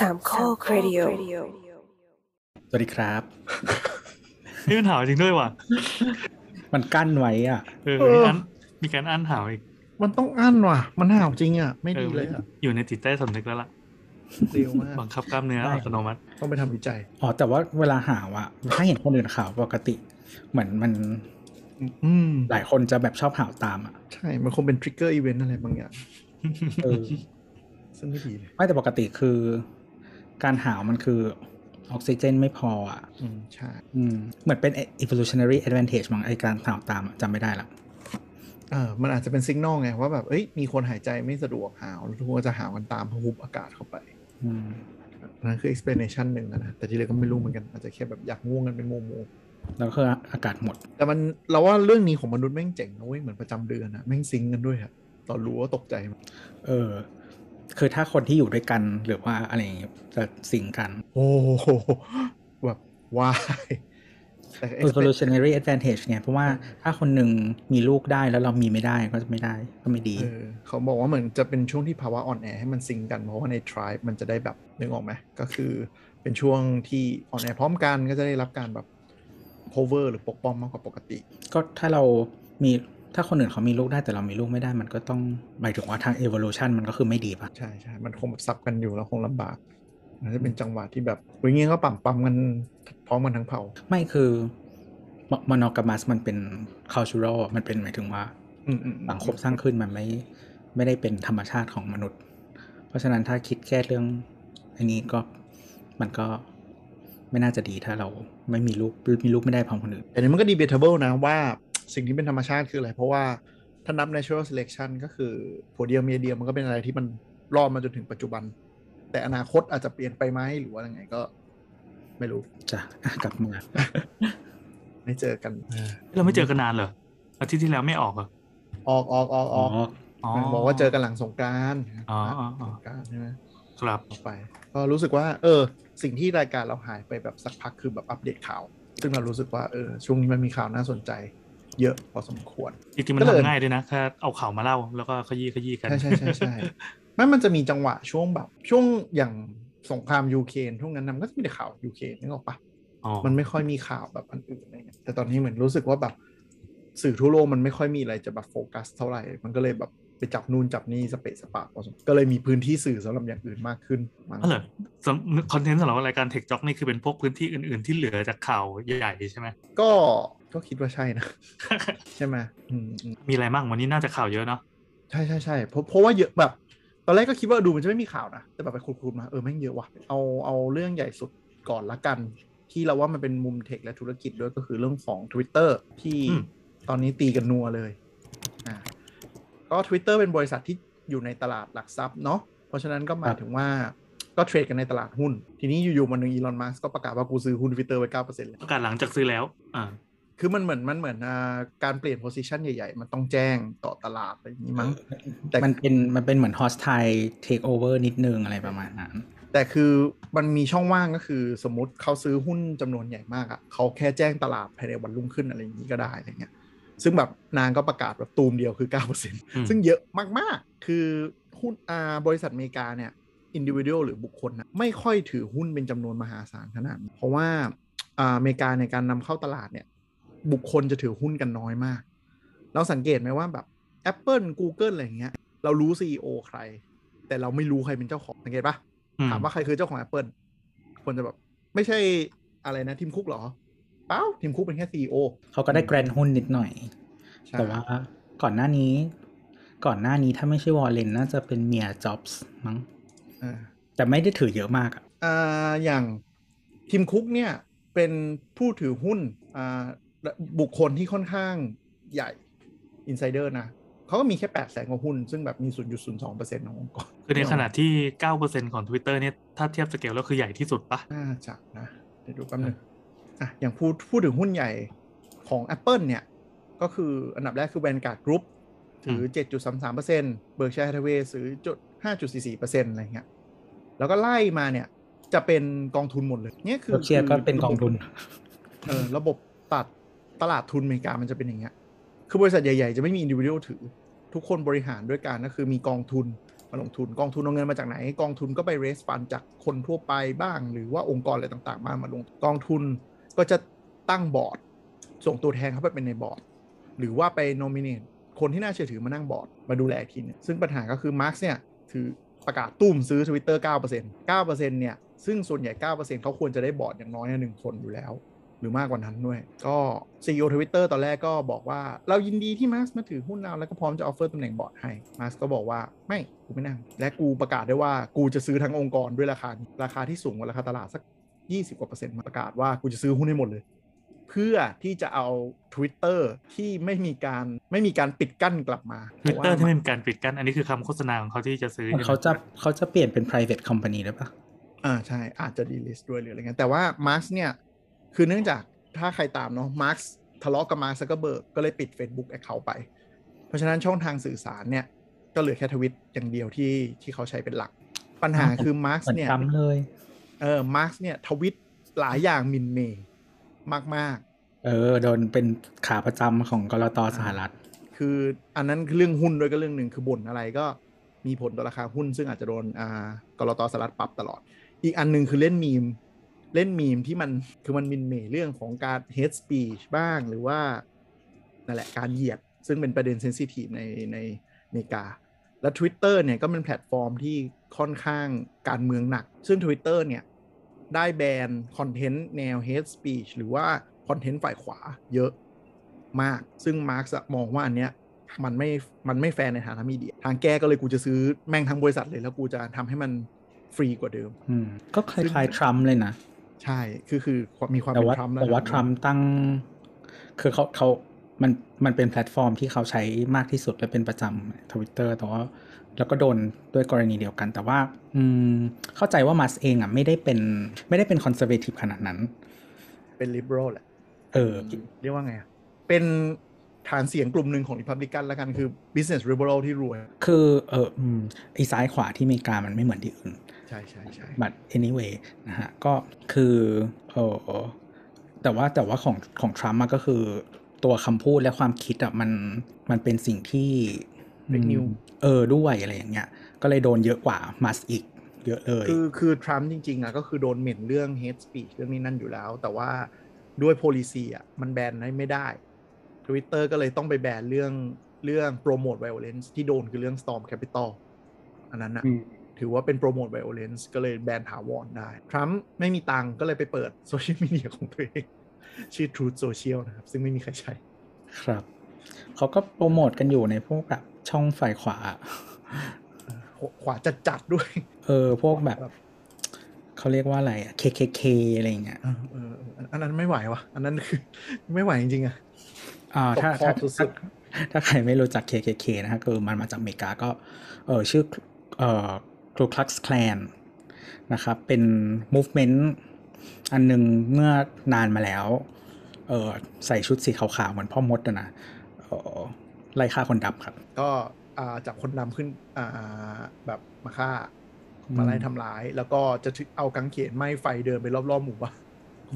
สามข้อครดิโอสวัสดีครับนี่มันหาวจริงด้วยว่ะ มันกั้นไว้อะ เออเออมีอันมีการอั้นหาวอีก มันต้องอั้นว่ะ มันหาวจริงอะ ไม่ดีเลยอะ อยู่ในจิตใต้สำนึกแล้วล่ะเร็วมากบังคับกล้ามเนื้อได้อัตโนมัติ ต้องไปทำวิจัย อ๋อ แต่ว่าเวลาหาวอะ ถ้าเห็นคนอื่นหาวปกติ เหมือนมัน อืมหลายคนจะแบบชอบหาวตามอะ ใช่ มันคงเป็น trigger event อะไรบางอย่าง เออ ซึ่งไม่ดีเลย ไม่แต่ปกติคือ การหาวมันคือออกซิเจนไม่พออะ อืมใช่ อืมเหมือนเป็น evolutionary advantage มั้งไอการหาวตามอะจำไม่ได้ละเออมันอาจจะเป็นสัญญาณไงว่าแบบเอ้ยมีคนหายใจไม่สะดวกหาวแล้วทุกคนก็จะหาวกันตามเพราะฮุบอากาศเข้าไปอืมนั่นคือ explanation หนึ่งอะนะแต่ที่เหลือก็ไม่รู้เหมือนกัน อาจจะแค่แบบอยากง่วงกันเป็นโมโมแล้วก็อากาศหมด แต่มันเราว่าเรื่องนี้ของมนุษย์แม่งเจ๋งนะเว้ยเหมือนประจำเดือนอะแม่งซิงก์กันด้วยอะตอนรู้ว่าตกใจมากเออ คือถ้าคนที่อยู่ด้วยกันหรือว่าอะไรอย่างเงี้ยจะสิงกัน โอ้โหแบบว้ายแต่ expect- evolutionary advantage ไงเพราะว่าถ้าคนหนึ่งมีลูกได้แล้วเรามีไม่ได้ก็จะไม่ได้ก็ไม่ดีเออเขาบอกว่าเหมือนจะเป็นช่วงที่ภาวะอ่อนแอให้มันซิงก์กัน เพราะว่าใน tribe มันจะได้แบบนึกออกไหมก็คือเป็นช่วงที่อ่อนแอพร้อมกันก็จะได้รับการแบบ cover หรือปกป้องมากกว่าปกติ ก็ถ้าเรามี ถ้าคนอื่นเขามีลูกได้แต่เรามีลูกไม่ได้ มันก็ต้องหมายถึงว่าทาง evolution มันก็คือไม่ดีปะใช่ใช่มันคงแบบซับกันอยู่แล้วคงลำบากมันจะเป็นจังหวะที่แบบวิ่งเงี้ยก็ปั๊มปั๊มกันพร้อมกันทั้งเผ่า ไม่คือมอนอกามัสมันเป็น cultural มันเป็นหมายถึงว่าอืมอืมอืมสังคมสร้างขึ้นมันไม่ไม่ได้เป็นธรรมชาติของมนุษย์ เพราะฉะนั้นถ้าคิดแค่เรื่องอันนี้ก็มันก็ไม่น่าจะดีถ้าเราไม่มีลูกมีลูกไม่ได้พร้อมคนอื่นแต่นี้มันก็ debatable นะว่า สิ่งที่เป็นธรรมชาติคืออะไร เพราะว่าถ้านับ natural selection ก็คือโพเดียมเมียเดียมันก็เป็นอะไรที่มันรอดมาจนถึงปัจจุบัน แต่อนาคตอาจจะเปลี่ยนไปไหมหรือว่ายังไงก็ ไม่รู้จ้ะอะกลับมาไม่เจอกันเราไม่เจอกันนานเหรออาทิตย์ที่แล้วไม่ออกเหรอออกออกออกออ๋ออกอ๋อมันบอกว่าเจอกันหลังสงกรารอ๋ออ๋ออ๋อสงกรารใช่ไหมครับออกไป ก็รู้สึกว่า เออ สิ่งที่รายการเราหายไปแบบสักพักคือแบบอัปเดตข่าว ซึ่งเรารู้สึกว่าเออช่วงนี้มันมีข่าวน่าสนใจ เยอะพอสมควรจริงๆมันก็เลยทำง่ายด้วยนะแค่เอาข่าวมาเล่าแล้วก็ขยี้ขยี้กัน ใช่ใช่ใช่ใช่ไม่มันจะมีจังหวะช่วงแบบ ช่วงอย่างสงครามยูเครนช่วงนั้นนะมันก็จะมีแต่ข่าวยูเครนนึกออกปะอ๋อมันไม่ค่อยมีข่าวแบบอันอื่นอะไรเงี้ยแต่ตอนนี้เหมือนรู้สึกว่าแบบสื่อทั่วโลกมันไม่ค่อยมีอะไรจะแบบโฟกัสเท่าไหร่ มันก็เลยแบบไปจับนู่นจับนี่สเปะสปะพอสมควรก็เลยมีพื้นที่สื่อสำหรับอย่างอื่นมากขึ้นมั้งอ๋อเหรอสำคอนเทนต์สำหรับรายการเทคจ็อกนี่คือเป็นพวกพื้นที่อื่น ๆ ที่เหลือจากข่าวใหญ่ๆใช่ไหมก็ ก็คิดว่าใช่นะ ใช่ไหมอืมอืมมีอะไรบ้างวันนี้น่าจะข่าวเยอะเนาะใช่ใช่ใช่เพราะเพราะว่าเยอะแบบ ตอนแรกก็คิดว่าดูมันจะไม่มีข่าวนะ แต่แบบไปคุยๆมาเออแม่งเยอะว่ะเอาเอาเรื่องใหญ่สุดก่อนละกัน ที่เราว่ามันเป็นมุมเทคและธุรกิจด้วยก็คือเรื่องของ Twitter ที่ตอนนี้ตีกันนัวเลยอ่าก็ Twitter เป็นบริษัทที่อยู่ในตลาดหลักทรัพย์เนาะเพราะฉะนั้นก็หมายถึงว่าก็เทรดกันในตลาดหุ้น ทีนี้อยู่ๆมันหนึ่งอีลอนมัสก็ประกาศว่ากูซื้อหุ้น Twitter ไว้9%เลยประกาศหลังจากซื้อแล้ว อ่า คือมันเหมือนมันเหมือนอ่าการเปลี่ยนโพซิชันใหญ่ ๆ มันต้องแจ้งต่อตลาดอะไรอย่างนี้มั้งแต่มันเป็นมันเป็นเหมือน hostile takeover นิดนึงอะไรประมาณนั้น แต่คือมันมีช่องว่างก็คือสมมติเขาซื้อหุ้นจำนวนใหญ่มากอะ่ะเขาแค่แจ้งตลาดภายในวันรุ่งขึ้นอะไรอย่างนี้ก็ได้อะไรเงี้ยซึ่งแบบนางก็ประกาศแบบตูมเดียวคือ9%ซึ่งเยอะมากๆ คือหุ้นอ่าบริษัทอเมริกาเนี่ยอินดิวิ a l หรือบุคคลนะไม่ค่อยถือหุ้นเป็นจำนวนมหาศาลขนาดนั้นเพราะว่าอ่าอเมริกาในการนำเข้าตลาดเนี่ย บุคคลจะถือหุ้นกันน้อยมาก เราสังเกตไหมว่าแบบ Apple Google อะไรอย่างเงี้ย เรารู้ CEO ใคร แต่เราไม่รู้ใครเป็นเจ้าของสังเกตปะอืมถามว่าใครคือเจ้าของ Apple คนจะแบบ ไม่ใช่อะไรนะ Tim Cook เหรอ เปล่า Tim Cook เป็นแค่ CEO เขาก็ได้ grantหุ้นนิดหน่อยใช่แต่ว่าก่อนหน้านี้ ก่อนหน้านี้ถ้าไม่ใช่วอร์เรนน่าจะเป็นเมียจ็อบส์มั้งอ่าแต่ไม่ได้ถือเยอะมากอะอ่าอย่าง Tim Cook เนี่ยเป็นผู้ถือหุ้นอ่า บุคคลที่ค่อนข้างใหญ่ insider นะเขาก็มีแค่แปดแสนกว่าหุ้น ซึ่งแบบมี0.02%ขององค์กร คือในขณะที่9%ของ Twitter เนี่ย ถ้าเทียบสเกลแล้วคือใหญ่ที่สุดปะน่าจะนะ เดี๋ยวดูแป๊บนึงอะ อย่างพูดพูดถึงหุ้นใหญ่ของ Apple เนี่ย ก็คืออันดับแรกคือ Vanguard Group ถือ 7.33% Berkshire Hathaway ซื้อจุด5.44%อะไรเงี้ย แล้วก็ไล่มาเนี่ย จะเป็นกองทุนหมดเลยเนี่ยคือ Berkshire ก็เป็นกองทุน เออ ระบบตัด ตลาดทุนอเมริกามันจะเป็นอย่างเงี้ย คือบริษัทใหญ่ ๆ จะไม่มี individual ถือ ทุกคนบริหารด้วยกันก็คือมีกองทุนมาลงทุน กองทุนเอาเงินมาจากไหน กองทุนก็ไป raise fund จากคนทั่วไปบ้าง หรือว่าองค์กรอะไรต่างๆ มามาลงกองทุนก็จะตั้งบอร์ด ส่งตัวแทนเข้าไปเป็นในบอร์ด หรือว่าไป nominate คนที่น่าเชื่อถือมานั่งบอร์ดมาดูแลทีนึงซึ่งปัญหาก็คือมัสก์เนี่ยถือประกาศตู้มซื้อ Twitter 9% 9%เนี่ย ซึ่งส่วนใหญ่ 9%เขาควรจะได้บอร์ดอย่างน้อยหนึ่งคนอยู่แล้ว หรือมากกว่านั้นด้วย ก็ CEO Twitter ตอนแรกก็บอกว่าเรายินดีที่มัสก์มาถือหุ้นเรา แล้วก็พร้อมจะ offer ตำแหน่งบอร์ดให้มัสก์ก็บอกว่าไม่กูไม่นั่ง และกูประกาศได้ว่ากูจะซื้อทั้งองค์กรด้วยราคานี้ราคาที่สูงกว่าราคาตลาดสัก 20กว่าเปอร์เซ็นต์ประกาศว่ากูจะซื้อหุ้นให้หมดเลย เพื่อที่จะเอา Twitter ที่ไม่มีการไม่มีการปิดกั้นกลับมาทวิตเตอร์ที่ไม่มีการปิดกั้นอันนี้คือคำโฆษณาของเขาที่จะซื้อของเขาจะเขาจะเปลี่ยนเป็น private company ได้ปะอ่าใช่อาจจะ delist ด้วยหรืออะไรเงี้ยแต่ว่ามาร์ s เนี่ย คือเนื่องจากถ้าใครตามเนาะมาร์ s ทะเลาะกับมาร์ k ซักเกอร์เบิร์กก็เลยปิด Facebook Account ไป เพราะฉะนั้นช่องทางสื่อสารเนี่ย ก็เหลือแค่ทวิตอย่างเดียวที่ที่เขาใช้เป็นหลัก ปัญหาคือมาร์ s เหมือนเนี่ยทรัมป์เลยเออมาร์ s เนี่ยทวิตหลายอย่างหมินเมย์มากเออ โดนเป็นขาประจำของก.ล.ต.สหรัฐๆคืออันนั้นคือเรื่องหุ้นด้วยก็เรื่องหนึ่งคือบ่นอะไรก็มีผลต่อราคาหุ้น ซึ่งอาจจะโดนอ่าก.ล.ต.สหรัฐปรับตลอด อีกอันหนึ่งคือเล่นมีม เล่นมีมที่มันคือมันหมิ่นเหม่เรื่องของการ hate speech บ้างหรือว่านั่นแหละการเหยียด ซึ่งเป็นประเด็น sensitive ในในอเมริกา และ Twitter เนี่ยก็เป็นแพลตฟอร์มที่ค่อนข้างการเมืองหนัก ซึ่ง Twitter เนี่ยได้แบน content แนว hate speech หรือว่า content ฝ่ายขวาเยอะมาก ซึ่งมัสก์มองว่าอันเนี้ยมันไม่ มันไม่แฟร์ในฐานะมีเดีย ทางแก้ก็เลยกูจะซื้อแม่งทั้งบริษัทเลยแล้วกูจะทำให้มันฟรีกว่าเดิมอืมก็คล้ายๆทรัมป์เลยนะ ใช่ คือคือความมีความแต่เป็นว่าทรัมป์แต่ว่าทรัมป์ตั้ง คือเขาเขามันมันเป็นแพลตฟอร์มที่เขาใช้มากที่สุดและเป็นประจำทวิตเตอร์แต่ว่าแล้วก็โดนด้วยกรณีเดียวกัน แต่ว่า อืม เข้าใจว่ามัสก์เองอะไม่ได้เป็น ไม่ได้เป็น conservative ขนาดนั้น เป็นลิเบอรัลแหละ เออ เรียกว่าไงอะเป็นฐานเสียงกลุ่มหนึ่งของริพับลิกันแล้วกันคือ business liberal ที่รวย คือเอออืมไอ้ซ้ายขวาที่อเมริกามันไม่เหมือนที่อื่น ใช่ใช่ใช่ but anyway นะฮะก็คือเออแต่ว่าแต่ว่าของของทรัมป์ก็คือตัวคำพูดและความคิดอะมันมันเป็นสิ่งที่เฟกนิวเออด้วยอะไรอย่างเงี้ย ก็เลยโดนเยอะกว่ามัสอีกเยอะเลยคือคือทรัมป์จริงๆอะก็คือโดนเหม็นเรื่อง hate speech เรื่องนี้นั่นอยู่แล้ว แต่ว่าด้วย policy อะมันแบนได้ไม่ได้ Twitter ก็เลยต้องไปแบนเรื่องเรื่อง promote violence ที่โดนคือเรื่อง storm capital อันนั้นนะอืม ถือว่าเป็น promote violence ก็เลยแบนถาวรได้ ทรัมป์ไม่มีตังค์ก็เลยไปเปิดโซเชียลมีเดียของตัวเองชื่อ Truth Social นะครับ ซึ่งไม่มีใครใช้ ครับ เขาก็โปรโมทกันอยู่ในพวกแบบช่องฝ่ายขวา ขวาจัดจัดๆด้วย เออ พวกแบบ เขาเรียกว่าอะไรอะ KKK อะไรอย่างเงี้ยเออเออเอออันนั้นไม่ไหววะอันนั้นคือ ไม่ไหวจริงๆอะอ่าถ้าตกคอถ้าสุถ้าดถ้าใครไม่รู้จัก KKK นะฮะคือมันมาจากอเมริกาก็ เออชื่อ เอ่อ Ku Klux Klan นะครับเป็น movement อันหนึ่งเมื่อนานมาแล้วเออใส่ชุดสีขาวๆ เหมือนพ่อมดอะนะเออไล่ฆ่าคนดำครับ ก็อ่าจับคนดำขึ้นอ่าแบบมาฆ่าอืมมาไล่ทำร้าย แล้วก็จะถึเอากางเขนไหม้ไฟเดินไปรอบๆหมู่บ้าน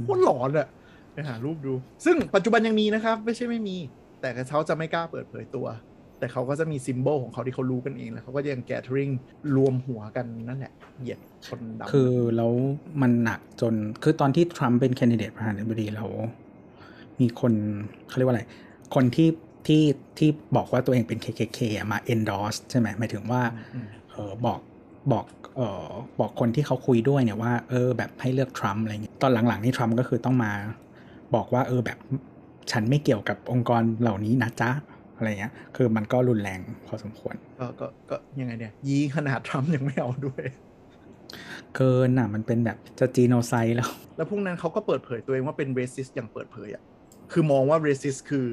โคตรหลอนอะไปหารูปดู ซึ่งปัจจุบันยังมีนะครับ ไม่ใช่ไม่มี แต่เขาจะไม่กล้าเปิดเผยตัว แต่เขาก็จะมีซิมโบลของเขาที่เขารู้กันเองแล้วเขาก็ยังแก t ริงรวมหัวกันนั่นแหละเหยียดคนดำคือแล้วมันหนักจนคือตอนที่ทรัมป์เป็นแคนดิเดตประธานาธิบดีแล้วมีคนเขาเรียกว่าอะไร คนที่ที่ที่บอกว่าตัวเองเป็น KKK อะมา endorse ใช่ไหมหมายถึงว่าอืมเออบอกบอกเออบอกคนที่เขาคุยด้วยเนี่ยว่าเออแบบให้เลือกทรัมป์อะไรเงี้ยตอนหลังๆนี่ทรัมป์ก็คือต้องมาบอกว่าเออแบบฉันไม่เกี่ยวกับองค์กรเหล่านี้นะจ๊ะ อะไรเงี้ย คือมันก็รุนแรงพอสมควร ก็ก็ก็ยังไงเนี่ยยีขนาดทรัมป์ยังไม่เอาด้วย เกินอะ มันเป็นแบบจะ genocide แล้ว แล้วพวกนั้นเขาก็เปิดเผยตัวเองว่าเป็น racist อย่างเปิดเผยอะคือมองว่า racist คือ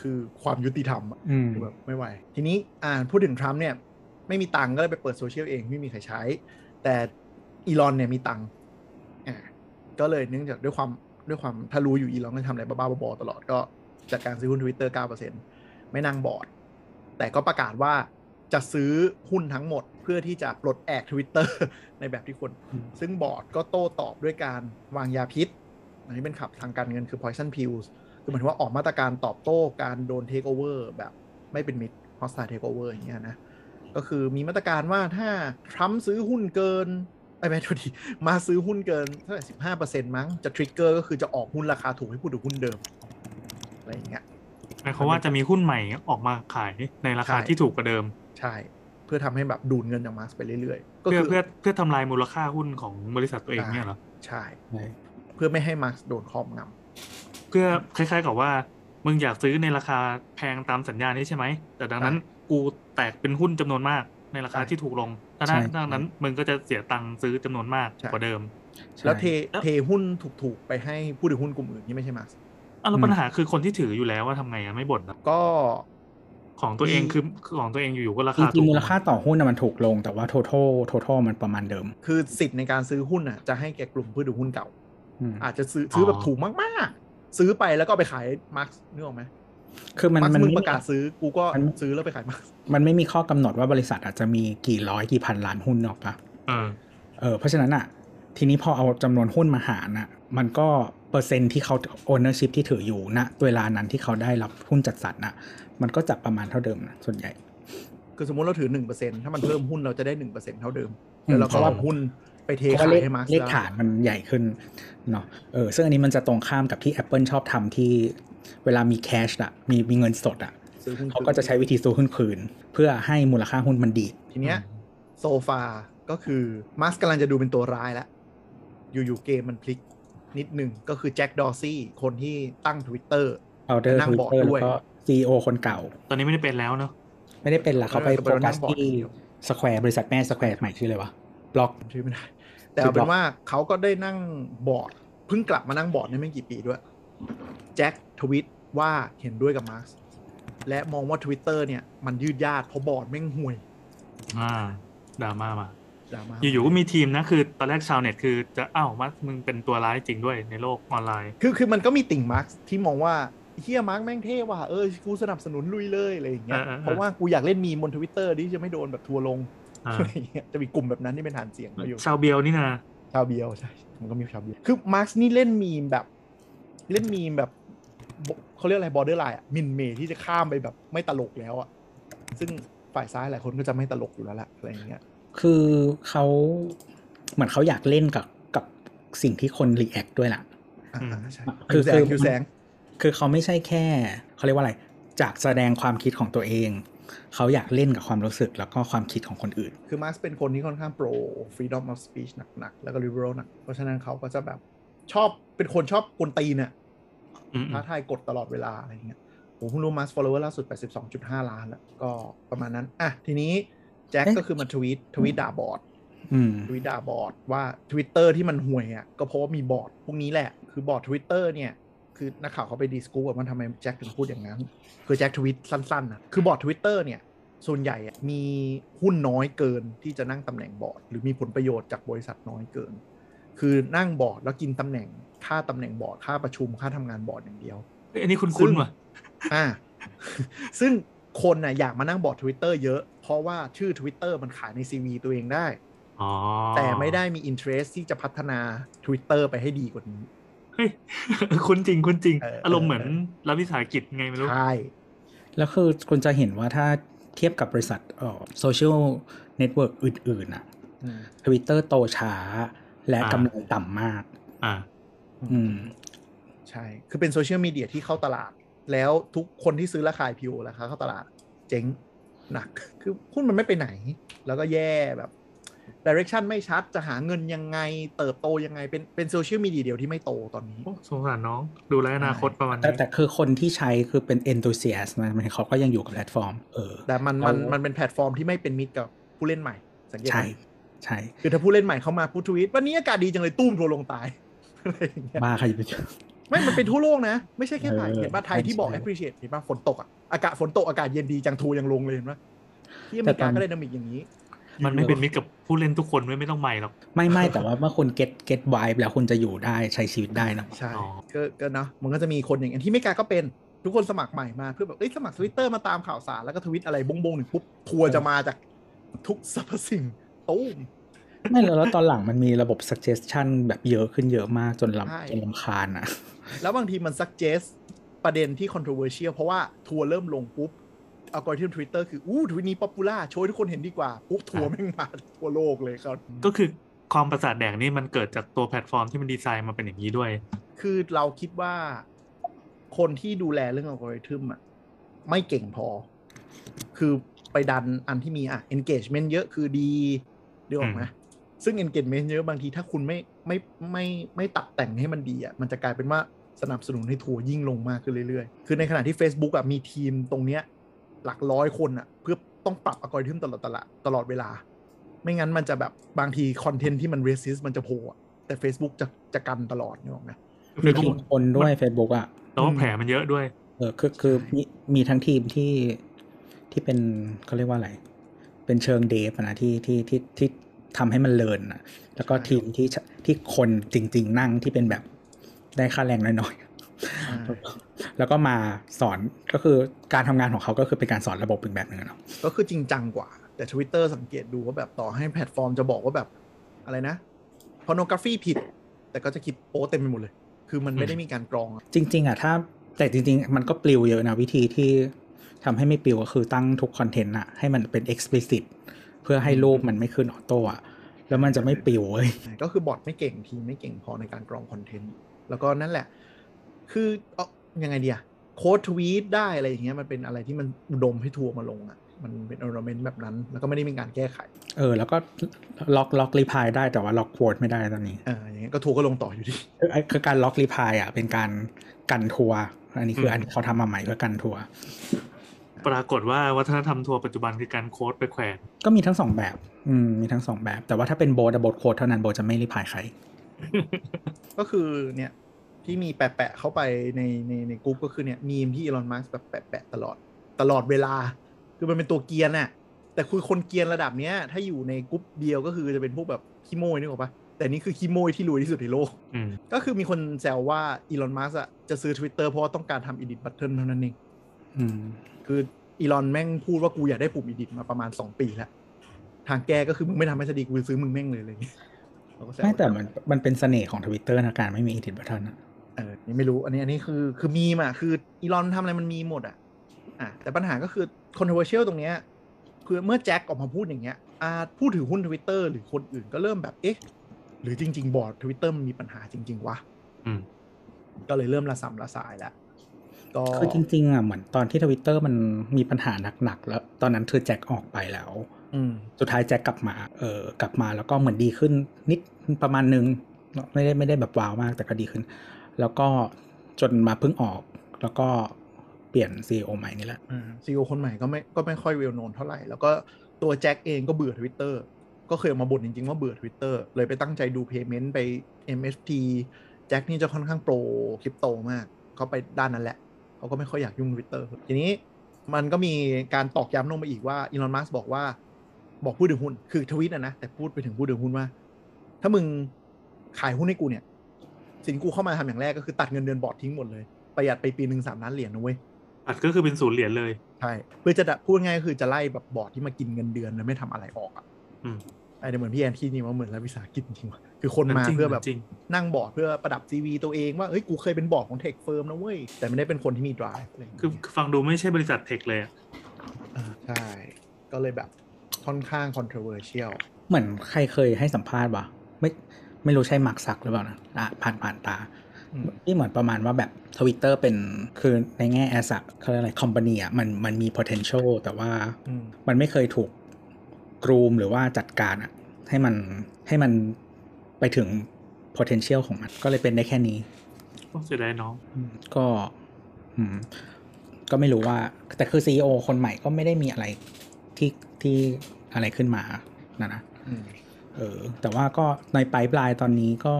คือความยุติธรรมอะอืมคือแบบไม่ไหว ทีนี้อ่าพูดถึงทรัมป์เนี่ย ไม่มีตังค์ก็เลยไปเปิดโซเชียลเองไม่มีใครใช้ แต่อีลอนเนี่ยมีตังค์อ่าก็เลยเนื่องจากด้วยความด้วยความถ้ารู้อยู่อีลอนก็ทำอะไรบ้าๆบอๆตลอดก็จัดการซื้อหุ้นทวิตเตอร์9% ไม่นั่งบอร์ด แต่ก็ประกาศว่าจะซื้อหุ้นทั้งหมดเพื่อที่จะปลดแอกทวิตเตอร์ในแบบที่ควรอืมซึ่งบอร์ดก็โต้ตอบด้วยการวางยาพิษ อันนี้เป็นขับทางการเงินคือ poison pills คือหมายถึงว่าออกมาตรการตอบโต้การโดน take over แบบไม่เป็นมิตร hostile take over อย่างเงี้ยนะ ก็คือมีมาตรการว่าถ้าทรัมป์ซื้อหุ้นเกินไอ้ไม่โทษทีมาซื้อหุ้นเกินเท่าไหร่สิบห้าเปอร์เซ็นต์มั้งจะทริกเกอร์ก็คือจะออกหุ้นราคาถูกให้พูดถึงหุ้นเดิมอะไรอย่างเงี้ย หมายความว่าจะมีหุ้นใหม่ออกมาขายในราคาใช่ที่ถูกกว่าเดิม ใช่ เพื่อทำให้แบบดูดเงินจากมาร์กไปเรื่อยๆก็เพื่อคือเพื่อเพื่อทำลายมูลค่าหุ้นของบริษัทตัวเองเนี่ยเหรอใช่ใช่เพื่อไม่ให้มาร์กโดนครอบงเพื่อคล้าย ๆ กับว่ามึงอยากซื้อในราคาแพงตามสัญญานี้ใช่ไหมแต่ดังนั้นกูแตกเป็นหุ้นจำนวนมากในราคาที่ถูกลงดังนั้นดังนั้นมึงก็จะเสียตังค์ซื้อจำนวนมากกว่าเดิมำแล้วเทใช่เทหุ้นถูกๆไปให้ผู้ถือหุ้นกลุ่มอื่นที่ไม่ใช่มาร์ก อะแล้วปัญหาคือคนที่ถืออยู่แล้วว่าทำไงอะไม่บ่นอะก็ของตัวเองมีคือของตัวเองอยู่ๆก็ราจคาริถูงกๆมูลค่าต่อหุ้นน่ะมันถูกลงแต่ว่า total total มันประมาณเดิม คือสิทธิ์ในการซื้อหุ้นอะจะให้แก่กลุ่มผู้ถือหุ้นเก่าอืมอาจจะซื้อซื้อแบบถูกมากๆ ซื้อไปแล้วก็เอาไปขายมาร์กนึกออกไหมคือมันมาร์กมันมึงไม่ประกาศซื้อกูก็มันซื้อแล้วไปขายมาร์กมันไม่มีข้อกำหนดว่าบริษัทอาจจะมีกี่ร้อยกี่พันล้านหุ้นหรอกปะเออเออเพราะฉะนั้นอะ ทีนี้พอเอาจำนวนหุ้นมาหารน่ะ มันก็ เปอร์เซ็นต์ที่เขา ownership ที่ถืออยู่ณเวลานั้นที่เขาได้รับหุ้นจัดสรรน่ะมันก็จับประมาณเท่าเดิมนะส่วนใหญ่ คือสมมติเราถือหนึ่งเปอร์เซ็นถ้ามันเพิ่มหุ้นเราจะได้หนึ่งเปอร์เซ็นเท่าเดิมอืมแล้วเราก็เพราะว่าเอาหุ้นไปเทขายให้มัสก์เพราะขาว่ายเลขเลขฐานมันใหญ่ขึ้นเนาะเออซึ่งอันนี้มันจะตรงข้ามกับที่ Apple ชอบทำที่เวลามี cash อะมีมีเงินสดอะซื้อหุ้นเขาก็จะใช้วิธีซื้อหุ้นคืน เพื่อให้มูลค่าหุ้นมันดีดทีเนี้ยโซฟาก็คือมาร์กกำลังจะดูเป็นตัวร้ายแล้วอยู่ๆเกมมันพลิก นิดนึงก็คือแจ็คดอร์ซี่คนที่ตั้ง Twitter เอาเดอร์นั่ทงวิตบอร์ดเตอร์ด้แล้ววยก็ซีอคนเก่า ตอนนี้ไม่ได้เป็นแล้วเนาะไม่ได้เป็นละเขาไปเออโฟแต่เป็นกัสนั่งบอร์ดที่คนเดียวสแควร์บริษัทแม่สแควร์ใหม่ชื่ออะไรวะบล็อกชื่อไม่ได้แต่เอาเป็นว่าเขาก็ได้นั่งบอร์ดเพิ่งกลับมานั่งบอร์ดในไม่กี่ปีด้วยแจ็คทวิตว่าเห็นด้วยกับมัสก์และมองว่า Twitter เนี่ย มันยืดยาดเพราะบอร์ดแม่งห่วย อ่าดราม่ามา ดราม่าอยู่ๆก็มีทีมนะคือตอนแรกชาวเน็ตคือจะอ้าวมามึงเป็นตัวร้ายจริงด้วยในโลกออนไลน์ คือคือมันก็มีติ่งมัสก์ที่มองว่าเฮียมัสก์แม่งเท่ว่ะเออกูสนับสนุนลุยเลยอะไรอย่างเงี้ยเออเออเออเพราะว่ากูอยากเล่นมีมบนทวิตเตอร์ที่จะไม่โดนแบบทัวร์ลงอ่าอะไรอย่างเงี้ยจะมีกลุ่มแบบนั้นที่เป็นฐานเสียงเขาอยู่ชาวเบียวนี่นะชาวเบียวใช่มันก็มีชาวเบียวคือมัสก์นี่เล่นมีมแบบ เล่นมีมแบบเขาเรียกอะไร borderline อะมินเมที่จะข้ามไปแบบไม่ตลกแล้วอะซึ่งฝ่ายซ้ายหลายคนก็จะไม่ตลกอยู่แล้วแหละอะไรอย่างเงี้ย คือเขาเหมือนเขาอยากเล่นกับกับสิ่งที่คน react ด้วยล่ะอ่าอืมใช่คือคือแสดงคือคือแสดง คือเขาไม่ใช่แค่เขาเรียกว่าอะไร จากแสดงความคิดของตัวเอง เขาอยากเล่นกับความรู้สึกแล้วก็ความคิดของคนอื่น คือมัสก์เป็นคนที่ค่อนข้าง pro freedom of speech หนักๆ แล้วก็ liberal หนัก เพราะฉะนั้นเขาก็จะแบบชอบเป็นคนชอบกวนตีนอะอืมท้าทายกฎตลอดเวลาอะไรเงี้ยผมเพิ่งรู้มาร์ follower ล่าสุด 82.5 ล้านแล้วก็ประมาณนั้น อะ ทีนี้ แจ็คเอ๊ะก็คือมันทวีตทวีตด่าบอร์ดอืมทวิตด่าบอร์ดว่า Twitter ที่มันห่วยอะก็เพราะว่ามีบอร์ดพวกนี้แหละ คือบอร์ด Twitter เนี่ยคือนักข่าวเขาไปดีสกูว่ามันทำไมแจ็คถึงพูดอย่างนั้น คือแจ็คทวิตสั้นๆนะคือบอร์ด Twitter เนี่ย ส่วนใหญ่อะมีหุ้นน้อยเกินที่จะนั่งตำแหน่งบอร์ดหรือมีผลประโยชน์จากบริษัทน้อยเกิน คือนั่งบอร์ดแล้วกินตำแหน่งค่าตำแหน่งบอร์ดค่าประชุมค่าทำงานบอร์ดอย่างเดียวเอ้ยอันนี้คุณซึ่คุณงว่ะอ่า ซึ่งคนน่ะอยากมานั่งบอร์ด Twitter เยอะเพ ราะว่าชื่อ Twitter มันขายใน CV ตัวเองได้อ๋อแต่ไม่ได้มี interest ที่จะพัฒนา Twitter ไปให้ดีกว่านี้เฮ้ยคุ้นจริงคุ้นจริงเออออารมณ์เหมือนรัฐวิสาหกิจไงไม่รู้ใช่แล้วคือคุณจะเห็นว่าถ้าเทียบกับบริษัทเอ่อโซเชียลเน็ตเวิร์กอื่นๆอะอืมทวิตเตอร์โตช้า และอ่ากำไรต่ำมาก อ่า อืม ใช่ คือเป็นโซเชียลมีเดียที่เข้าตลาด แล้วทุกคนที่ซื้อราคา IPO ราคาเข้าตลาด เจ๊ง หนัก คือหุ้นมันไม่ไปไหน แล้วก็แย่แบบ direction ไม่ชัดจะหาเงินยังไง เติบโตยังไง เป็นเป็นโซเชียลมีเดียเดียวที่ไม่โตตอนนี้โอ้สงสารน้องดูแลอนาคตประมาณแต่นี้แต่คือคนที่ใช้คือเป็น enthusiast นะมันเขาก็ยังอยู่กับแพลตฟอร์มเออแต่มันมันเรามัมันเป็นแพลตฟอร์มที่ไม่เป็นมิตรกับผู้เล่นใหม่ สังเกตไหมใช่ใช่คือถ้าผู้เล่นใหม่เข้ามาพูดทวีตวันนี้อากาศดีจังเลยตุ้มทัวร์ลงตายอะไรอย่างเงี้ยบ้าใครจะไปเจอ ไม่มันเป็นทั่วโลกนะ ไม่ใช่แค่ไทยเออเห็นป่ะไทยที่บอกใช่ appreciate เห็นป่ะฝนตกอะอากาศฝนตกอากาศเย็นดีจังทัวร์ยังลงเลยเห็นป่ะที่อเมริกาก็ได้นามิกอย่างนี้ มันไม่เป็นมิตรกับผู้เล่นทุกคนไม่ไม่ต้องใหม่หรอกไม่ไม่แต่ว่าเมื่อคุณ get get vibe แล้วคุณจะอยู่ได้ใช้ชีวิตได้นะใช่อ๋อก็ก็เนาะมันก็จะมีคนอย่างที่อเมริกาก็เป็นทุกคนสมัครใหม่มาเพื่อแบบเอ้ยสมัครทวิตเตอร์มาตามข่าวสารแล้วก็ทวิตอะไรบงบงๆหนึ่งปุ๊บทัวร์จะมาจากทุกสรรพสิ่งตู้ม ไม่แล้วแล้วตอนหลังมันมีระบบ suggestion แบบเยอะขึ้นเยอะมากจนใช่ลำจนลำคาญอะ แล้วบางทีมัน suggest ประเด็นที่ controversial เพราะว่าทัวร์เริ่มลงปุ๊บอัลกอริทึมทวิตเตอร์คือ อู้ทวิตนี้ popular โชว์ให้ทุกคนเห็นดีกว่า ปุ๊บทัวร์แม่งมาทั่วโลกเลยครับ ก็คือความประสาทแดกนี่มันเกิดจากตัวแพลตฟอร์มที่มันดีไซน์มาเป็นอย่างนี้ด้วย คือเราคิดว่าคนที่ดูแลเรื่องอัลกอริทึมอะไม่เก่งพอ คือไปดันอันที่มีอะ engagement เยอะคือดีเดี๋ยวออกไหม ซึ่ง engagement เยอะบางทีถ้าคุณไม่ไม่ไม่ไม่ตัดแต่งให้มันดีอะมันจะกลายเป็นว่าสนับสนุนให้ทัวร์ยิ่งลงมากขึ้นเรื่อยๆ คือในขณะที่ Facebook อะมีทีมตรงเนี้ยหลักร้อยคนอะเพื่อต้องปรับอัลกอริทึมตลอดตลอดตลอดเวลา ไม่งั้นมันจะแบบบางทีคอนเทนต์ที่มัน racist มันจะโผล่อะแต่ Facebook จะจะกันตลอดนึกออกไหมมีทีมคนด้วย Facebook อะแล้วก็แผลมันเยอะด้วย เออคือคือมีมีทั้งทีมที่ที่เป็นเขาเรียกว่าอะไร เป็นเชิงเดฟอะนะที่ที่ที่ที่ ทำให้มันเลินอะแล้วก็ทีมที่ที่คนจริง ๆ นั่งที่เป็นแบบได้ค่าแรงน้อยๆแล้วก็มาสอนก็คือการทำงานของเขาก็คือเป็นการสอนระบบอีกแบบหนึ่งเนาะก็คือจริงจังกว่า แต่ Twitter สังเกตดูว่าแบบต่อให้แพลตฟอร์มจะบอกว่าแบบอะไรนะพ o r n o g r a p h y ผิด แต่ก็จะคิดโป๊เต็มไปหมดเลย คือมันไม่ได้มีการกรองอะจริง ๆอะถ้าแต่จริง ๆ มันก็ปลิวเยอะนะวิธีที่ทำให้ไม่ปลิวก็คือตั้งทุกคอนเทนต์อะให้มันเป็น explicit เพื่อให้รูปมันไม่ขึ้นออโต้อะแล้วมันจะไม่ปลิวเว้ยก็คือบอทไม่เก่งทีมไม่เก่งพอในการกรองคอนเทนต์แล้วก็นั่นแหละ คือเอายังไงเดีย quote ทวีตได้อะไรอย่างเงี้ยมันเป็นอะไรที่มันอุดมให้ทัวร์มาลงอะมันเป็นอ r ร m e n t แบบนั้น แล้วก็ไม่ได้มีการแก้ไข เออ แล้วก็ล็อกล็อก reply ได้แต่ว่าล็อกโ u ดไม่ได้ตอนนี้อ่าอย่างเงี้ยก็ทัวร์ก็ลงต่ออยู่ดีคือไอ้คือการล็อก reply อะเป็นการกันทัวร์อันนี้คือมอันที่เขาทำมาใหม่เพื่อกันทัวร์ ปรากฏว่าวัฒนธรรมทัวร์ปัจจุบันคือการ quote ไปแขวนก็มีทั้งสองแบบ อืมมีทั้งสองแบบ แต่ว่าถ้าเป็นโบโบ quote เท่านั้นโบจะไม่ reply ใคร ก็คือเนี่ยที่มีแปะๆเข้าไปในในในกรุ๊ปก็คือเนี่ยมีมที่อีลอนมัสก์แบบแปะๆตลอดตลอดเวลา คือมันเป็นตัวเกรียนน่ะแต่คือคนเกรียนระดับเนี้ย ถ้าอยู่ในกรุ๊ปเดียวก็คือจะเป็นพวกแบบขี้โมยนึกออกปะแต่นี่คือขี้โมยที่รวยที่สุดในโลกอืมก็คือมีคนแซวว่าอีลอนมัสอะจะซื้อ Twitter เพราะว่าต้องการทำ edit button เท่านั้นเองอืม คืออีลอนแม่งพูดว่ากูอยากได้ปุ่ม edit มาประมาณ2ปีแล้วทางแก้ก็คือมึงไม่ทำให้สดีกูจะซื้อมึงแม่งเลยอะไรอย่างเงี้ยเราก็ซวไม่แต่มันมันเป็นเสน่ห์ของทวิตเตอร์นะการไม่มี edit button อะเออนี่ไม่รู้ อันนี้อันนี้คือคือมีมาคืออีลอนทำอะไรมันมีหมดอะอะแต่ปัญหาก็คือ controversial ตรงเนี้ยคือเมื่อแจ็คออกมาพูดอย่างเงี้ยอ่าผู้ถือหุ้นทวิตเตอร์หรือคนอื่นก็เริ่มแบบเอ๊ะ หรือจริง ๆ บอร์ดทวิตเตอร์มันมีปัญหาจริง ๆ วะอืมก็เลยเริ่มระส่ำระสายแล้ว ก็คือจริงๆอะเหมือนตอนที่ทวิตเตอร์มันมีปัญหาหนักๆแล้ว ตอนนั้นคือแจ็คออกไปแล้วอืมสุดท้ายแจ็คกลับมา เออกลับมาแล้วก็เหมือนดีขึ้น นิดประมาณนึงไม่ได้ไม่ได้แบบว้าวมากแต่ก็ดีขึ้น แล้วก็จนมาเพิ่งออก แล้วก็เปลี่ยน CEO ใหม่นี่แหละ CEO คนใหม่ก็ไม่ก็ไม่ค่อย well-known เท่าไหร่ แล้วก็ตัวแจ็คเองก็เบื่อทวิตเตอร์ก็เคยออกมาบ่นจริงๆ ว่าเบื่อทวิตเตอร์เลยไปตั้งใจดู Payment ไป NFT แจ็คนี่จะค่อนข้าง pro คริปโตมาก เขาไปด้านนั้นแหละ เขาก็ไม่ค่อยอยากยุ่งทวิตเตอร์ทีนี้มันก็มีการตอกย้ำลงมาอีกว่าอีลอนมัสก์บอกว่า บอกผู้ถือหุ้นคือทวิตนะนะแต่พูดไปถึงผู้ถือหุ้นว่า ถ้ามึงขายหุ้นให้กูเนี่ย สิ่งที่กูเข้ามาทำอย่างแรกก็คือตัดเงินเดือนบอร์ดทิ้งหมดเลยประหยัดไปปีหนึ่งสามล้านเหรียญนะเว้ยอัดก็คือเป็นศูนย์เหรียญเลยใช่เพื่อจะดะพูดง่ายๆก็คือจะไล่แบบบอร์ดที่มากินเงินเดือนแล้วไม่ทำอะไรออกอะอืม ไอ้เดี๋ยวเหมือนพี่แอนที่นี่ว่าเหมือนรัฐวิสาหกิจจริงๆว่ะคือคนมาจริงเพื่อแบบจริงนั่งบอร์ดเพื่อประดับ CV ตัวเองว่าเฮ้ยกูเคยเป็นบอร์ดของ tech firm นะเว้ย แต่ไม่ได้เป็นคนที่มี drive อะไรอย่างคือเงี้ยฟังดูไม่ใช่บริษัท tech เลยอะอ่าใช่ ก็เลยแบบค่อนข้าง controversial เหมือนใครเคยให้สัมภาษณ์วะไม่ไม่รู้ใช่มาร์กซักหรือเปล่านะอะผ่านผ่านตาอืมที่เหมือนประมาณว่าแบบทวิตเตอร์เป็นคือในแง่แอสเขาเรียกอะไรคอมพานีอะมันมันมี potential แต่ว่าอืมมันไม่เคยถูก กรูมหรือว่าจัดการอะให้มันให้มันไปถึง potential ของมันก็เลยเป็นได้แค่นี้ต้องเสียดายน้องอืมก็อืมก็ไม่รู้ว่า แต่คือ CEO คนใหม่ก็ไม่ได้มีอะไรที่ที่อะไรขึ้นมานะนะอืมเออ แต่ว่าก็ในไ i ปลายตอนนี้ก็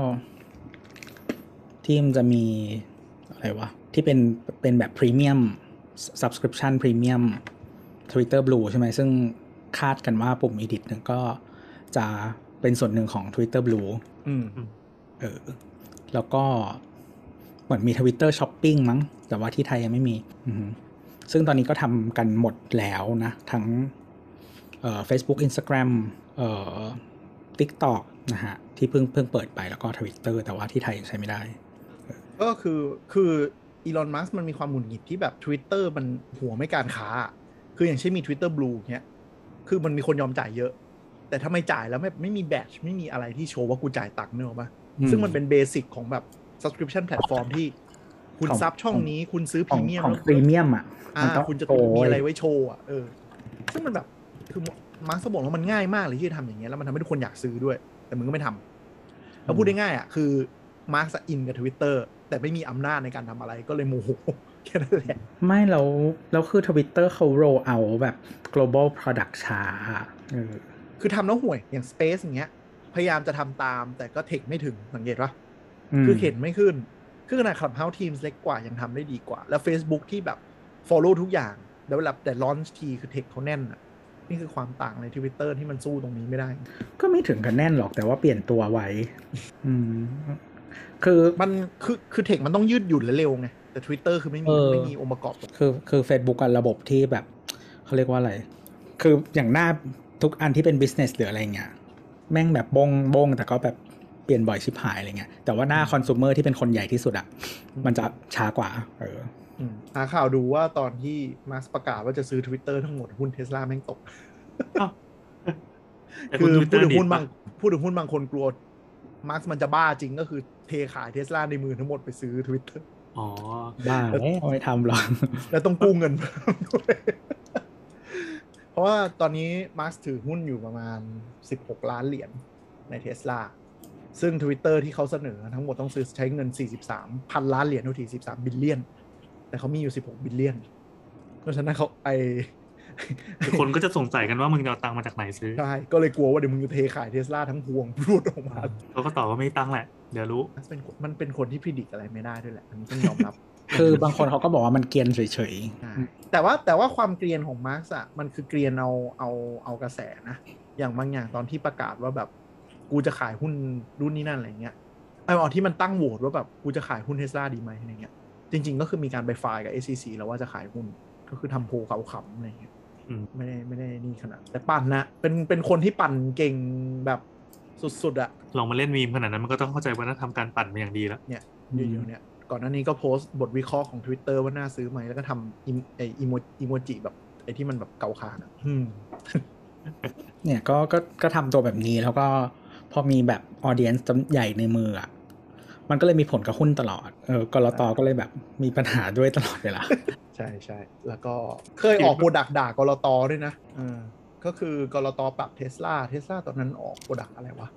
ที่มันจะมีอะไรวะ ที่เป็นเป็นแบบพรีเมียม subscription พรีเมียม Twitter Blue ใช่ไหมซึ่ง คาดกันว่าปุ่ม edit เนี่ยก็จะเป็นส่วนหนึ่งของ Twitter Blue อืมเออ แล้วก็เหมือนมี Twitter Shopping มั้ง แต่ว่าที่ไทยยังไม่มีอือฮึซึ่งตอนนี้ก็ทำกันหมดแล้วนะ ทั้งเอ่อ Facebook Instagram เอ่อ TikTok นะฮะ ที่เพิ่งเพิ่งเปิดไปแล้วก็ทวิตเตอร์แต่ว่าที่ไทยยังใช้ไม่ได้ ก็คือคืออีลอนมัสก์มันมีความหงุดหงิดที่แบบ Twitter มันหัวไม่การค้าคืออย่างเช่นมี Twitter Blue เนี้ย คือมันมีคนยอมจ่ายเยอะ แต่ถ้าไม่จ่ายแล้วไม่ไม่มีแบตไม่มีอะไรที่โชว์ว่ากูจ่ายตังค์เนกอะปะอืมซึ่งมันเป็นเบสิกของแบบ subscription platform ที่ คุณของซับช่องนี้คุณซื้อพขอรีงเมียมของแล้วพรีเมียมอะอ่ามันต้องคุณจะโชว์มีอะไรไว้โชว์อะเออ ซึ่งมันแบบคือมาร์คสบอกว่ามันง่ายมากเลยที่จะทำอย่างเงี้ยแล้วมันทำให้ทุกคนอยากซื้อด้วย แต่มึงก็ไม่ทำแล้วพูดได้ง่ายๆอะคือมาร์คอินกับทวิตเตอร์แต่ไม่มีอำนาจในการทำอะไรก็เลยโมโห แค่นั้นแหละ ไม่แล้วแล้วคือทวิตเตอร์เขา roll out แบบ global product ช้าอะเออคือทำแล้วห่วยอย่าง Space อย่างเงี้ย พยายามจะทำตาม แต่ก็เทคไม่ถึงสังเกตปะมคือเห็นไม่ขึ้น คือขนาด Clubhouse Teams เล็กกว่ายังทำได้ดีกว่า แล้ว Facebook ที่แบบ follow ทุกอย่าง แล้วเวลาแต่ launch ทีคือเทคเขาแน่นอะนี่คือความต่างใน Twitter ที่มันสู้ตรงนี้ไม่ได้ ก็ไม่ถึงกันแน่นหรอกแต่ว่าเปลี่ยนตัวไว้ อืม คือมันคือคือเทคมันต้องยืดหยุ่นและเร็วไง แต่ Twitter คือไม่มีเออ ไม่มีองค์ประกอบตรงคือคือ Facebook อะระบบที่แบบเขาเรียกว่าอะไร คืออย่างหน้าทุกอันที่เป็น business หรืออะไรเงี้ยแม่งแบบบงบงแต่ก็แบบเปลี่ยนบ่อยชิบหายอะไรเงี้ยแต่ว่าหน้าคอน sumer ที่เป็นคนใหญ่ที่สุดอะมันจะช้ากว่าเอออืมหาข่าวดูว่าตอนที่มาร์คประกาศว่าจะซื้อ Twitter ทั้งหมดหุ้นเทสลาแม่งตกอ้าวแต่คืคุณอทวิตเตพูอดร์ถึดีงหุ้นปะบางพูดถึงหุ้นบางคนกลัวมัสก์มันจะบ้าจริงก็คือเทขายเทสลาในมือทั้งหมดไปซื้อ Twitter อ๋อบ้าแล้วไม่ทำหรอกแล้วต้องกู้เงินเพิ่มด้วยเพราะว่าตอนนี้มัสก์ถือหุ้นอยู่ประมาณ 16 ล้านเหรียญในเทสลาซึ่ง Twitter ที่เขาเสนอทั้งหมดต้องซื้อใช้เงิน 43 พันล้านเหรียญทุกที13 billion แต่เขามีอยู่ 16 billion เพราะฉะนั้นเขาไอคือคนก็จะสงสัยกันว่ามึงจะเอาตังค์มาจากไหนซื้อ ใช่ ก็เลยกลัวว่าเดี๋ยวมึงจะเทขายเทสลาทั้งพวงพูดออกมาเขาก็ตอบว่าไม่มีตังค์แหละ เดี๋ยวรู้มันเป็นมันเป็นคนที่พิจิตอะไรไม่ได้ด้วยแหละ อันนี้ต้องยอมรับ คือบางคนเขาก็บอกว่ามันเกรียนเฉยใช่แต่ว่าแต่ว่าความเกรียนของมาร์กอะมันคือเกรียนเอาเอาเอากระแสนะ อย่างบางอย่างตอนที่ประกาศว่าแบบกูจะขายหุ้นรุ่นนี้นั่นอะไรเงี้ยไอ้เอาที่มันตั้งโหวตว่าแบบกูจะขายหุ้นเทสลาดีไหมอะไรเงี้ย จริง ๆ ก็คือมีการไปไฟล์กับ SEC แล้วว่าจะขายหุ้น ก็คือทำโพลเขาขำอะไรเงี้ยอืมไม่ได้ไม่ได้นี่ขนาด แต่ปั่นนะเป็นเป็นคนที่ปั่นเก่งแบบ สุดๆอะลองมาเล่นมีมขนาดนั้นมันก็ต้องเข้าใจวัฒนธรรมการปั่นมาอย่างดีแล้วเนี่ยเยอะๆเนี่ยก่อนหน้านี้ก็โพสต์บทวิเคราะห์ของ Twitter ว่าน่าซื้อไหมแล้วก็ทำอิมไออีโมอีโมจิแบบไอที่มันแบบเกาคางอะอืมๆเนี่ยก็ก็ก็ทำตัวแบบนี้แล้วก็พอมีแบบออเดียนซ์ใหญ่ในมืออะมันก็เลยมีผลกับหุ้นตลอด เออกลตก็เลยแบบมีปัญหาด้วยตลอดเวลา ใช่ใช่ แล้วก็เคยออก product ด่ากลตด้วยนะเออ ก็คือกลตปรับเทสลาเทสลาตอนนั้นออก product อะไรวะ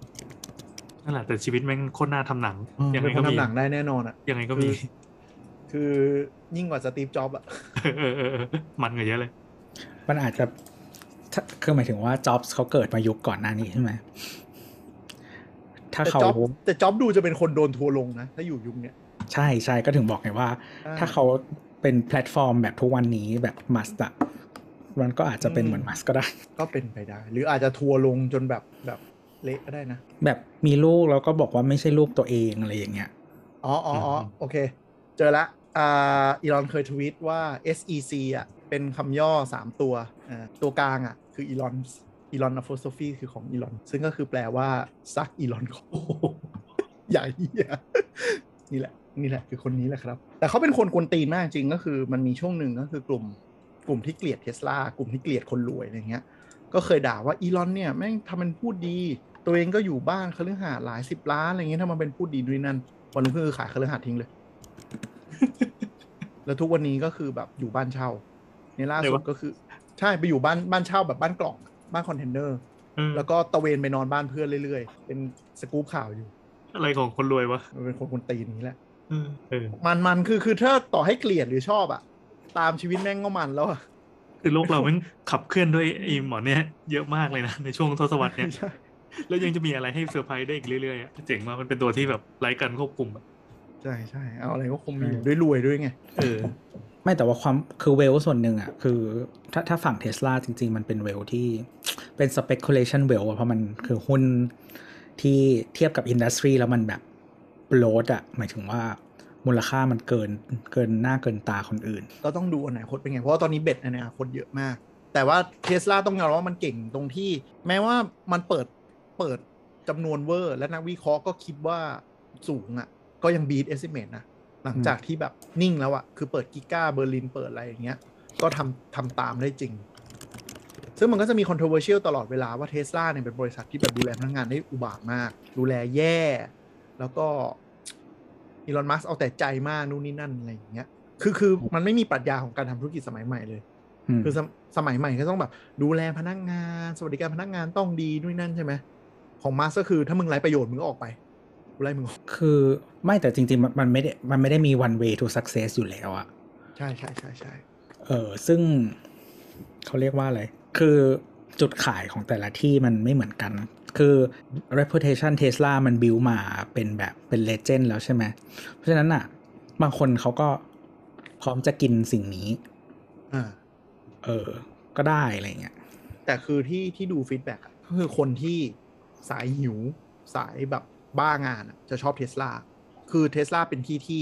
นั่นแหละแต่ชีวิตแม่งโคตรน่าทำหนังยังเป็ไงนคก็นมีทำหนังได้แน่นอนอะยังไงก็มี คือยิ่งกว่าสตีฟจ็อบส์อะเออเออเออมันกว่าเยอะเลย มันอาจจะถ้าคือหมายถึงว่าจ็อบส์เขาเกิดมายุคก่อนหน้านี้ใช่ไหมถ้าแต่เขาจ็อบแต่จ็อบดูจะเป็นคนโดนทัวร์ลงนะ ถ้าอยู่ยุคเนี้ยใช่ใช่ก็ถึงบอกไงว่าอ่า ถ้าเขาเป็นแพลตฟอร์มแบบทุกวันนี้แบบมัสก์อะ มันก็อาจจะเป็นเหมือนมัสก์ก็ได้ ก็เป็นไปได้ หรืออาจจะทัวร์ลงจนแบบแบบเละก็ได้นะ แบบมีลูกแล้วก็บอกว่าไม่ใช่ลูกตัวเองอะไรอย่างเงี้ยอ๋ออ๋ออ๋ออืมโอเค เจอละอ่าอีลอนเคยทวีตว่า SEC อะเป็นคำย่อ 3 ตัวอ่าตัวกลางอะคืออีลอนอีลอนอ p ฟ s โ o ฟีคือของอีลอน ซึ่งก็คือแปลว่าซักอีลอนของใหญ่เหี้ยนี่แหละ นี่แหละคือคนนี้แหละครับ แต่เขาเป็นคนกวนตีนมากจริงก็คือมันมีช่วงหนึ่งก็คือกลุ่ม กลุ่มที่เกลียดเทสลากลุ่มที่เกลียดคนรวยอะไรเงี้ย ก็เคยด่าว่าอีลอนเนี่ยแม่งทำเป็นพูดดี ตัวเองก็อยู่บ้านคฤหาสน์หลายสิบล้านอะไรเงี้ยถ้ามันเป็นพูดดีด้วยนั่นวันรุ่งขึ้นคือขายคฤหาสน์ทิ้งเลย แล้วทุกวันนี้ก็คือแบบอยู่บ้านเช่าเนี่ยล่าสุดก็คือ ใช่ไปอยู่บ้านบ้านเช่าแบบบ้านกล่อง บ้านคอนเทนเนอร์เออแล้วก็ตระเวนไปนอนบ้านเพื่อนเรื่อยๆ เป็นสกู๊ปข่าวอยู่ อะไรของคนรวยวะมันเป็นคนคนตีนนี้แหละเออเออมันมันคือคือถ้าต่อให้เกลียดหรือชอบอะ ตามชีวิตแม่งก็มันแล้วอะคือโลกเราแม่งขับเคลื่อนด้วยไอ้หมอเนี่ยเยอะมากเลยนะ ในช่วงทศวรรษเนี่ยใช่แล้วยังจะมีอะไรให้เซอร์ไพรส์ได้อีกเรื่อยๆอะเจ๋งมากมันเป็นตัวที่แบบไร้การควบคุมอะใช่ใช่เอาอะไรก็คงมีอยู่ด้วยรวยด้วยไงเออไม่แต่ว่าความคือเวลส่วนหนึ่งอะคือถ้าถ้าฝั่งเทสลาจริง ๆ มันเป็นเวลที่เป็น speculation well อะเพราะมันคือหุ้นที่เทียบกับอินดัสทรีแล้วมันแบบโ o ดอะหมายถึงว่า มูลค่ามันเกินเกินหน้าเกินตาคนอื่น ก็ต้องดูอนาคตเป็นไง เพราะว่าตอนนี้เบ็ดในอนาคตเยอะมาก แต่ว่าเทสลาต้องยอมรับว่ามันเก่งตรงที่ แม้ว่ามันเปิดเปิดจำนวนเวอร์ และนักวิเคราะห์ก็คิดว่าสูงอะ่ะ ก็ยังบีทเอส i ิเมตนะ หลังจากที่แบบนิ่งแล้วอะ่ะ คือเปิด Giga Berlin เปิดอะไรอย่างเงี้ย ก็ทำทำตามได้จริง ซึ่งมันก็จะมี controversial ตลอดเวลาว่าเทสลาเนี่ยเป็นบริษัทที่แบบดูแลพนักงานได้อุบาทว์มาก ดูแลแย่ แล้วก็ อีลอนมัสก์เอาแต่ใจมากนู่นนี่นั่นอะไรอย่างเงี้ยคือคือมันไม่มีปรัชญาของการทำธุรกิจสมัยใหม่เลยอืมคือสมสมัยใหม่ก็ต้องแบบ ดูแลพนักงาน สวัสดิการพนักงานต้องดีนู่นนนั่นใช่ไหมของมาสก็คือถ้ามึงไร้ประโยชน์มึงก็ออกไปกูไล่มึงออกคือไม่แต่จริงๆมันมันไม่ได้มันไม่ได้มี one way to success อยู่แล้วอะใช่ใช่ใช่ใช่เออซึ่งเขาเรียกว่าอะไร คือ จุดขายของแต่ละที่มันไม่เหมือนกัน คือ reputation Tesla มัน build มาเป็นแบบเป็น legend แล้วใช่ไหม เพราะฉะนั้นอะ บางคนเขาก็พร้อมจะกินสิ่งนี้อ่าเออ ก็ได้อะไรเงี้ย แต่คือที่ที่ดู feedback ก็คือคนที่สายหิว สายแบบบ้างานอะจะชอบเทสลาคือเทสลาเป็นที่ที่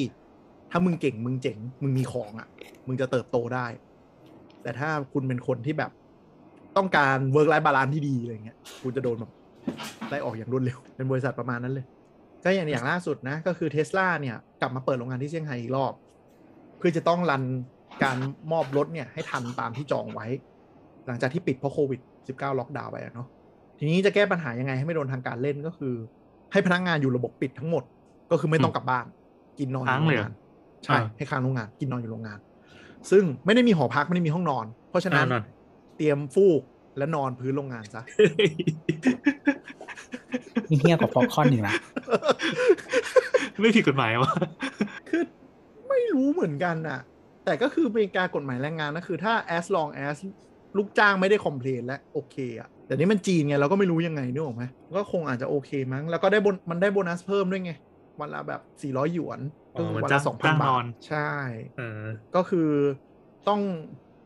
ถ้ามึงเก่งมึงเจ๋ง มึงมีของอะ่ะ มึงจะเติบโตได้ แต่ถ้าคุณเป็นคนที่แบบ ต้องการ work-life balance ที่ดีอะไรเงี้ยคุณจะโดนแบบไล่ออกอย่างรวดเร็ว เป็นบริษัทประมาณนั้นเลย ก็อย่างอย่างล่าสุดนะ ก็คือเทสลาเนี่ย กลับมาเปิดโรงงานที่เซี่ยงไฮ้อีกรอบ เพื่อจะต้องรันการมอบรถเนี่ยให้ทันตามที่จองไว้ หลังจากที่ปิดเพราะโควิด 19 ล็อกดาวน์ไปอะเนาะทีนี้จะแก้ปัญหายังไงให้ไม่โดนทางการเล่นก็คือ ให้พนักงานอยู่ระบบปิดทั้งหมด ก็คือไม่ต้องกลับบ้าน กินนอนอยู่ค้างโรเลยงเหรองานใช่อ่าให้ค้างโรงงาน กินนอนอยู่โรงงาน ซึ่งไม่ได้มีหอพักไม่ได้มีห้องนอน เพราะฉะนั้นนอน เตรียมฟูกและนอนพื้นโรงงานซะนี่เฮี้ยกว่าฟอกคอนอีกนะไม่ผิดกฎหมายวะคือไม่รู้เหมือนกันอะแต่ก็คือเป็นการกฎหมายแรงงานนะคือถ้า as long as ลูกจ้างไม่ได้คอมเพลนและโอเคอะแต่นี่มันจีนไงเราก็ไม่รู้ยังไงนึกออกไหมก็คงอาจจะโอเคมั้ง แล้วก็ได้บนมันได้โบนัสเพิ่มด้วยไงวันละแบบ 400 หยวนอ๋อก็คือมันวันจ้าละงสองพันจ้างนบาอทนใช่เออก็คือต้อง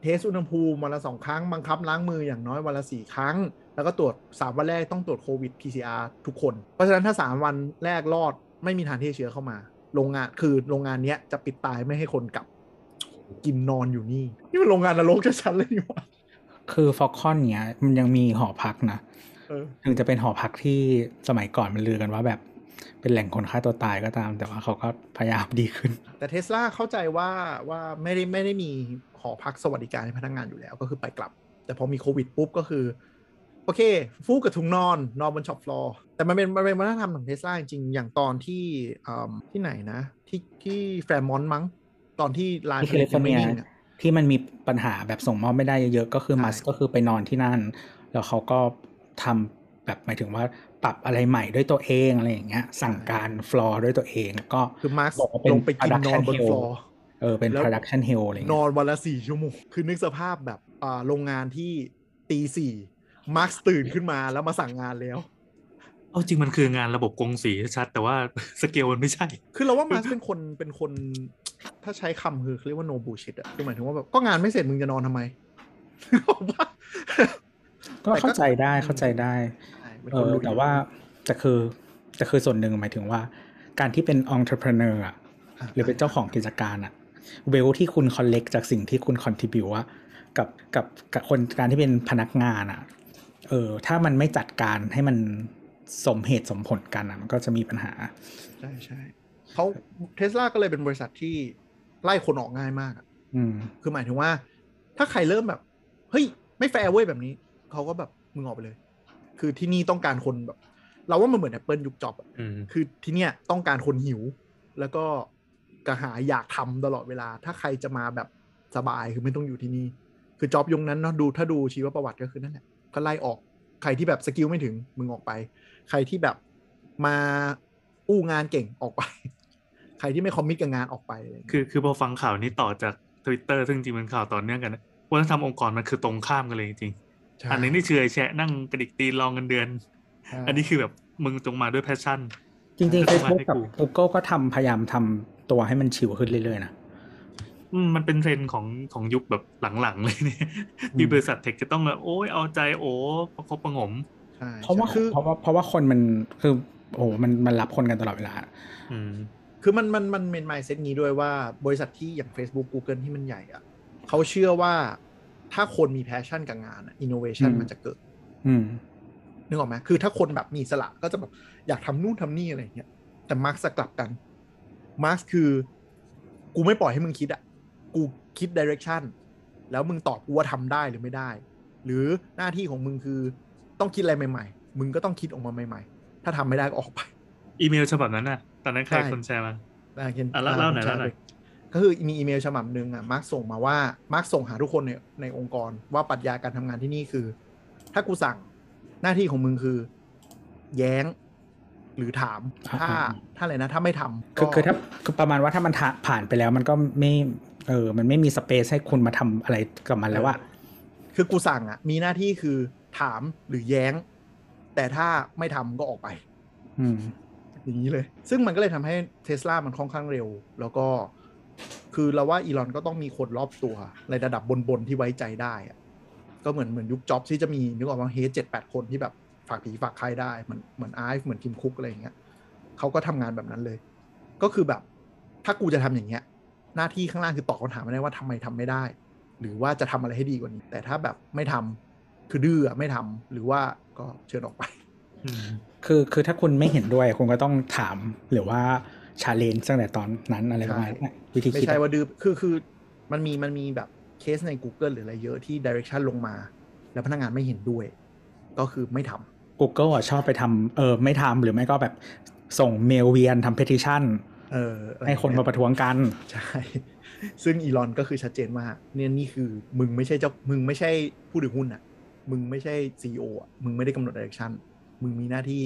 เทสอุณหภูมิวันละสองครั้งบังคับล้างมืออย่างน้อยวันละสี่ครั้ง แล้วก็ตรวจสามวันแรกต้องตรวจโควิด PCR ทุกคน เพราะฉะนั้นถ้าสามวันแรกรอดไม่มีทางที่จะเชื้อเข้ามา โรงงานคือโรงงานเนี้ยจะปิดตายไม่ให้คนกลับ กินนอนอยู่นี่ นี่มันโรงงานนรกชัดๆเลยนี่หว่าคือฟอกคอนเนี้ยมันยังมีหอพักนะเออถึงจะเป็นหอพักที่สมัยก่อนมันลือกันว่าแบบเป็นแหล่งคนฆ่าตัวตายก็ตาม แต่ว่าเขาก็พยายามดีขึ้น แต่เทสลาเข้าใจว่าว่าไม่ได้ไม่ได้มี หอพักสวัสดิการให้พนักงานอยู่แล้วก็คือไปกลับ แต่พอมีโควิดปุ๊บก็คือ โอเค ฟูกกับถุงนอน นอนบน shop floor แต่มันเป็นมันเป็นวัฒนธรรมของเทสลาจริงๆอย่างตอนที่อืมที่ไหนนะ ที่ที่ Fremont มั้ง ตอนที่ลานที่แคลิฟอร์เนียไม่นิ่งอะที่มันมีปัญหาแบบส่งมอบไม่ได้เยอะๆก็คือใช่มัสก็คือไปนอนที่นั่น แล้วเขาก็ทำแบบหมายถึงว่าปรับอะไรใหม่ด้วยตัวเองอะไรอย่างเงี้ย สั่งการฟลอร์ด้วยตัวเอง แล้วก็คือมาร์คบอกว่าเป็นลงไปกินนอนบน production floor hell เออเป็นแล้ว production hell อะไรนเงี้อยนวันละสี่ชั่วโมง คือนึกสภาพแบบอ่าโรงงานที่ตีสี่มาร์คตื่นขึ้นมาแล้วมาสั่งงานแล้วเอาจริงมันคืองานระบบกงสีชัด แต่ว่าสเกลมันไม่ใช่ คือเราว่ามาร์คเป็นคนเป็นคน ถ้าใช้คำคือเขาเรียกว่า no bullshit อะคือหมายถึงว่าแบบก็งานไม่เสร็จมึงจะนอนทำไมผมว่าก็เข้าใจได้เข้าใจได้ใช่เป็นเอคนอลุยแต่ว่าแต่คือแต่คือส่วนหนึ่งหมายถึงว่า การที่เป็น entrepreneur อะหรือเป็นเจ้าของกิจการอะ value ที่คุณ collect จากสิ่งที่คุณ contribute อะกับกับกับคนการที่เป็นพนักงานอะเออถ้ามันไม่จัดการให้มันสมเหตุสมผลกันอะมันก็จะมีปัญหา ใช่ใช่เขาเทสลาก็เลยเป็นบริษัทที่ไล่คนออกง่ายมากอะอืมคือหมายถึงว่า ถ้าใครเริ่มแบบ เฮ้ย ไม่แฟร์เว้ยแบบนี้เขาก็แบบมึงออกไปเลย คือที่นี่ต้องการคนแบบ เราว่ามันเหมือน Apple ยุคจ็อบอะอืมคือที่เนี่ยต้องการคนหิว แล้วก็ กระหายอยากทำตลอดเวลา ถ้าใครจะมาแบบสบายคือไม่ต้องอยู่ที่นี่ คือจ็อบยงนั้นเนาะดูถ้าดูชีวประวัติก็คือนั่นแหละก็ไล่ออกใครที่แบบสกิลไม่ถึงมึงออกไป ใครที่แบบมาอู้งานเก่งออกไป ใครที่ไม่คอมมิตกับงานออกไปอะไรอย่างเงี้ยคือคือพอฟังข่าวนี้ต่อจาก Twitter ซึ่งจริงเป็นข่าวต่อเนื่องกันนะวัฒนธรรมองค์กรมันคือตรงข้ามกันเลยจริงใช่ๆอันนี้นี่เชื่อแชะนั่งกระดิกตีนรอเงินเดือนใช่อันนี้คือแบบมึงจงมาด้วย passion จริงๆเออ Facebook ให้กับกู Google ก็ทำพยายามทำ ตัวให้มัน chill ขึ้นเรื่อยๆนะอืมมันเป็นเทรนด์ของของยุคแบบหลังๆเลยเนี่ยที่บริษัท tech จะต้องแบบโอ้ยเอาใจโอ้ประคบประหงมใช่เพราะว่าใช่คือเพราะว่าเพราะว่าคนมันคือโอ้โหมันมันรับคนกันตลอดเวลาอืมคือมันมันมันเป็น mindset นี้ด้วยว่าบริษัทที่อย่าง Facebook Google ที่มันใหญ่อะเขาเชื่อว่าถ้าคนมี passion กับงานอินโนเวชันอืมมันจะเกิดอืมนึกออกไหมคือถ้าคนแบบมีอิสระก็จะแบบอยากทำนู่นทำนี่อะไรอย่างเงี้ยแต่มาร์คจะกลับกัน มาร์คคือ กูไม่ปล่อยให้มึงคิดอะกูคิด direction แล้วมึงตอบกูว่าทำได้หรือไม่ได้ หรือหน้าที่ของมึงคือต้องคิดอะไรใหม่ ๆ มึงก็ต้องคิดออกมาใหม่ ๆ ถ้าทำไม่ได้ก็ออกไป อีเมลฉบับนั้นน่ะ ตอนนั้นใครใช่คนแชร์มาอะเขียนอะเล่าเล่าหน่อยผมแชเล่าหน่อยไปก็คือมีอีเมลฉบับหนึ่งอะมาร์กส่งมาว่ามาร์กส่งหาทุกคนในในองค์กรว่าปรัชญาการทำงานที่นี่คือ ถ้ากูสั่งหน้าที่ของมึงคือ แย้ง หรือถาม ถ้าอ่าถ้าอะไรนะ ถ้าไม่ทำคือก็คือถ้าคือประมาณว่าถ้ามันผ่าผ่านไปแล้ว มันก็ไม่เออ มันไม่มีสเปซให้คุณมาทำอะไรกับมันแล้วว่าคือกูสั่งอะมีหน้าที่คือถามหรือแย้ง แต่ถ้าไม่ทำก็ออกไป อืมอย่างนี้เลย ซึ่งมันก็เลยทำให้เทสลามันค่อนข้างเร็ว แล้วก็ คือเราว่าอีลอนก็ต้องมีคนรอบตัวในระดับ บน ๆ ที่ไว้ใจได้อะก็เหมือนเหมือนยุคจ็อบที่จะมีนึกออกว่าเฮดเจ็ดแปดคนที่แบบ ฝากผีฝากใครได้เหมือนเหมือนไอฟ์เหมือนทีมคุกอะไรอย่างเงี้ยเขาก็ทำงานแบบนั้นเลย ก็คือแบบถ้ากูจะทำอย่างเงี้ย หน้าที่ข้างล่างคือตอบคำถามไม่ได้ว่าทำไมทำไม่ได้ หรือว่าจะทำอะไรให้ดีกว่านี้ แต่ถ้าแบบไม่ทำคือดื้ออะไม่ทำหรือว่าก็เชิญออกไปอืมคือคือถ้าคุณไม่เห็นด้วยคุณก็ต้องถามหรือว่า challenge ตั้งแต่ตอนนั้นอะไรประมาณนั้นวิธีไม่คิดใช่ว่าดื้อคือคือมันมีมันมีแบบเคสใน Google หรืออะไรเยอะที่ direction ลงมา แล้วพนักงานไม่เห็นด้วย ก็คือไม่ทำ Google อะชอบไปทำเออไม่ทำหรือไม่ก็แบบส่งเมลเวียนทำ petition เอออะไรให้คนมาประท้วงกัน ใช่ ซึ่งอีลอนก็คือชัดเจนมากเนี่ยนี่คือมึงไม่ใช่เจ้ามึงไม่ใช่ผู้ถือหุ้นอะ มึงไม่ใช่ CEO อะมึงไม่ได้กำหนด direction มึงมีหน้าที่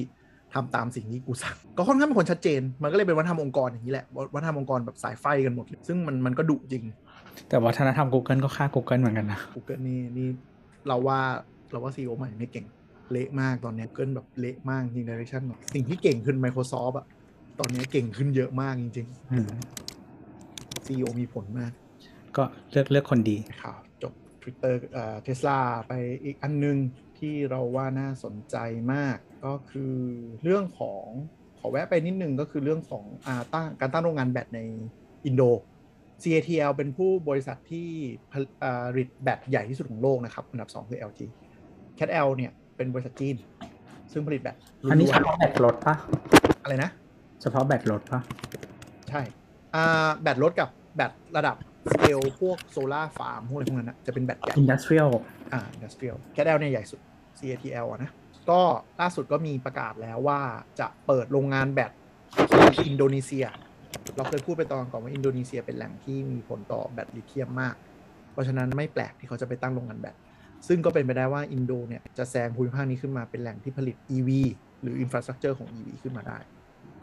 ทำตามสิ่งที่กูสั่ง ก็ค่อนข้างเป็นคนชัดเจน มันก็เลยเป็นวัฒนธรรมองค์กรอย่างนี้แหละวัฒนธรรมองค์กรแบบสายไฟกันหมดเลยซึ่งมันมันก็ดุจริง แต่วัฒนธรรม Google ก็ฆ่า Google เหมือนกันนะ Google นี่นี่เราว่าเราว่า CEO ใหม่ไม่เก่ง เละมากตอนเนี้ย Google แบบเละมากจริง direction สิ่งที่เก่งขึ้น Microsoft อะตอนนี้เก่งขึ้นเยอะมากจริงอืมๆ CEO มีผลมาก ก็เลือกเลือกคนดีข่าวจบ Twitter เอ่อ Tesla ไปอีกอันนึงที่เราว่าน่าสนใจมากก็คือเรื่องของขอแวะไปนิดนึงก็คือเรื่องของอาตั้งการตั้งโรงงานแบตในอินโด CATL เป็นผู้บริษัทที่ผลิตอ่าผลิตแบตใหญ่ที่สุดของโลกนะครับ อันดับ 2 คือ LG CATL เนี่ย เป็นบริษัทจีน ซึ่งผลิตแบตอันนี้ล้วนเฉพาะแบตรถปะๆอะไรนะ เฉพาะแบตรถปะใช่อ่าแบตรถกับแบตระดับสเกลพวกโซลาร์ฟาร์มพวกอะไรพวกนั้นนะจะเป็นแบตใหญ่ indus trial อ่า industrial CATL เนี่ยใหญ่สุด CATL อะนะ ก็ล่าสุดก็มีประกาศแล้วว่าจะเปิดโรงงานแบตที่อินโดนีเซีย เราเคยพูดไปตอนก่อนว่าอินโดนีเซียเป็นแหล่งที่มีผลต่อแบตลิเธียมมาก เพราะฉะนั้นไม่แปลกที่เขาจะไปตั้งโรงงานแบต ซึ่งก็เป็นไปได้ว่าอินโดเนี่ยจะแซงภูมิภาคนี้ขึ้นมาเป็นแหล่งที่ผลิต EV หรือ infrastructure ของ EV ขึ้นมาได้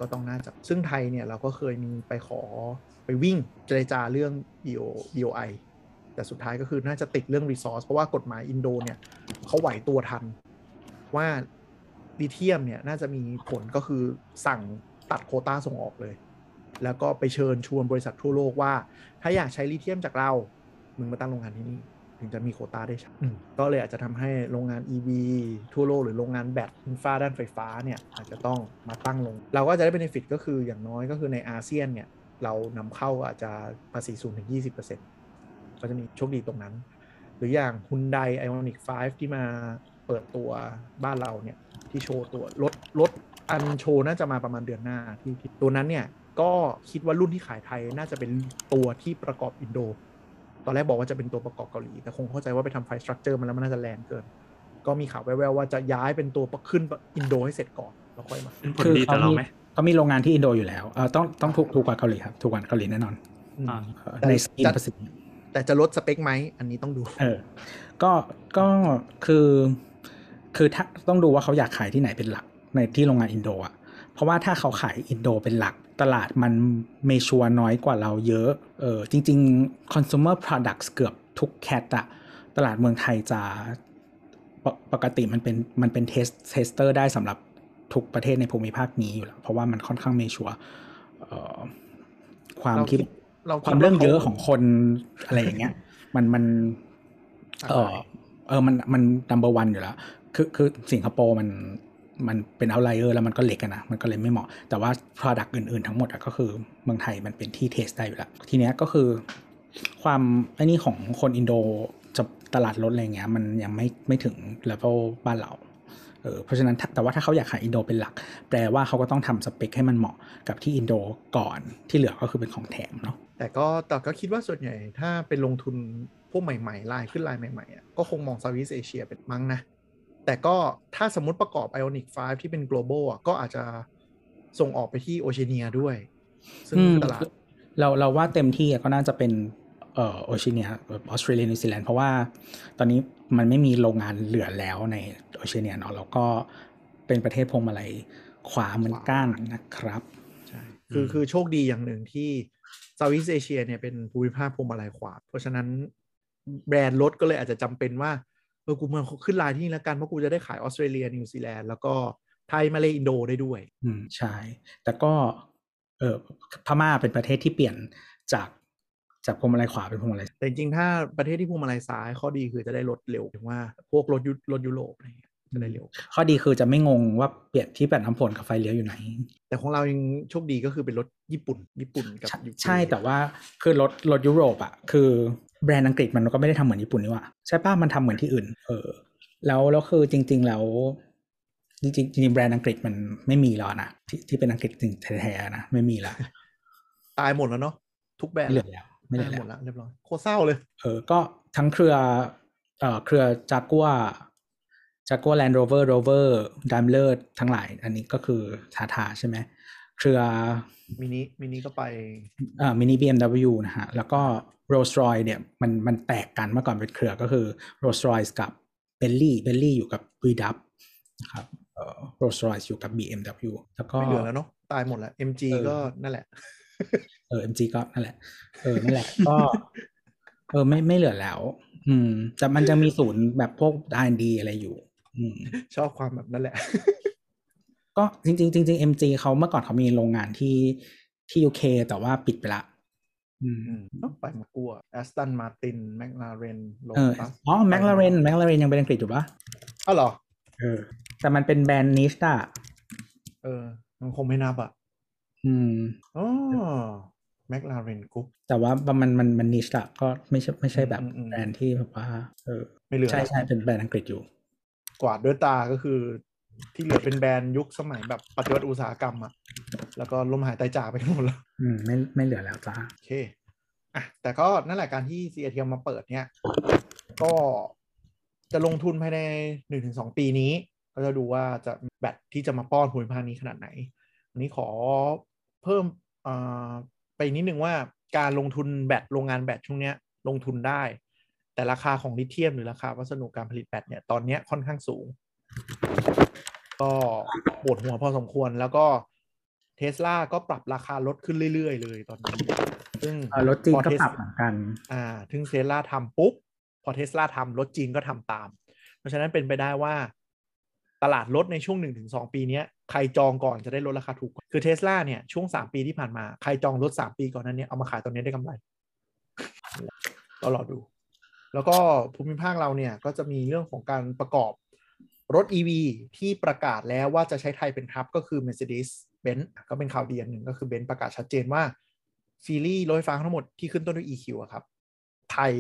ก็ต้องน่าจะซึ่งไทยเนี่ยเราก็เคยมีไปขอไปวิ่งเจรจาเรื่อง BO BOI แต่สุดท้ายก็คือน่าจะติดเรื่อง resource เพราะว่ากฎหมายอินโดเนี่ยเขาไหวตัวทัน ว่าลิเทียมเนี่ยน่าจะมีผลก็คือสั่งตัดโคต้าส่งออกเลย แล้วก็ไปเชิญชวนบริษัททั่วโลกว่า ถ้าอยากใช้ลิเทียมจากเรา มึงมาตั้งโรงงานที่นี่ ถึงจะมีโควต้าได้ใช้อืมก็เลยอาจจะทำให้โรงงาน EV ทั่วโลกหรือโรงงานแบตอินฟราด้านไฟฟ้าเนี่ยอาจจะต้องมาตั้งลง เราก็จะได้ benefit ก็คืออย่างน้อยก็คือในอาเซียนเนี่ยเรานำเข้าอาจจะภาษีสูงถึง 20%ก็จะมีโชคดีตรงนั้น หรืออย่าง Hyundai Ioniq 5 ที่มาเปิดตัวบ้านเราเนี่ยที่โชว์ตัวรถรถอันโชว์น่าจะมาประมาณเดือนหน้าที่ที่ตัวนั้นเนี่ยก็คิดว่ารุ่นที่ขายไทยน่าจะเป็นตัวที่ประกอบอินโด ตอนแรกบอกว่าจะเป็นตัวประกอบเกาหลี แต่คงเข้าใจว่าไปทำ price structure มันแล้วมันน่าจะแรงเกิน ก็มีข่าวแว่วๆว่าจะย้ายเป็นตัวขึ้นอินโดให้เสร็จก่อนแล้วค่อยมาเป็นผลดีต่อเราไหมเขามีโรงงานที่อินโดอยู่แล้วเออต้องต้องถูกถูกกว่าเกาหลีครับถูกกว่าเกาหลีแน่นอนอืมอ่าเออแต่ใน scheme จะภาษีแต่จะลดสเปคไหมอันนี้ต้องดู เออ ก็ก็คือ คือถ้าต้องดูว่าเขาอยากขายที่ไหนเป็นหลักในที่โรงงานอินโดอะเพราะว่าถ้าเขาขายอินโดเป็นหลัก ตลาดมัน mature น้อยกว่าเราเยอะ เออจริง ๆ consumer products เกือบทุก cat อะตลาดเมืองไทยจะปกปกติมันเป็นมันเป็น test tester ได้สำหรับทุกประเทศในภูมิภาคนี้อยู่แล้ว เพราะว่ามันค่อนข้าง mature เอ่อความเราคิดเราความเรื่องเยอะของคนอะไรอย่างเงี้ย มันมัน เออเออมันมัน number one อยู่แล้ว คือคือสิงคโปร์มัน มันเป็นเอาไลเออร์แล้วมันก็เล็กนะ มันก็เลยไม่เหมาะ แต่ว่า product อื่นๆ ทั้งหมดอะก็คือเมืองไทยมันเป็นที่เทสได้อยู่แล้ว ทีเนี้ยก็คือความไอ้นี่ของคนอินโดจะตลาดรถอะไรเงี้ยมันยังไม่ไม่ถึงเลเวลบ้านเราเออเพราะฉะนั้นแต่ว่าถ้าเขาอยากขายอินโดเป็นหลัก แปลว่าเขาก็ต้องทำสเปคให้มันเหมาะกับที่อินโดก่อนที่เหลือก็คือเป็นของแถมเนาะแต่ก็แต่ก็คิดว่าส่วนใหญ่ถ้าเป็นลงทุนพวกใหม่ๆลายขึ้นลายใหม่ๆอะก็คงมอง Southeast Asia เป็นมั้งนะ แต่ก็ถ้าสมมติประกอบ Ionic 5 ที่เป็น global อะก็อาจจะส่งออกไปที่โอเชียเนียด้วย ซึ่งอืมตลาด เราเราว่าเต็มที่อะก็น่าจะเป็นเอ่อโอเชียเนียออสเตรเลียนิวซีแลนด์เพราะว่าตอนนี้มันไม่มีโรงงานเหลือแล้วในโอเชียเนียเนาะแล้วก็เป็นประเทศพวงมาลัยขวาเหมือนกันนะครับใช่คืออืมคือโชคดีอย่างหนึ่งที่ Southeast Asia เนี่ยเป็นภูมิภาคพวงมาลัยขวา เพราะฉะนั้นแบรนด์รถก็เลยอาจจะจำเป็นว่า เออกูมาขึ้นลายที่นี่แล้วกันเพราะกูจะได้ขายออสเตรเลียนิวซีแลนด์แล้วก็ไทยมาเลอินโดได้ด้วย อืมใช่ แต่ก็เออพม่าเป็นประเทศที่เปลี่ยนจากจากพวงมาลัยขวาเป็นพวงมาลัยแต่จริงๆถ้าประเทศที่พวงมาลัยซ้ายข้อดีคือจะได้รถเร็วถึงว่าพวกรถยุรถยุโรปอะไรเงี้ยจะได้เร็ว ข้อดีคือจะไม่งงว่าเปลี่ยนที่แปดน้ำฝนกับไฟเลี้ยวอยู่ไหน แต่ของเรายังโชคดีก็คือเป็นรถญี่ปุ่น ญี่ปุ่นกับใช่ UK ใช่แต่ว่าคือรถรถยุโรปอะคือ แบรนด์อังกฤษมันก็ไม่ได้ทำเหมือนญี่ปุ่นนี่หว่าใช่ป้ะมันทำเหมือนที่อื่น เออ แล้วแล้วคือจริง ๆ แล้วจริงๆจริงๆแบรนด์อังกฤษมันไม่มีแล้วนะที่ที่เป็นอังกฤษจริงแท้ๆนะไม่มีละตายหมดแล้วเนาะทุกแบรนด์ไม่เหลือแล้วไม่เหลือตายหมแล้ดวแล้วเรียบร้อยโคตรเศร้าเลย เออ ก็ทั้งเครือเอ่อเครือ Jaguar Jaguar Land Rover Rover Daimler ทั้งหลาย อันนี้ก็คือ Tata ใช่ไหม เครือ Mini Mini ก็ไปเอ่อ Mini BMW นะฮะ แล้วก็ Rolls Royce เนี่ยมันมันแตกกันเมื่อก่อนเป็นเครือก็คือ Rolls Royce กับ Bentley Bentley อยู่กับ VW นะครับเอ่อ Rolls Royce อยู่กับ BMW แล้วก็ไม่เหลือแล้วเนาะตายหมดแล้ว MG เออก็นั่นแหละ เออ MG ก็นั่นแหละ เออนั่นแหละก็เออไม่ไม่เหลือแล้ว อืม แต่มันจะมีศูนย์แบบพวก R&D อะไรอยู่ อืม ชอบความแบบนั่นแหละ ก็จริงๆจริงๆ MG เขาเมื่อก่อนเขามีโรงงานที่ที่ UK แต่ว่าปิดไปละอืมอืมเอ้าไปหมดกลัวแอสตันมาตินแมคลาเรนโลเออตัสอ๋อแมคลาเรนแมคลาเรนยังเป็นอังกฤษอยู่ปะอ้าวเหรอเออ แต่มันเป็นแบรนด์ niche อะเออ มันคงไม่นับอะ อืมอ๋อ McLaren Group แต่ว่ามันมันมัน niche อะก็ไม่ใช่ไม่ใช่แบบอืมอืมแบรนด์ที่แบบว่าเออไม่เหลือใช่แล้วใช่เป็นแบรนด์อังกฤษอยู่ กวาดด้วยตาก็คือ ที่เหลือเป็นแบรนด์ยุคสมัยแบบปฏิวัติอุตสาหกรรมอะแล้วก็ล้มหายตายจากไปกันหมดแล้ว อืมไม่ไม่เหลือแล้วจ้าโอเคอะแต่ก็นั่นแหละการที่ CATL มาเปิดเนี่ย ก็จะลงทุนภายในหนึ่งถึงสองปีนี้ ก็จะดูว่าจะแบตที่จะมาป้อนภูมิภาคนี้ขนาดไหน อันนี้ขอเพิ่มอ่าไปนิดนึงว่าการลงทุนแบตโรงงานแบตช่วงเนี้ยลงทุนได้ แต่ราคาของลิเธียมหรือราคาวัสดุการผลิตแบตเนี่ยตอนเนี้ยค่อนข้างสูง ก็ปวดหัวพอสมควรแล้วก็เทสลาก็ปรับราคาลดขึ้นเรื่อย ๆ เลยตอนนี้ ซึ่งรถจีนพอก็เทสปรับเหมือนกัน อ่า ถึงเทสลาทำปุ๊บ พอเทสลาทำรถจีนก็ทำตาม เพราะฉะนั้นเป็นไปได้ว่า ตลาดรถในช่วง1-2ปีเนี้ยใครจองก่อนจะได้ลดราคาถูก คือเทสลาเนี่ยช่วง3ปีที่ผ่านมา ใครจองรถ3ปีก่อนนั้นเนี่ยเอามาขายตอนนี้ได้กำไรก็รอดู แล้วก็ภูมิภาคเราเนี่ยก็จะมีเรื่องของการประกอบ รถ EV ที่ประกาศแล้วว่าจะใช้ไทยเป็นทับก็คือ Mercedes-Benz ก็เป็นข่าวดีอันหนึ่งก็คือ Benz ประกาศชัดเจนว่า ซีรีส์รถไฟฟ้าทั้งหมดที่ขึ้นต้นด้วย EQ อะครับ ไทย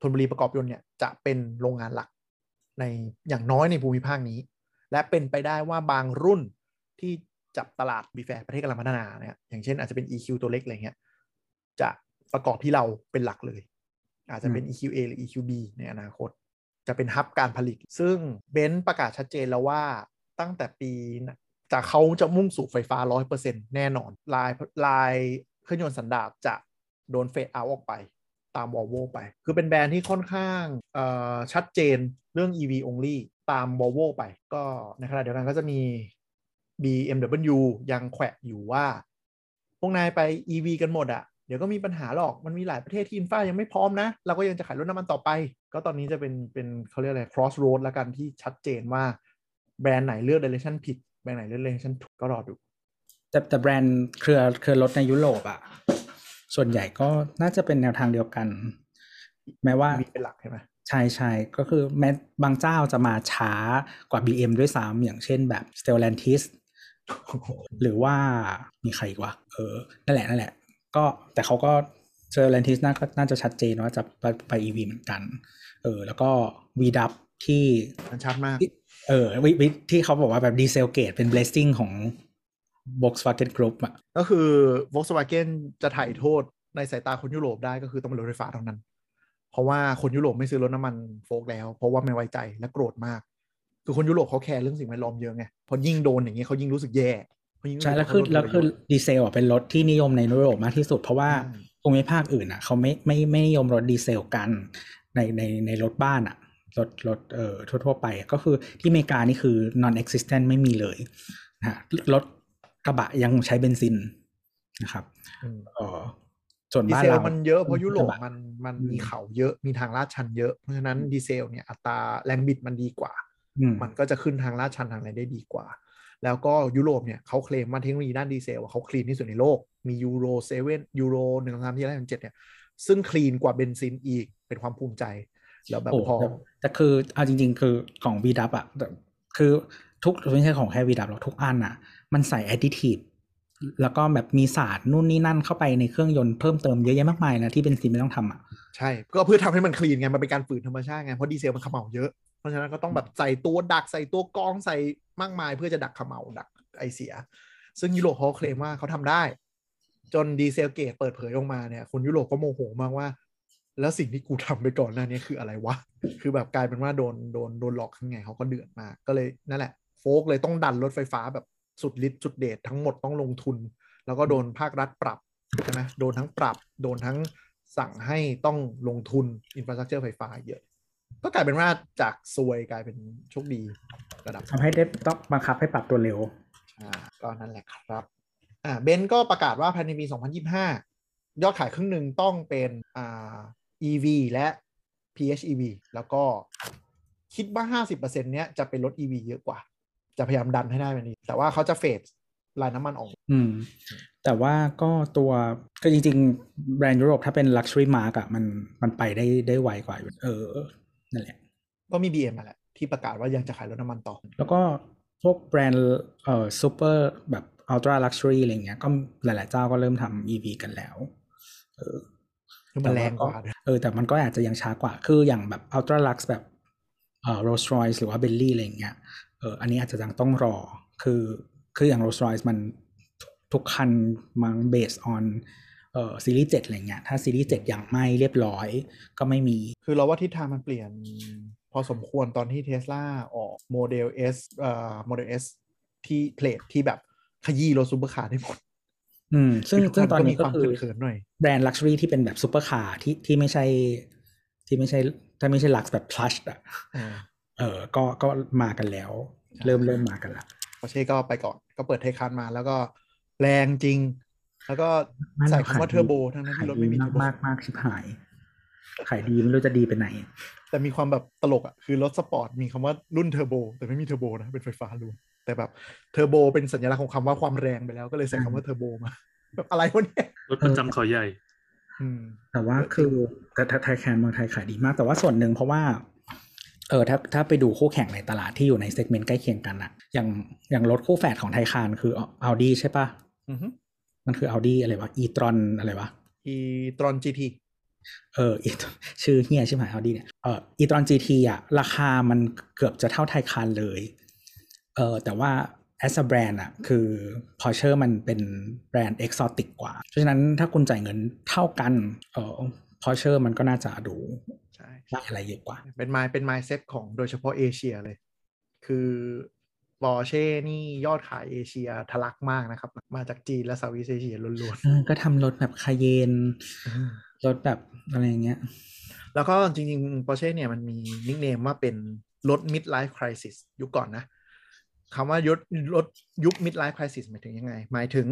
ธนบุรีประกอบยนต์เนี่ยจะเป็นโรงงานหลักในอย่างน้อยในภูมิภาคนี้ และเป็นไปได้ว่าบางรุ่นที่จับตลาดบีแฟร์ประเทศกำลังพัฒนาเนี่ยอย่างเช่นอาจจะเป็น EQ ตัวเล็กอะไรเงี้ยจะประกอบที่เราเป็นหลักเลย อาจจะเป็น EQA หรือ EQB ในอนาคต จะเป็นฮับการผลิต ซึ่งเบนซ์ประกาศชัดเจนแล้วว่าตั้งแต่ปีนะจากเขาจะมุ่งสู่ไฟฟ้า 100%แน่นอน ลายลายเครื่องยนต์สันดาปจะโดน fade out ออกไปตามวอลโวไป คือเป็นแบรนด์ที่ค่อนข้างชัดเจนเรื่อง EV only ตามวอลโวไป ก็ในขณะเดียวกันก็จะมี BMW ยังแขวะอยู่ว่า พวกนายไป EV กันหมดอะเดี๋ยวก็มีปัญหาหรอก มันมีหลายประเทศที่ infra ยังไม่พร้อมนะ เราก็ยังจะขายรถน้ำมันต่อไป ก็ตอนนี้จะเป็นเป็นเขาเรียกอะไร crossroad แล้วกันที่ชัดเจนว่าแบรนด์ไหนเลือก direction ผิด แบรนด์ไหนเลือก direction ถูกก็รอดู แต่แต่แบรนด์เครือเครือรถในยุโรปอะส่วนใหญ่ก็น่าจะเป็นแนวทางเดียวกัน แม้ว่า EV เป็นหลักใช่ไหมใช่ใช่ก็คือแม้บางเจ้าจะมาช้ากว่า BM ด้วยซ้ำอย่างเช่นแบบ Stellantis หรือว่ามีใครอีกวะเออ นั่นแหละนั่นแหละ ก็แต่เขาก็ Stellantis น่าก็น่าจะชัดเจนว่าจะไปไป EV เหมือนกัน เออ แล้วก็ VW ที่มันชัดมากที่เออ VW ที่เขาบอกว่าแบบ Dieselgate เป็น blessing ของ Volkswagen Group อะก็คือ Volkswagen จะไถ่โทษในสายตาคนยุโรปได้ก็คือต้องเป็นรถไฟฟ้าเท่านั้นเพเพราะว่าคนยุโรปไม่ซื้อรถน้ำมันโฟล์คแล้ว เพราะว่าไม่ไว้ใจและโกรธมาก คือคนยุโรปเขาแคร์เรื่องสิ่งแวดล้อมเยอะไงพอยิ่งโดนอย่างนี้เขายิ่งรู้สึกแย่เขายิ่งรู้สึใช่กแล้วคือเขาโดนแล้วคือประโยชน์ดีเซลอะเป็นรถที่นิยมในยุโรปมากที่สุด เพราะว่าใช่ภูมิภาคอื่นอะเขาไม่ไม่ไม่นิยมรถดีเซลกัน ในในในรถบ้านอะรถรถเอ่อทั่ว ๆ ไปอะก็คือที่อเมริกานี่คือ non existent ไม่มีเลยนะฮะรถกระบะยังใช้เบนซินนะครับอืมเออส่วนบ้านเซลมันเยอะเพราะยุโรปกะบะมันมันอืมมีเขาเยอะมีทางลาดชันเยอะ เพราะฉะนั้นดีเซลเนี่ยอัตราแรงบิดมันดีกว่าอืมมันก็จะขึ้นทางลาดชันทางอะไรได้ดีกว่า แล้วก็ยุโรปเนี่ยเขาเคลมว่าเทคโนโลยีด้านดีเซลอะเขา clean ที่สุดในโลกมี Euro seven Euroหนึ่งสองสามที่อะไรเจ็ดเนี่ยซึ่ง clean กว่าเบนซินอีก เป็นความภูมิใจ แล้วแบบโอ้พอแต่แต่คือเอาจริง ๆ คือของ v ีดับอะแต่คือทุกไม่ใช่ของแค่ v ีดับหรอกทุกอันอะ มันใส่ additive แล้วก็แบบมีสารนู่นนี่นั่นเข้าไปในเครื่องยนต์เพิ่มเติมเยอะแยะมากมายนะที่เบนซินไม่ต้องทำอะใช่ก็เพื่อทำให้มัน clean ไงมันเป็นการฝืนธรรมชาติไงเพราะดีเซลมันเขม่าเยอะเพราะฉะนั้นก็ต้องแบบใส่ตัวดักใส่ตัวกรองใส่มากมาย เพื่อจะดักเขม่าดักไอเสีย ซึ่งยุโรปเขาเคลมว่าเขาทำได้ จน Dieselgate เปิดเผยออกมาเนี่ยคนยุโรปก็โมโหมากว่า แล้วสิ่งที่กูทำไปก่อนหน้านี้คืออะไรวะ คือแบบกลายเป็นว่าโดนโดนโดนหลอกข้างไงเขาก็เดือดมาก ก็เลยนั่นแหละ โฟล์คเลยต้องดันรถไฟฟ้าแบบสุดฤทธิ์สุดเดชทั้งหมดต้องลงทุน แล้วก็โดนภาครัฐปรับใช่ไหมโดนทั้งปรับ โดนทั้งสั่งให้ต้องลงทุน infrastructure ไฟฟ้าเยอะ ก็กลายเป็นว่าจากซวยกลายเป็นโชคดีระดับทำให้ได้ต้องบังคับให้ปรับตัวเร็วอ่าก็นั่นแหละครับอ่าเบนก็ประกาศว่าภายในปี 2025 ยอดขายครึ่งหนึ่งต้องเป็นอ่า EV และ PHEV แล้วก็คิดว่า 50%เนี้ยจะเป็นรถ EV เยอะกว่า จะพยายามดันให้ได้แบบนี้ แต่ว่าเขาจะเฟดลายน้ำมันออก อืม แต่ว่าก็ตัวก็จริง ๆ แบรนด์ยุโรปถ้าเป็น Luxury Mark อะมันมันไปได้ได้ไวกว่าอยู่เออ นั่นแหละ ก็มี BM มาแหละ ที่ประกาศว่ายังจะขายรถน้ำมันต่อ แล้วก็พวกแบรนด์เอ่อซูเปอร์แบบ Ultra Luxury อะไรเงี้ย ก็หลาย ๆ เจ้าก็เริ่มทำ EV กันแล้ว เออ คือมันแรงกว่าด้วยเออแต่มันก็อาจจะยังช้ากว่า คืออย่างแบบ Ultra Lux แบบเอ่อ Rolls Royce หรือว่า Bentley อะไรอย่างเงี้ยเอออันนี้อาจจะยังต้องรอ คือคืออย่าง Rolls Royce มันทุกทุกคันมัน based on เอ่อซีรีส์7อะไรเงี้ยถ้าซีรีส์7ยังไม่เรียบร้อยก็ไม่มี คือเราว่าทิศทางมันเปลี่ยน พอสมควรตอนที่ Tesla ออกโมเดล S เอ่อโมเดล S ที่ Plaid ที่แบบขยี้รถซูเปอร์คาร์ได้หมด อืม ซึ่งทุกซึ่งคัตอนนี้มีก็ความคือเขินๆหน่อยแบรนด์ luxury ที่เป็นแบบซูเปอร์คาร์ที่ที่ไม่ใช่ ที่ไม่ใช่ ถ้าไม่ใช่ lux แบบ plush อะอ่าเออ ก็ก็มากันแล้วใช่เริ่มเริ่มมากันละปอร์เช่ก็ไปก่อนก็เปิด Taycan มาแล้วก็แรงจริง แล้วก็ใส่คำว่าเทอร์โบ ทั้งนั้นที่รถไม่มีเทอร์โบมากมากชิบหาย ขายดีไม่รู้จะดีไปไหน แต่มีความแบบตลกอะ คือรถสปอร์ตมีคำว่ารุ่นเทอร์โบ แต่ไม่มีเทอร์โบนะ เป็นไฟฟ้าล้วน แต่แบบเทอร์โบเป็นสัญลักษณ์ของคำว่าความแรงไปแล้วก็เลยใส่คำว่าเทอร์โบมาแบบอะไรวะเนี่ยรถประจำเขาใหญ่อืมแต่ว่าคือแต่ถ้า Taycan เมืองไทยขายดีมาก แต่ว่าส่วนหนึ่งเพราะว่า เออถ้าถ้าไปดูคู่แข่งในตลาดที่อยู่ในเซกเมนต์ใกล้เคียงกันอะอย่างอย่างรถคู่แฝดของไทยคานคือ Audi ใช่ปะอือฮึมันคือ Audi อะไรวะ e-tron อะไรวะอีตรอนจีทีเออ e ชื่อเฮียชื่อหมาย Audi เนี่ยเออ e-tron GT อะราคามันเกือบจะเท่าไทยคานเลย เออแต่ว่า as a brand อะคือ Porsche มันเป็นแบรนด์ exotic กว่า เพราะฉะนั้นถ้าคุณจ่ายเงินเท่ากันเออ Porsche มันก็น่าจะดูใช่ได้อะไรเยอะกว่า เป็น mind เป็น mindset ของโดยเฉพาะเอเชียเลย คือปอร์เช่นี่ยอดขายเอเชียทะลักมากนะครับ มาจากจีนและ Southeast Asia ล้วนเออก็ทำรถแบบ Cayenne ๆรถแบบอะไรอย่างเงี้ย แล้วก็จริงๆ Porsche เนี่ยมันมี nickname ว่าเป็นรถ mid life crisis ยุคก่อนนะ คำว่ารถรถยุค mid life crisis หมายถึงยังไง หมายถึง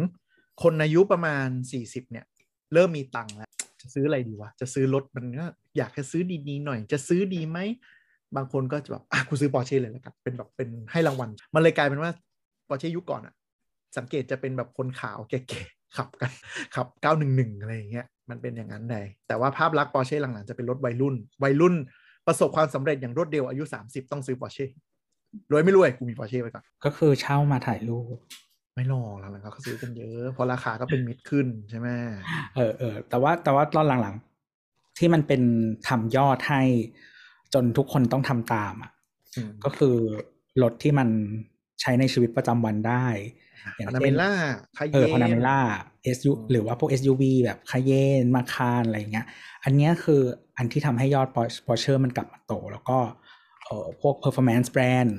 คนอายุประมาณ 40 เนี่ย เริ่มมีตังค์แล้ว จะซื้ออะไรดีวะ จะซื้อรถมันก็อยากจะซื้อดีๆหน่อย จะซื้อดีไหม บางคนก็จะแบบอะกูซื้อ Porsche เลยแล้วกันเป็นแบบเป็นให้รางวัล มันเลยกลายเป็นว่า Porsche ยุคก่อนอะสังเกตจะเป็นแบบคนขาวแก่ๆขับกันขับ 911 อะไรอย่างเงี้ยมันเป็นอย่างนั้นเลยแต่ว่าภาพลักษณ์ปอร์เช่หลังๆจะเป็นรถวัยรุ่น วัยรุ่นประสบความสำเร็จอย่างรวดเร็วอายุ 30 ต้องซื้อปอร์เช่ รวยไม่รวยกูมีปอร์เช่ไปก่อนก็คือเช่ามาถ่ายรูปไม่หรอกหลังๆเขาซื้อกันเยอะเพราะราคาก็เป็นมิดขึ้นใช่ไหมเออเออแต่ว่าแต่ว่าตอนหลังๆ ที่มันเป็นทำยอดให้จนทุกคนต้องทำตามอะอืมก็คือรถที่มันใช้ในชีวิตประจำวันได้ อย่างพานาเช่เมนล่าคาเยเออพานาเมล่า SU หรือว่าพวก SUV แบบคาเยนมาคารอะไรเงี้ย อันเนี้ยคืออันที่ทำให้ยอด Porsche มันกลับมาโต แล้วก็ เอ่อพวก performance brand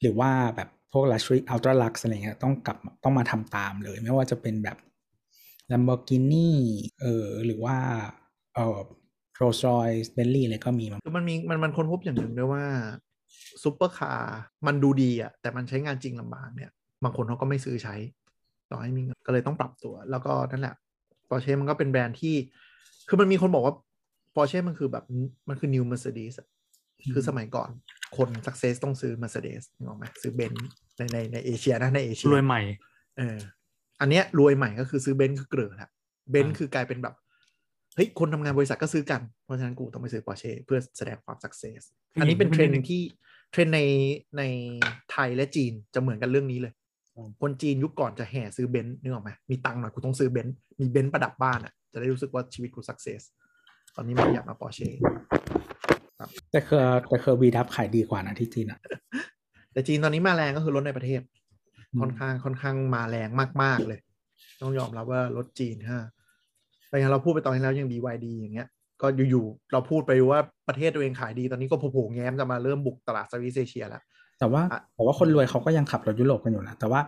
หรือว่าแบบพวก luxury ultra lux อะไรเงี้ยต้องกลับต้องมาทำตามเลย ไม่ว่าจะเป็นแบบ Lamborghini เออหรือว่าเอ่อ Rolls Royce Bentley อะไรก็มีมาคือมันมีมันมันคนพบอย่างหนึ่งด้วยว่าซุปเปอร์คาร์มันดูดีอะแต่มันใช้งานจริงลำบากเนี่ย บางคนเขาก็ไม่ซื้อใช้ ต่อให้มีเงินก็เลยต้องปรับตัว แล้วก็นั่นแหละปอร์เช่มันก็เป็นแบรนด์ที่ คือมันมีคนบอกว่าปอร์เช่มันคือแบบมันคือ new Mercedes อะ คือสมัยก่อนคน success ต้องซื้อ Mercedes นึกออกไหมซื้อเบนซ์ในในในเอเชียนะในเอเชียรวยใหม่เอออันเนี้ยรวยใหม่ก็คือซื้อเบนซ์คือเกลื่อนละเบนซ์อ่าคือกลายเป็นแบบเฮ้ยคนทำงานบริษัทก็ซื้อกัน เพราะฉะนั้นกูต้องไปซื้อปอร์เช่เพื่อแสดงความ success อันนี้เป็นเทรนด์ที่เทรนด์ในในไทยและจีนจะเหมือนกันเรื่องนี้เลย คนจีนยุคก่อนจะแห่ซื้อเบนซ์นึกออกไหมมีตังค์หน่อยกูต้องซื้อเบนซ์มีเบนซ์ประดับบ้านอะจะได้รู้สึกว่าชีวิตกู successตอนนี้มันอยากมาปอร์เช่ แต่คือแต่คือ VW ขายดีกว่านะที่จีนอะแต่จีนตอนนี้มาแรงก็คือรถในประเทศอืมค่อนข้างค่อนข้างมาแรงมาก ๆ เลย ต้องยอมรับว่ารถจีนฮะแต่อย่างเราพูดไปตอนที่แล้วยัง BYD อย่างเงี้ย ก็อยู่ๆเราพูดไปว่าประเทศตัวเองขายดีตอนนี้ก็โผล่ๆแง้มจะมาเริ่มบุกตลาดสวิสเอเชียแล้วแต่ว่าอะแต่ว่าคนรวยเขาก็ยังขับรถยุโรปกันอยู่นะแต่ว่า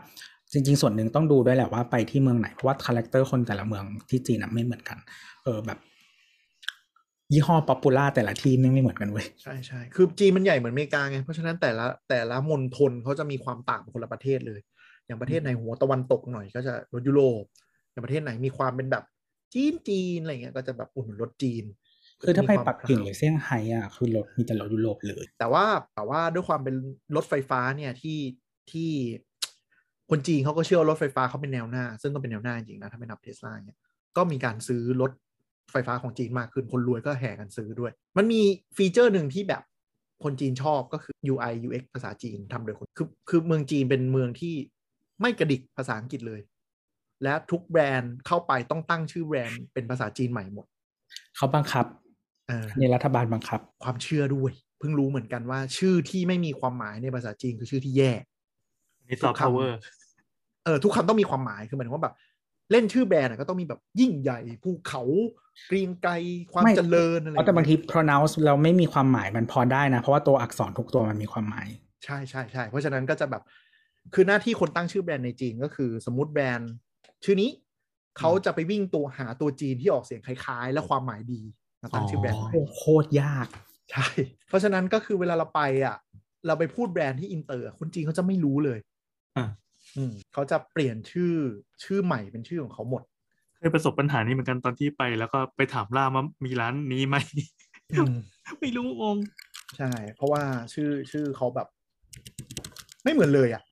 จริง ๆ ส่วนหนึ่งต้องดูด้วยแหละว่าไปที่เมืองไหน เพราะว่า character คนแต่ละเมืองที่จีนอะไม่เหมือนกัน เออแบบ ยี่ห้อ popular แต่ละที่ไม่ไม่เหมือนกันเว้ยใช่ใช่คือจีนมันใหญ่เหมือนอเมริกาไงเพราะฉะนั้นแต่ละแต่ละมณฑลเขาจะมีความต่างคนละประเทศเลย อย่างประเทศไหนหัวตะวันตกหน่อยก็จะรถยุโรปอย่างประเทศไหนมีความเป็นแบบจีนจีนอะไรเงี้ยก็จะแบบอุ้มรถจีน คือถ้าไปมีควมปักกิ่งหรือเซี่ยงไฮ้อะคือรถมีแต่รถยุโรปเลย แต่ว่าแต่ว่าด้วยความเป็นรถไฟฟ้าเนี่ยที่ที่คนจีนเขาก็เชื่อว่ารถไฟฟ้าเขาเป็นแนวหน้า ซึ่งก็เป็นแนวหน้าจริงๆนะถ้าไม่นับเทสลาเนี่ยก็มีการซื้อรถ ไฟฟ้าของจีนมากขึ้น คนรวยก็แห่กันซื้อด้วย มันมีฟีเจอร์หนึ่งที่แบบคนจีนชอบก็คือ UI UX ภาษาจีนทำโดยคนคือคือเมืองจีนเป็นเมืองที่ไม่กระดิกภาษาอังกฤษเลย และทุกแบรนด์เข้าไปต้องตั้งชื่อแบรนด์เป็นภาษาจีนใหม่หมด เขาบังคับเออในรัฐบาลบังคับ ความเชื่อด้วย เพิ่งรู้เหมือนกันว่า ชื่อที่ไม่มีความหมายในภาษาจีนคือชื่อที่แย่นี่ soft power เออทุกคำต้องมีความหมายคือหมายถึงว่าแบบ เล่นชื่อแบรนด์อะก็ต้องมีแบบยิ่งใหญ่ภูเขาเกรียงไกรความไม่เจริญอะไรเพราะแต่บางที pronounce เราไม่มีความหมายมันพอได้นะ เพราะว่าตัวอักษรทุกตัวมันมีความหมาย ใช่ใช่ใช่เพราะฉะนั้นก็จะแบบคือหน้าที่คนตั้งชื่อแบรนด์ในจีนก็คือ สมมติแบรนด์ ชื่อนี้เขาจะไปวิ่งตัวหาตัวจีนที่ออกเสียงคล้ายๆ และความหมายดีมาตั้งชื่อแบรนด์อ๋อใหม่โอ้โคตรยากใช่เพราะฉะนั้นก็คือเวลาเราไปอะ เราไปพูดแบรนด์ที่อินเตอร์อะคนจีนเขาจะไม่รู้เลยอะอืม เขาจะเปลี่ยนชื่อชื่อใหม่เป็นชื่อของเขาหมด เคยประสบปัญหานี้เหมือนกันตอนที่ไป แล้วก็ไปถามล่ามว่ามีร้านนี้ไหมอืมไม่รู้งงใช่ เพราะว่าชื่อชื่อเขาแบบ ไม่เหมือนเลยอะ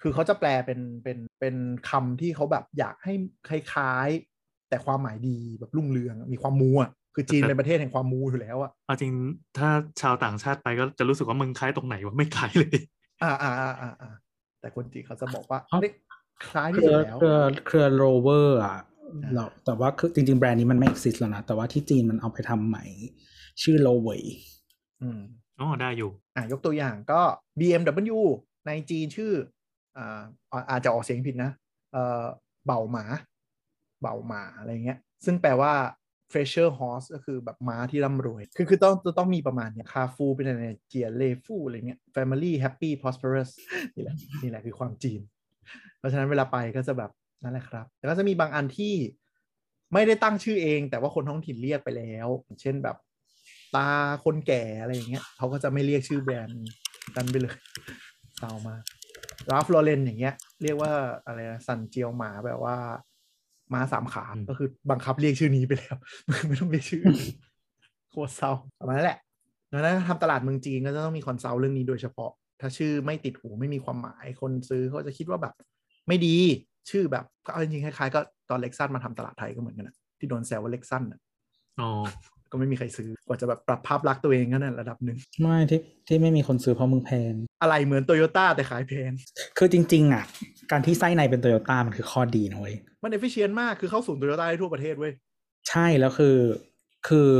คือเขาจะแปลเป็นเป็นเป็นคำที่เขาแบบอยากให้คล้ายๆ แต่ความหมายดีแบบรุ่งเรืองอะมีความมูอะคือจีนแต่เป็นประเทศแห่งความมูอยู่แล้วอะเอาจริงถ้าชาวต่างชาติไปก็จะรู้สึกว่ามึงคล้ายตรงไหนวะไม่คล้ายเลย อ่าอ่าอ่าอ่าอ่า แต่คนจีนเขาจะบอกว่าอ๋อเฮ้ยคล้ายเคที่รืสุอดแล้วเครือเครือโรเวอร์อะอ่าเราแต่ว่าคือจริง ๆ แบรนด์นี้มันไม่ exist แล้วนะ แต่ว่าที่จีนมันเอาไปทำใหม่ ชื่อโลเวยอืมอ๋อได้อยู่ อะยกตัวอย่างก็ BMW ในจีนชื่ออ่าอ่าอาจจะออกเสียงผิดนะ เอ่อเบาหมา เบาหมาอะไรเงี้ย ซึ่งแปลว่า treasure horse ก็คือแบบม้าที่ร่ำรวย คือคือต้องต้องมีประมาณเนี้ยคาฟูเป็นอะไรเจียเลฟูอะไรเงี้ย family happy prosperous นี่แหละนี่แหละคือความจีน เพราะฉะนั้นเวลาไปก็จะแบบนั่นแหละครับ แต่ก็จะมีบางอันที่ไม่ได้ตั้งชื่อเอง แต่ว่าคนท้องถิ่นเรียกไปแล้ว เช่นแบบตาคนแก่อะไรอย่างเงี้ยเขาก็จะไม่เรียกชื่อแบรนด์นั้นไปเลยเศร้ามาRalph Lauren อย่างเงี้ย เรียกว่าอะไรนะซานเจี่ยวหม่าแบบว่า ม้าสามขาอืมก็คือบังคับเรียกชื่อนี้ไปแล้วไม่ต้องเรียกชื่ออื่นโคตรเศร้าประมาณนั้นแหละดังนั้นทำตลาดเมืองจีนก็จะต้องมี consult เรื่องนี้โดยเฉพาะ ถ้าชื่อไม่ติดหูไม่มีความหมายคนซื้อเขาจะคิดว่าแบบ ไม่ดีชื่อแบบก็เอาจริงๆคล้ายๆก็ตอน Lexus มาทำตลาดไทยก็เหมือนกันนะที่โดนแซวว่า Lexus น่ะอ๋อ ก็ไม่มีใครซื้อกว่าจะแบบปรับภาพลักษณ์ตัวเองก็นั่นระดับหนึ่งไม่ที่ที่ไม่มีคนซื้อเพราะมึงแพงอะไรเหมือนโตโยต้าแต่ขายแพงคือจริง ๆ อะ การที่ไส้ในเป็นโตโยต้ามันคือข้อดีนะเว้ยมัน efficient มากคือเข้าศูนย์โตโยต้าได้ทั่วประเทศเว้ยใช่แล้วคือคือ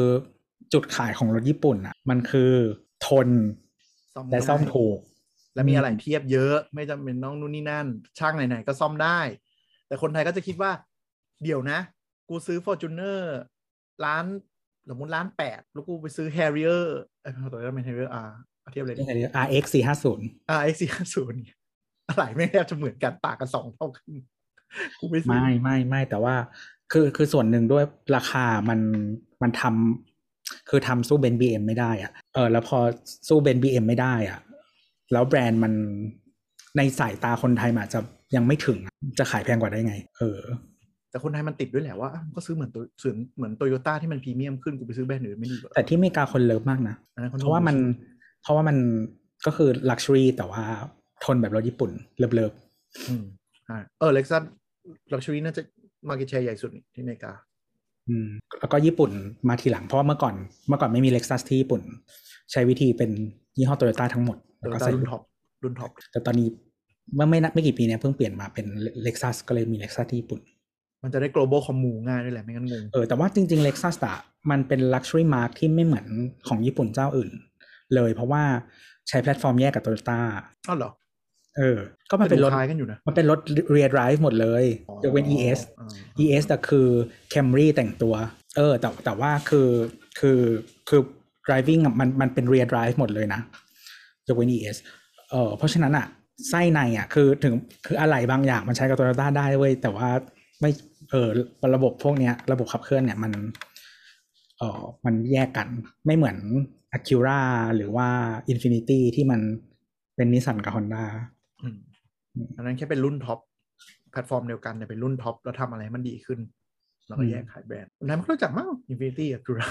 จุดขายของรถญี่ปุ่นอะ มันคือทนซ่อมและซ่อมได้ถูก และมีอะไรเทียบเยอะไม่จำเป็นต้องนู่นนี่นั่น ช่างไหนๆก็ซ่อมได้ แต่คนไทยก็จะคิดว่า เดี๋ยวนะ กูซื้อ Fortuner ล้าน สมมติล้านแปดแล้วกูไปซื้อ Harrier เอ้ยตัวนั้นเป็น Harrier R เอาเทียบเลยดิ RX 450 RX 4 5 0อะไรไม่แทบจะเหมือนกันต่างกันสองเท่าครึ่งกูไม่ซื้อไม่ไม่ไม่แต่ว่า คือคือส่วนหนึ่งด้วยราคามันมันทำคือทำสู้เบนบีเอ็มไม่ได้อะเออแล้วพอสู้เบนบีเอ็มไม่ได้อะแล้วแบรนด์มันในสายตาคนไทยมันอาจจะยังไม่ถึงอะจะขายแพงกว่าได้ไง เออ แต่คนไทยมันติดด้วยแหละว่าอ้าวก็ซื้อเหมือนตัวซื้อเหมือนโตโยต้าที่มันพรีเมียมขึ้นกูไปซื้อแบรนด์อื่นไม่ดีกว่าแต่ที่อเมริกาคน love มากนะอันนั้นคนเพราะว่ามันเพราะว่ามันก็คือ luxury แต่ว่าทนแบบรถญี่ปุ่น love love อืมใช่เออ Lexus luxury น่าจะ market share ใหญ่สุดนี่ที่อเมริกาอืมแล้วก็ญี่ปุ่นมาทีหลังเพราะว่าเมื่อก่อนเมื่อก่อนไม่มี Lexus ที่ญี่ปุ่น ใช้วิธีเป็นยี่ห้อโตโยต้าทั้งหมดโตแล้วโยก็ต้าใส่รุ่น topรุ่น top แต่ตอนนี้เมื่อไม่นักไม่กี่ปีเนี้ยเพิ่งเปลี่ยนมาเป็น Lexus ก็เลยมี Lexus ที่ญี่ปุ่น มันจะได้ global คอมมูง่ายด้วยแหละไม่งั้นงงเออแต่ว่าจริงๆ Lexus อะมันเป็น luxury mark ที่ไม่เหมือนของญี่ปุ่นเจ้าอื่น เลยเพราะว่าใช้แพลตฟอร์มแยกกับ Toyota อ้าวเหรอเออ ก็มันเป็นรถคล้ายกันอยู่นะ มันเป็นรถ rear drive หมดเลยยกเว้น ES อ๋อ ES แต่คือ Camry แต่งตัว เออ แต่แต่ว่าคือคือคือ driving อะมันมันเป็น rear drive หมดเลยนะยกเว้น ES เออเพราะฉะนั้นอะไส้ในอะคือถึงคืออะไรบางอย่างมันใช้กับ Toyota ได้เว้ยแต่ว่าไม่ เออระบบพวกเนี้ย ระบบขับเคลื่อนเนี่ยมันเออมันแยกกันไม่เหมือน Acura หรือว่า Infiniti ที่มันเป็นนิสสันกับ Honda อืมอันนั้นแค่เป็นรุ่น top platform เดียวกันแต่เป็นรุ่น top แล้วทำอะไรให้มันดีขึ้น แล้วก็แยกขายแบรนด์คนไทยมันก็รู้จักมั้ง Infiniti กับ Acura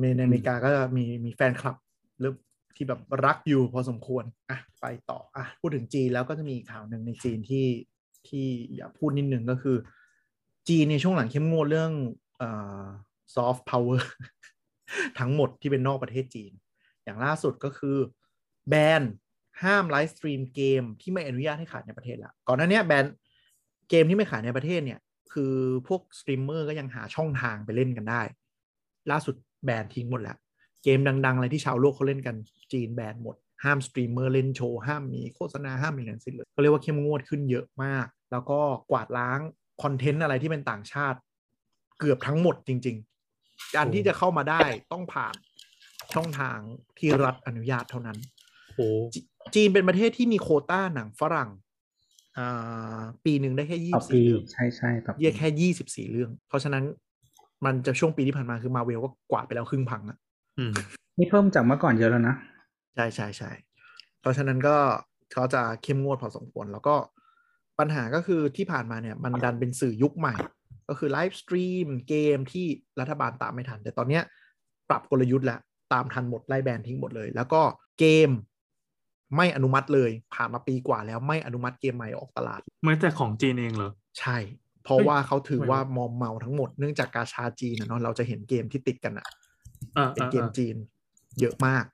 ในในอเมริกาก็มีมีแฟนคลับหรือที่แบบรักอยู่พอสมควร อะ ไปต่อ อะ พูดถึงจีนแล้วก็จะมีข่าวหนึ่งในจีนที่ที่อยากพูดนิดนึงก็คือ จีนในช่วงหลังเข้มงวดเรื่องเอ่อ soft power ทั้งหมดที่เป็นนอกประเทศจีน อย่างล่าสุดก็คือแบนห้าม live stream เกมที่ไม่อนุญาตให้ขายในประเทศละก่อนหน้านี้แบนเกมที่ไม่ขายในประเทศเนี่ย คือพวกสตรีมเมอร์ก็ยังหาช่องทางไปเล่นกันได้ ล่าสุดแบนทิ้งหมดแล้ว เกมดังๆอะไรที่ชาวโลกเขาเล่นกันจีนแบนหมด ห้ามสตรีมเมอร์เล่นโชว์ ห้ามมีโฆษณาห้ามมีอะไรสิ้นเลยก็เรียกว่าเข้มงวดขึ้นเยอะมาก แล้วก็กวาดล้าง content อะไรที่เป็นต่างชาติ เกือบทั้งหมดจริง ๆ การที่จะเข้ามาได้ต้องผ่านช่องทางที่รัฐอนุญาตเท่านั้นโอ้จีนเป็นประเทศที่มีโควต้าหนังฝรั่งอ่าปีหนึ่งได้แค่ยี่สิบปีสี่เรื่องต่อปีใช่ใช่ต่อปีเรียกแค่ยี่สิบสี่เรื่อง เพราะฉะนั้นมันจะช่วงปีที่ผ่านมาคือมาเวลก็กวาดไปแล้วครึ่งพังอะอืมนี่เพิ่มจากเมื่อก่อนเยอะแล้วนะ ใช่ใช่ใช่เพราะฉะนั้นก็เขาจะเข้มงวดพอสมควร แล้วก็ ปัญหาก็คือที่ผ่านมาเนี่ยมันดันเป็นสื่อยุคใหม่ ก็คือ live stream เกมที่รัฐบาลตามไม่ทัน แต่ตอนเนี้ยปรับกลยุทธ์แล้วตามทันหมดไล่แบนทิ้งหมดเลย แล้วก็เกมไม่อนุมัติเลยผ่านมาปีกว่าแล้วไม่อนุมัติเกมใหม่ออกตลาดแม้แต่ของจีนเองเหรอ ใช่ เพราะเฮ้ยว่าเขาถือไม่ว่ามอมเมาทั้งหมดเนื่องจากกาชาจีนนะเนาะเราจะเห็นเกมที่ติดกันอะอ่าเป็นอ่าเกมจีน เยอะมาก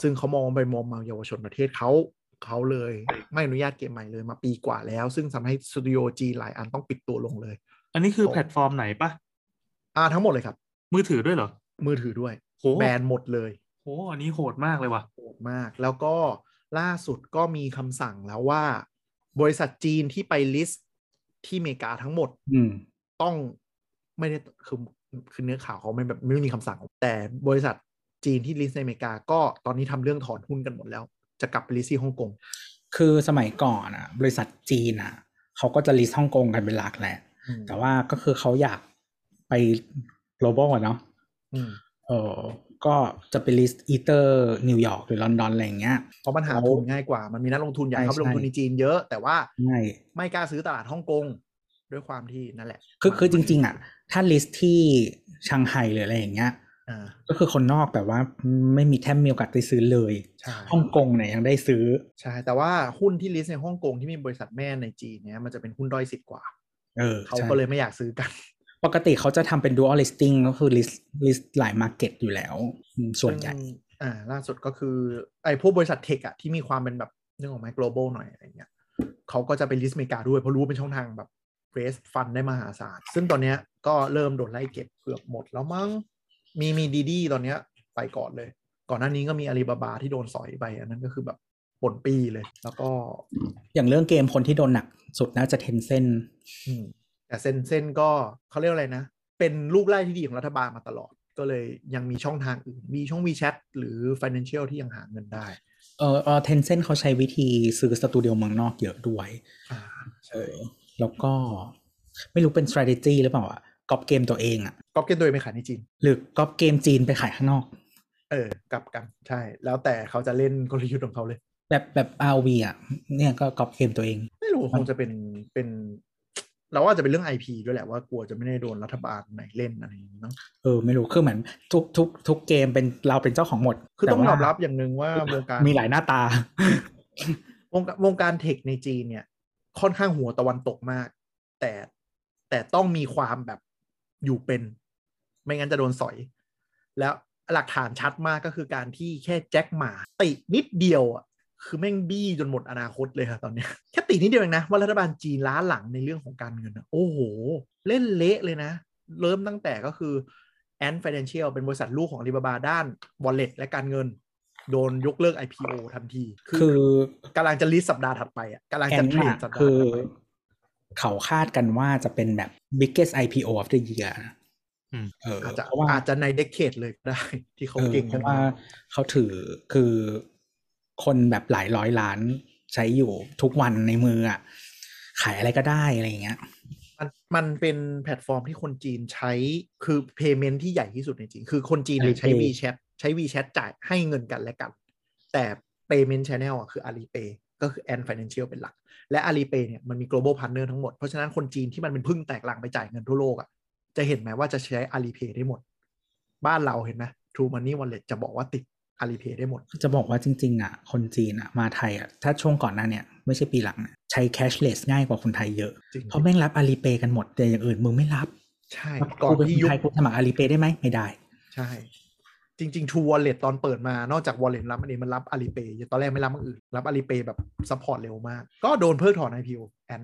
ซึ่งเขามองไปมอมเมาเยาวชนประเทศเขา เขาเลย ไม่อนุญาตเกมใหม่เลยมาปีกว่าแล้ว ซึ่งทำให้สตูดิโอจีนหลายอันต้องปิดตัวลงเลย อันนี้คือ all platform ไหนปะอ่าทั้งหมดเลยครับ มือถือด้วยเหรอ มือถือด้วยโหแบนหมดเลยโหอันนี้โหดมากเลยว่ะโหดมาก แล้วก็ล่าสุดก็มีคำสั่งแล้วว่า บริษัทจีนที่ไป list ที่อเมริกาทั้งหมดอืมต้องไม่ได้คือคือเนื้อข่าวเขาไม่แบบไม่มีคำสั่ง แต่บริษัทจีนที่ list ในอเมริกาก็ตอนนี้ทำเรื่องถอนหุ้นกันหมดแล้ว จะกลับไป list ที่ฮ่องกงคือสมัยก่อนอะ บริษัทจีนอะเขาก็จะ list ฮ่องกงกันเป็นหลักแหละอืมแต่ว่าก็คือเขาอยากไป global อะเนาะอืมเออก็จะไป list either นิวยอร์กหรือลอนดอนอะไรอย่างเงี้ย เพราะมันหาเขาทุนง่ายกว่า มันมีนักลงทุนอยากเข้าไปใช่ลงทุนในจีนเยอะแต่ว่าง่ายไม่กล้าซื้อตลาดฮ่องกงด้วยความที่นั่นแหละ คือคือจริง ๆ อะ ถ้า list ที่ชังไฮหรืออะไรอย่างเงี้ยอ่า ก็คือคนนอกแบบว่าไม่มีแทบมีโอกาสได้ซื้อเลยใช่ฮ่องกงเนี่ยยังได้ซื้อ ใช่ แต่ว่าหุ้นที่ลิสต์ในฮ่องกงที่มีบริษัทแม่ในจีนเนี้ยมันจะเป็นหุ้นด้อยสิทธิ์กว่าเออเขาใช่ก็เลยไม่อยากซื้อกัน ปกติเขาจะทำเป็น dual listing ก็คือ list list หลาย market อยู่แล้วอืมส่วนใหญ่ซึ่งอ่าล่าสุดก็คือไอ้พวกบริษัทเทคอะที่มีความเป็นแบบเรื่องของไม global หน่อยอะไรเงี้ยเขาก็จะไปลิสต์อเมริกาด้วยเพราะรู้ว่าเป็นช่องทางแบบ raise fund ได้มหาศาล ซึ่งตอนเนี้ยก็เริ่มโดนไล่เก็บเกือบหมดแล้วมั้ง มีมีดีดีตอนเนี้ยไปก่อนเลย ก่อนหน้านี้ก็มีอาลีบาบาที่โดนสอยไปอันนั้นก็คือแบบผลปีเลย แล้วก็ อย่างเรื่องเกมคนที่โดนหนักสุดน่าจะเทนเซนอืมแต่เซนเซนก็เขาเรียกอะไรนะ เป็นลูกไล่ที่ดีของรัฐบาลมาตลอด ก็เลยยังมีช่องทางอื่น มีช่อง WeChat หรือ Financial ที่ยังหาเงินได้เออเออเทนเซนเขาใช้วิธีซื้อสตูดิโอเมืองนอกเยอะด้วยอ่าเออแล้วก็ไม่รู้เป็น strategy หรือเปล่าอะก๊อปเกมตัวเองอะ ก๊อปเกมตัวเองไปขายในจีน หรือก๊อปเกมจีนไปขายข้างนอก เออกลับกันใช่ แล้วแต่เขาจะเล่นกลยุทธ์ของเขาเลย แบบแบบ RV อะเนี่ยก็ก๊อปเกมตัวเอง ไม่รู้คงจะเป็นเป็นเราว่าจะเป็นเรื่อง IP ด้วยแหละว่ากลัวจะไม่ได้โดนรัฐบาลไหนเล่นอะไรอย่างนี้มั้งเออไม่รู้คือเหมือนทุกทุกทุกเกมเป็นเราเป็นเจ้าของหมด คือแต่ว่าต้องยอมรับอย่างหนึ่งว่าวงการมีหลายหน้าตาวงการวงการเทคในจีนเนี่ย ค่อนข้างหัวตะวันตกมาก แต่แต่ต้องมีความแบบอยู่เป็น ไม่งั้นจะโดนสอย แล้วหลักฐานชัดมากก็คือการที่แค่แจ็คหมา ตินิดเดียวอะคือแม่งบี้จนหมดอนาคตเลยค่ะตอนเนี้ยแค่ตินิดเดียวเองนะว่ารัฐบาลจีนล้าหลังในเรื่องของการเงินอะโอ้โห เล่นเละเลยนะ เริ่มตั้งแต่ก็คือ Ant Financial เป็นบริษัทลูกของ Alibaba ด้าน Wallet และการเงิน โดนยกเลิก IPO ทันที คือกำลังจะ list สัปดาห์ถัดไปอะกำลังแอจะนเทรดน่ะสัปดาห์คือถัดไปเขาคาดกันว่าจะเป็นแบบ biggest IPO of the year นะ อืมเอออาจจะเพราะว่าอาจจะใน decade เลยก็ได้ ที่เขาเก็งกันเออเก่งเพกันราะว่ามาเขาถือคือคนแบบหลายร้อยล้านใช้อยู่ทุกวันในมืออะขายอะไรก็ได้อะไรอย่างเงี้ย มันมันเป็นแพลตฟอร์มที่คนจีนใช้คือ payment ที่ใหญ่ที่สุดในจีน คือคนจีนเนี่ยใช้ Alipay WeChat ใช้ WeChat จ่ายให้เงินกันและกัน แต่ payment channel อะคือ Alipay ก็คือ Ant Financial เป็นหลัก และ Alipay เนี่ยมันมี global partner ทั้งหมด เพราะฉะนั้นคนจีนที่มันเป็นพึ่งแตกหลังไปจ่ายเงินทั่วโลกอะ จะเห็นไหมว่าจะใช้ Alipay ได้หมด บ้านเราเห็นไหม True Money Wallet จะบอกว่าติด Alipay ได้หมด จะบอกว่าจริงๆอะคนจีนอะมาไทยอะถ้าช่วงก่อนหน้าเนี่ยไม่ใช่ปีหลังเนี่ยใช้ cashless ง่ายกว่าคนไทยเยอะจริงเพราะแม่งรับ Alipay กันหมดแต่อย่างอื่นมึงไม่รับใช่ก่ก่ออนนที่ที่ยุยุคคไทยกูสมัคร Alipay ได้ไหมไม่ได้ ใช่ จริงๆ True Wallet ตอนเปิดมานอกจาก Wallet รับอันนี้มันรับ Alipay ตอนแรกไม่รับอันอื่น รับ Alipay แบบ support เร็วมาก ก็โดนเพิกถอน IPO Ant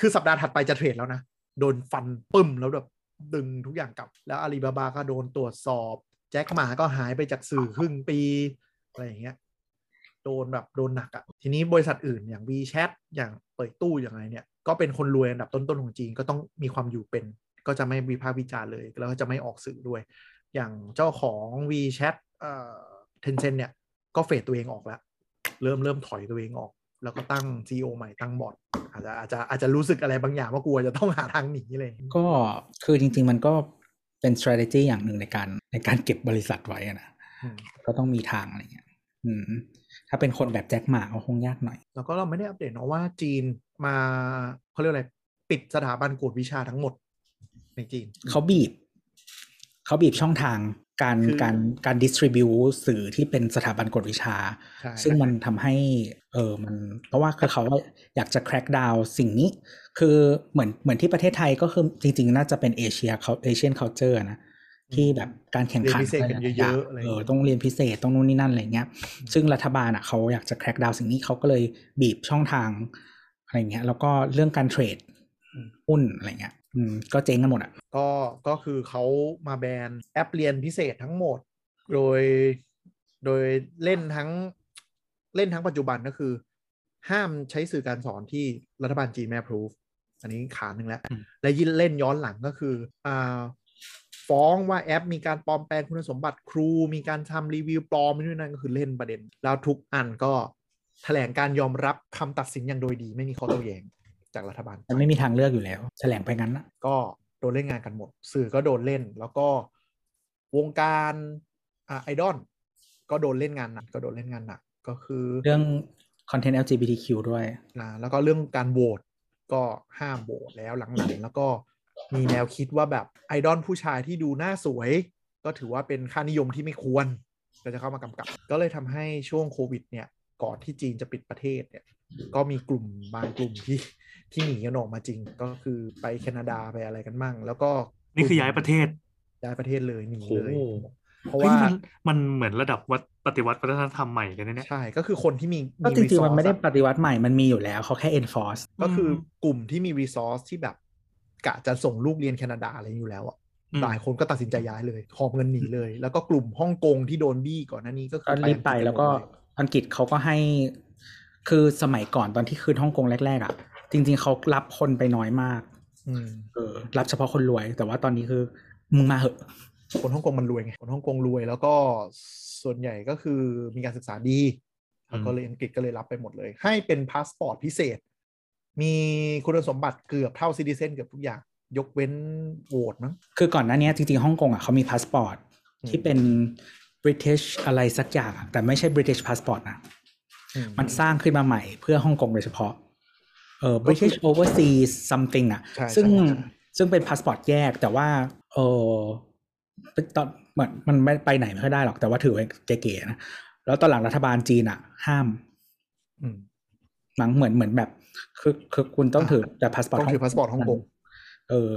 คือสัปดาห์ถัดไปจะเทรดแล้วนะโดนฟันปึ้มแล้วแบบ ดึงทุกอย่างกลับ แล้วอาลีบาบาก็โดนตรวจสอบ แจ็คหม่าก็หายไปจากสื่อครึ่งปี อะไรอย่างเงี้ยโดนแบบโดนหนักอะ่ะ ทีนี้บริษัทอื่นอย่าง WeChat อย่างเปิดตู้อย่างไรเนี่ย ก็เป็นคนรวยอันดับต้นๆของจีนก็ต้องมีความอยู่เป็น ก็จะไม่วิพากษ์วิจารณ์เลย แล้วก็จะไม่ออกสื่อด้วย อย่างเจ้าของ WeChat เอ่อ Tencent เนี่ย ก็เฟดตัวเองออกแล้ว เริ่มเริ่มถอยตัวเองออก แล้วก็ตั้ง CEO ใหม่ตั้งบอร์ดอาจจะอาจจะอาจจะรู้สึกอะไรบางอย่างว่ากลัวจะต้องหาทางหนีเลยก็คือจริง ๆ มันก็เป็น strategy อย่างหนึ่งในการในการเก็บบริษัทไว้อะนะอืมก็ต้องมีทางอะไรเงี้ยอืมถ้าเป็นคนแบบแจ็คหมาก็คงยากหน่อย แล้วก็เราไม่ได้อัปเดตเนาะว่าจีนมาเขาเรียกอะไร ปิดสถาบันกวดวิชาทั้งหมดในจีนเขาบีบ เขาบีบช่องทางการคือการการดิสทริบิวสื่อที่เป็นสถาบันกฎวิชาใช่ซึ่งมันทำให้เออมันเพราะว่าคือเขาอยากจะ crack down สิ่งนี้ คือเหมือนเหมือนที่ประเทศไทยก็คือจริง ๆ น่าจะเป็นเอเชียเขาเอเชียน culture นะที่แบบการแข่งขันเรียนพิเศษกันเยอะๆอะไรอย่างเอเงี้อยต้องเรียนพิเศษต้องนู่นนี่นั่นอะไรเงี้ย ซึ่งรัฐบาลอะเขาอยากจะ crack down สิ่งนี้เขาก็เลยบีบช่องทางอะไรเงี้ย แล้วก็เรื่องการเทรดหุ้นอะไรเงี้ย อืมก็เจ๊งกันหมดอะก็ก็คือเขามาแบนแอปเรียนพิเศษทั้งหมด โดยโดยเล่นทั้งเล่นทั้งปัจจุบันก็คือ ห้ามใช้สื่อการสอนที่รัฐบาลจีนไม่ approve อันนี้ขาหนึ่งแล้วอืมและยิ่งเล่นย้อนหลังก็คืออ่าฟ้องว่าแอปมีการปลอมแปลงคุณสมบัติครู มีการทำรีวิวปลอมนู่นนั่นก็คือเล่นประเด็น แล้วทุกอันก็แถลงการยอมรับคำตัดสินอย่างโดยดีไม่มีข้อโต้แย้ง จากรัฐบาลมันไม่มีทางเลือกอยู่แล้วแถลงไปงั้นนะก็โดนเล่นงานกันหมด สื่อก็โดนเล่น แล้วก็วงการอ่าไอดอลก็โดนเล่นงานหนักก็โดนเล่นงานหนักก็คือเรื่อง content LGBTQ ด้วยนะแล้วก็เรื่องการโหวตก็ห้ามโหวตแล้วหลังๆแล้วก็มีแนวคิดว่าแบบไอดอลผู้ชายที่ดูหน้าสวย ก็ถือว่าเป็นค่านิยมที่ไม่ควรก็จะเข้ามากำกับ ก็เลยทำให้ช่วงโควิดเนี่ยก่อนที่จีนจะปิดประเทศเนี่ยก็มีกลุ่มบางกลุ่มที่ ที่หนีกันออกมาจริง ก็คือไปแคนาดาไปอะไรกันมั่ง แล้วก็นี่คือย้ายประเทศ ย้ายประเทศเลยหนีเลยโอ้เพราะเฮ้ยว่ามันมันเหมือนระดับวัดปฏิวัติวัฒนธรรมใหม่เลยนะเนี่ยใช่ก็คือคนที่มีก็จริงๆมัน resource ไม่ได้อะปฏิวัติใหม่มันมีอยู่แล้วเขาแค่ enforce ก็คือกลุ่มที่มีรีซอสที่แบบกะจะส่งลูกเรียนแคนาดาอะไรอยู่แล้วอะอืมหลายคนก็ตัดสินใจย้ายเลยหอบเงินหนีเลย แล้วก็กลุ่มฮ่องกงที่โดนบี้ก่อนหน้านี้ก็คืก็อรีบไปอังฤษแล้วก็หมดเยอังกฤษเขาก็ให้ คือสมัยก่อนตอนที่คืนฮ่องกงแรกๆอะ จริง ๆเขารับคนไปน้อยมากอืมเออ รับเฉพาะคนรวย แต่ว่าตอนนี้คือมึงมาเหอะ คนฮ่องกงมันรวยไง คนฮ่องกงรวย แล้วก็ส่วนใหญ่ก็คือมีการศึกษาดีอืมก็เลยอังกฤษก็เลยรับไปหมดเลย ให้เป็นพาสปอร์ตพิเศษ มีคุณสมบัติเกือบเท่า citizen เกือบทุกอย่าง ยกเว้นโหวตมั้ง คือก่อนหน้านี้จริง ๆ ฮ่องกงอะเขามีพาสปอร์ตอืมที่เป็น British อะไรสักอย่างอะแต่ไม่ใช่ British passport นะอืมมันสร้างขึ้นมาใหม่เพื่อฮ่องกงโดยเฉพาะ เออ British Overseas something อะใช่ซึ่งใช่ใช่ซึ่งเป็นพาสปอร์ตแยกแต่ว่าเออเป็นตอนเหมือนมันไม่ไปไหนไม่ค่อยได้หรอกแต่ว่าถือไว้เก๋ๆนะ แล้วตอนหลังรัฐบาลจีนอะ ห้ามอืมมั้งเหมือนเหมือนแบบ คือคือคุณต้องถือแต่พาสปอร์ตต้องถือพาสปอร์ตฮ่องกงเออ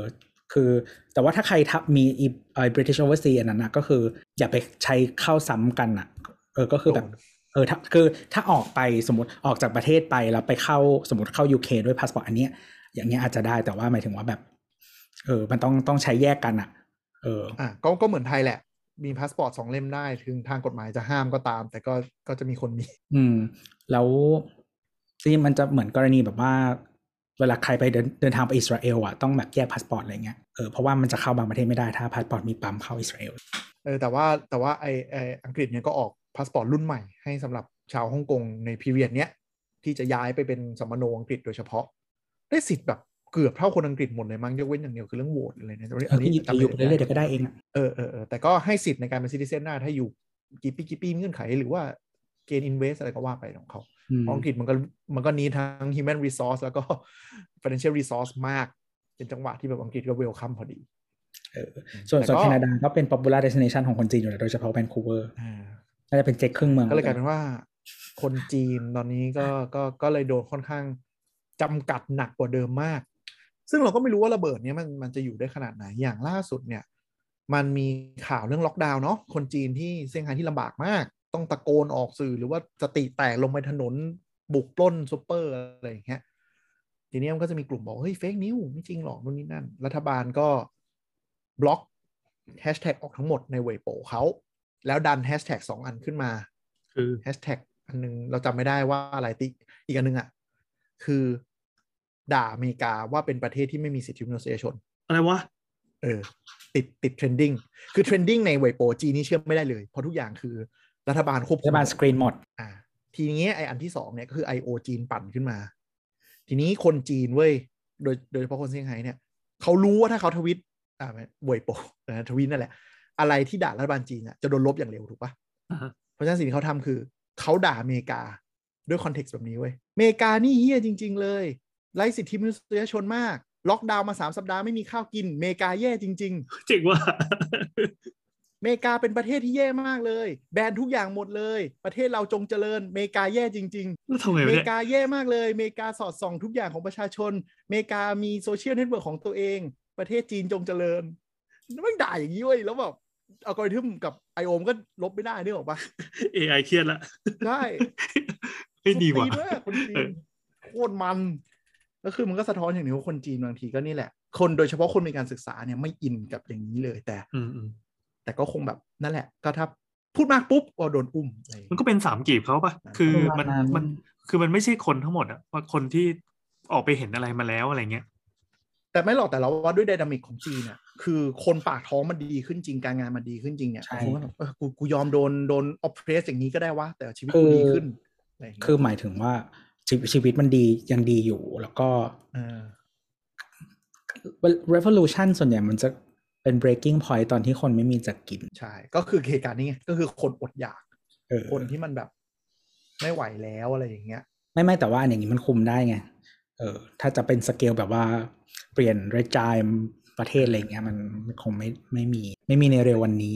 คือ แต่ว่าถ้าใครทับมีอีไอ้ British Overseas อันนั้นนะก็คือ อย่าไปใช้เข้าซ้ำกันอะ เออก็คือแบบโดน เออถ้าคือถ้าออกไปสมมติออกจากประเทศไปแล้วไปเข้าสมมติเข้า UK ด้วยพาสปอร์ตอันเนี้ยอย่างเงี้ยอาจจะได้แต่ว่าหมายถึงว่าแบบ เออ มันต้องต้องใช้แยกกันอะ เอออะก็ก็เหมือนไทยแหละ มีพาสปอร์ตสองเล่มได้ถึงทางกฎหมายจะห้ามก็ตาม แต่ก็ก็จะมีคนมี อืม แล้วที่มันจะเหมือนกรณีแบบว่า เวลาใครไปเดินเดินทางไปอิสราเอลอะต้องแบบแยกพาสปอร์ตอะไรเงี้ยเออเพราะว่ามันจะเข้าบางประเทศไม่ได้ถ้าพาสปอร์ตมีปั๊มเข้าอิสราเอลเออแต่ว่าแต่ว่าไอไออังกฤษเนี่ยก็ออก พาสปอร์ตรุ่นใหม่ให้สำหรับชาวฮ่องกงใน period เนี้ยที่จะย้ายไปเป็นสำมะโนอังกฤษโดยเฉพาะ ได้สิทธิ์แบบเกือบเท่าคนอังกฤษหมดเลยมั้งยกเว้นอย่างเดียวคือเรื่องโหวตอะไรเนี่ยเออขึ้นอยู่จำอยู่ไม่เรื่อยๆเดี๋ยวก็ได้เองอะเออเออเออแต่ก็ให้สิทธิ์ในการเป็น citizen ได้ถ้าอยู่กี่ปีกี่ปีมีเงื่อนไขหรือว่าเกณฑ์ invest อะไรก็ว่าไปของเขาอืมเพราะอังกฤษมันก็มันก็ need ทั้ง human resource แล้วก็ financial resource มาก เป็นจังหวะที่แบบอังกฤษก็ welcome พอดีเออส่วนแต่ส่วนก็แคนาดาก็เป็น popular destination ของคนจีนอยู่แล้วโดยเฉพาะแวนคูเวอร์อ่า น่าจะเป็นเจ๊กครึ่งเมืองก็เลยกลายเป็นว่า คนจีนตอนนี้ก็ก็ก็เลยโดนค่อนข้างจำกัดหนักกว่าเดิมมาก ซึ่งเราก็ไม่รู้ว่าระเบิดเนี้ยมันมันจะอยู่ได้ขนาดไหนอย่างล่าสุดเนี่ย มันมีข่าวเรื่องล็อกดาวน์เนาะคนจีนที่เซี่ยงไฮ้ที่ลำบากมาก ต้องตะโกนออกสื่อหรือว่าสติแตกลงไปถนนบุกปล้นซูเปอร์อะไรอย่างเงี้ยทีนี้มันก็จะมีกลุ่มบอกเฮ้ย fake news ไม่จริงหรอกนู่นนี่นั่น รัฐบาลก็บล็อกแฮชแท็กออกทั้งหมดในเว็บโปเขา แล้วดันแฮชแท็กสองอันขึ้นมา คือแฮชแท็กอันหนึ่งเราจำไม่ได้ว่าอะไรแต่อีกอันหนึ่งอะ คือด่าอเมริกาว่าเป็นประเทศที่ไม่มีสิทธิมนุษยชน อะไรวะ เออ ติดติด trending คือ trending ในเว็บโปจีนนี่เชื่อไม่ได้เลย เพราะทุกอย่างคือรัฐบาลควบคุมรัฐบาลสกรีนหมด อ่า ทีนี้ไออันที่สองเนี่ยก็คือ I.O. จีนปั่นขึ้นมา ทีนี้คนจีนเว้ย โดยโดยเฉพาะคนเซี่ยงไฮ้เนี่ยเขารู้ว่าถ้าเขาทวิตอ่าเวยโปนะทวิตนั่นแหละ อะไรที่ด่ารัฐบาลจีนอะจะโดนลบอย่างเร็วถูกปะอ่าฮะเพราะฉะนั้นสิ่งที่เขาทำคือ เขาด่าอเมริกาด้วยคอนเท็กซ์แบบนี้เว้ยอเมริกานี่เฮี้ยจริง ๆ เลยไร้สิทธิมนุษยชนมาก ล็อกดาวน์มาสามสัปดาห์ไม่มีข้าวกินอเมริกาแย่จริงจริงว่าๆอเมริกาเป็นประเทศที่แย่มากเลย แบนทุกอย่างหมดเลย ประเทศเราจงเจริญอเมริกาแย่จริงๆแล้วทำไงอวะเมเนี่ริยกาแย่มากเลยอเมริกาสอดส่องทุกอย่างของประชาชนอเมริกามีโซเชียลเน็ตเวิร์กของตัวเอง ประเทศจีนจงเจริญไม่งด่าอย่างนี้เว้ยแล้วแบบ อัลกอริทึมกับไอโอมก็ลบไม่ได้นึกออกปะ AI เครียดละใช่ไม่ดีว่ะคนจีนมากคนจีเอนอโคตรมัน ก็คือมันก็สะท้อนอย่างนี้ว่าคนจีนบางทีก็นี่แหละ คนโดยเฉพาะคนมีการศึกษาเนี่ยไม่อินกับอย่างนี้เลยแต่อืมอืมแต่ก็คงแบบนั่นแหละ ก็ถ้าพูดมากปุ๊บก็โดนอุ้มอะไรอย่างมันเงี้ยก็เป็นสามกีบเขาปะคือมันประมาณนั้นมันคือมันไม่ใช่คนทั้งหมดอะว่าคนที่ออกไปเห็นอะไรมาแล้วอะไรเงี้ย แต่ไม่หรอกแต่เราว่าด้วยไดนามิกของจีนเนี่ย คือคนปากท้องมันดีขึ้นจริงการงานมันดีขึ้นจริงเนี่ยใช่คนก็แบบเออกูกูยอมโดนโดนออฟเพรสอย่างนี้ก็ได้วะแต่ชีวิตคืกูอดีขึ้นอะไรอย่างเงี้ยคือหมายถึงว่าชีวิตชีวิตมันดียังดีอยู่แล้วก็เออ revolution ส่วนใหญ่มันจะเป็น breaking point ตอนที่คนไม่มีจะกิน ใช่ ก็คือเหตุการณ์นี้ไงก็คือคนอดอยากเออคนที่มันแบบ ไม่ไหวแล้วอะไรอย่างเงี้ย ไม่ไม่แต่ว่าอันอย่างนี้มันคุมได้ไงเออถ้าจะเป็นสเกลแบบว่าเปลี่ยนรายจ่าย ประเทศอะไรเงี้ยมันมันคงไม่ไม่มี ไม่มีในเร็ววันนี้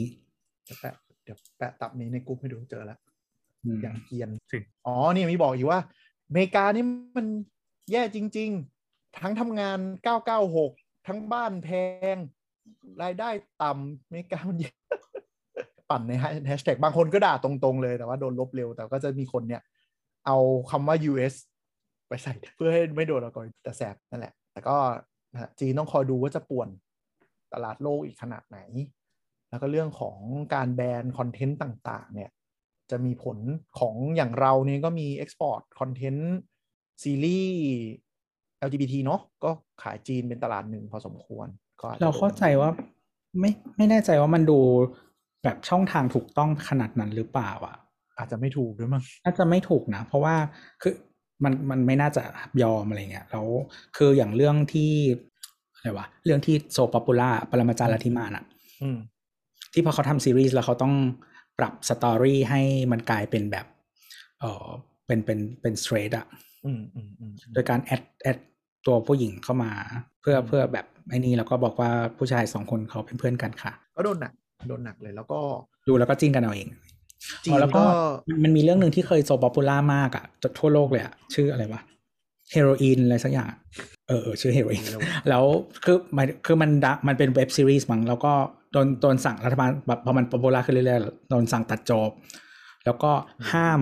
เดี๋ยวแปะเดี๋ยวแปะตับนี้ในกลุ่มให้ดูเจอแล้วอืมอย่างเกรียนจริงอ๋อนี่มีบอกอีกว่าอเมริกานี่มันแย่จริง ๆ ทั้งทำงาน 996 ทั้งบ้านแพง รายได้ต่ำอเมริกามันแย่ปั่นในแฮชแท็กบางคนก็ด่าตรงๆเลยแต่ว่าโดนลบเร็ว แต่ก็จะมีคนเนี่ย เอาคำว่า US ไปใส่เพื่อให้ไม่โดนเราก่อนแต่แสบนั่นแหละ แต่ก็ นะฮะจีนต้องคอยดูว่าจะป่วนตลาดโลกอีกขนาดไหน แล้วก็เรื่องของการแบนคอนเทนต์ต่างๆ เนี่ย จะมีผลของอย่างเราเนี่ยก็มี Export คอนเทนต์ซีรีส์ LGBT เนาะก็ขายจีนเป็นตลาดหนึ่งพอสมควร ก็อาจจะเราเข้าใจว่าไม่ไม่แน่ใจว่ามันดูแบบช่องทางถูกต้องขนาดนั้นหรือเปล่าอะ อาจจะไม่ถูกด้วยมั้งน่าจะไม่ถูกนะ เพราะว่าคือ มันมันไม่น่าจะยอมอะไรเงี้ยแล้วคืออย่างเรื่องที่อะไรวะเรื่องที่ so popular ปรมาจารย์ลัทธิมารอะอืมที่พอเขาทำซีรีส์แล้วเขาต้องปรับ story ให้มันกลายเป็นแบบเออเป็นเป็นเป็น straight อะอืมอืมอืมโดยการ add add ตัวผู้หญิงเข้ามาเพื่ออืมเพื่อแบบไอ้นี่แล้วก็บอกว่าผู้ชายสองคนเขาเป็นเพื่อนกันค่ะ ก็โดนหนักโดนหนักเลยแล้วก็ดูแล้วก็จิ้นกันเอาเอง จีอ๋อนแล้วก็ก็มันมันมีเรื่องหนึ่งที่เคย so popular มากอะจากทั่วโลกเลยอะชื่ออะไรวะเฮโรอีนอะไรสักอย่างอะเออเออชื่อเฮโรอีนแล้วคือมันคือมันดังมันเป็นเว็บซีรีส์มั้งแล้วก็โดนโดนสั่งรัฐบาลแบบพอมัน popular ขึ้นเรื่อยๆโดนสั่งตัดจบ แล้วก็ห้าม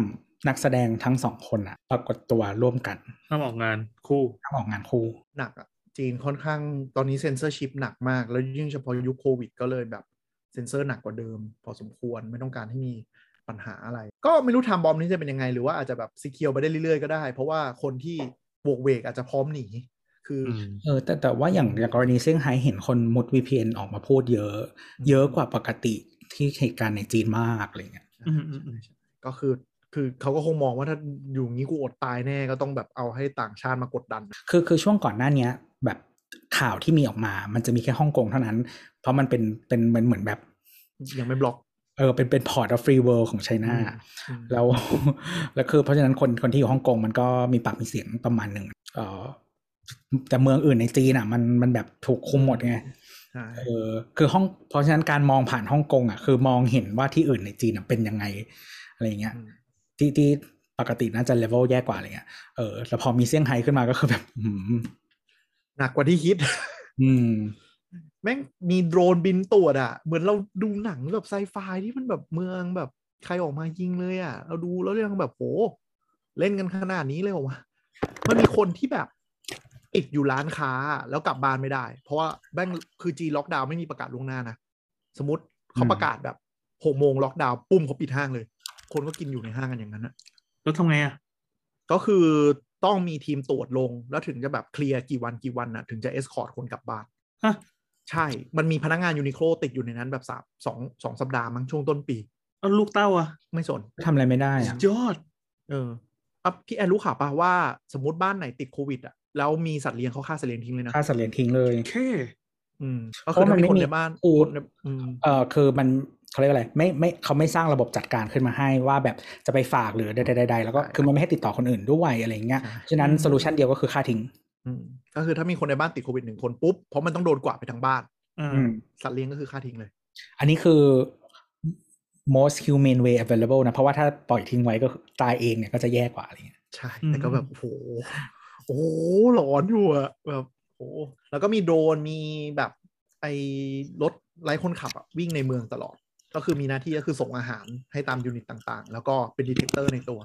นักแสดงทั้งสองคนอะปรากฏตัวร่วมกันห้ามออกงานคู่ห้ามออกงานคู่หนักอะจีนค่อนข้างตอนนี้เซ็นเซอร์ชิพหนักมาก แล้วยิ่งเฉพาะยุคโควิด ก็เลยแบบเซ็นเซอร์หนักกว่าเดิม พอสมควรไม่ต้องการให้มี ปัญหาอะไร ก็ไม่รู้ทำบอมนี้จะเป็นยังไง หรือว่าอาจจะแบบซีเคียวไปได้เรื่อยๆก็ได้ เพราะว่าคนที่บวกเวกอาจจะพร้อมหนีคือออืมเออแต่แต่ว่าอย่างอย่างกรณีเซี่ยงไฮ้เห็นคนมุด VPN ออกมาพูดเยอะ เยอะกว่าปกติที่เหตุการณ์ในจีนมากอะไรเงี้ยอืมอืมอืมก็คือคือเขาก็คงมองว่าถ้าอยู่งี้กูอดตายแน่ก็ต้องแบบเอาให้ต่างชาติมากดดัน คือคือช่วงก่อนหน้าเนี้ยแบบข่าวที่มีออกมา มันจะมีแค่ฮ่องกงเท่านั้น เพราะมันเป็นเป็นเหมือนเหมือนแบบ ยังไม่บล็อก เออเป็นเป็นพอร์ต of free world ของไชน่าอืมแล้วแล้วคือเพราะฉะนั้นคนคนที่อยู่ฮ่องกงมันก็มีปากมีเสียงประมาณหนึ่งเออแต่เมืองอื่นในจีนอะ มันมันแบบถูกคุมหมดไงใช่เออคือห้องเพราะฉะนั้นการมองผ่านฮ่องกงอะคือมองเห็นว่าที่อื่นในจีนอะเป็นยังไงอะไรเงี้ยอืมที่ที่ปกติน่าจะเลเวลแย่กว่าอะไรเงี้ยเออแล้วพอมีเซี่ยงไฮ้ขึ้นมาก็คือแบบอืมหนักกว่าที่คิด อืม แม่งมีโดรนบินตรวจอะเหมือนเราดูหนังแบบไซไฟที่มันแบบเมืองแบบใครออกมายิงเลยอะเราดูแล้วยังแบบโหเล่นกันขนาดนี้เลยเหรอวะมันมีคนที่แบบติดอยู่ร้านค้าแล้วกลับบ้านไม่ได้ เพราะว่าแม่งคือจีนล็อกดาวน์ไม่มีประกาศล่วงหน้านะสมมติเขาอืมประกาศแบบหกโมงล็อกดาวน์ปุ๊บเขาปิดห้างเลย คนก็กินอยู่ในห้างกันอย่างนั้นนะแล้วทำไงอะก็คือต้องมีทีมตรวจลงแล้วถึงจะแบบเคลียร์กี่วันกี่วันน่ะถึงจะ escort คนกลับบ้านฮะ ใช่ มันมีพนักงานยูนิโคล่ติดอยู่ในนั้นแบบสามสองสองสัปดาห์มั้งช่วงต้นปีเอาลูกเต้าอะไม่สนทำอะไรไม่ได้อะยอด เอออะพี่แอนรู้ข่าวป่ะว่าสมมติบ้านไหนติดโควิดอะแล้วมีสัตว์เลี้ยงเขาฆ่าสัตว์เลี้ยงทิ้งเลยนะฆ่าสัตว์เลี้ยงทิ้งเลยแค่อืมก็คือถ้ามีคนในบ้านเพราะมันไม่มีคนในอืมเออคือมันเขาเรียกอะไรไม่ไม่เขาไม่สร้างระบบจัดการขึ้นมาให้ว่าแบบจะไปฝากหรือใดๆๆแล้วก็ใช่คือมันไม่ให้ติดต่อคนอื่นด้วยอะไรเงี้ยใช่ฉะนั้น solution เดียวก็คือฆ่าทิ้งอืม ก็คือถ้ามีคนในบ้านติดโควิดหนึ่งคนปุ๊บ เพราะมันต้องโดนกวาดไปทั้งบ้านอ่าอืมสัตว์เลี้ยงก็คือฆ่าทิ้งเลย อันนี้คือ most humane way available นะ เพราะว่าถ้าปล่อยทิ้งไว้ก็ตายเองเนี่ยก็จะแย่กว่าอะไรเงี้ยใช่ แต่ก็แบบโอ้โหโอ้โหหลอนอยู่อะแบบโอ้โหแล้วก็มีโดรนมีแบบไอ้รถไร้คนขับอะวิ่งในเมืองตลอด ก็คือมีหน้าที่ก็คือส่งอาหารให้ตาม unit ต่างๆ แล้วก็เป็น detector ในตัว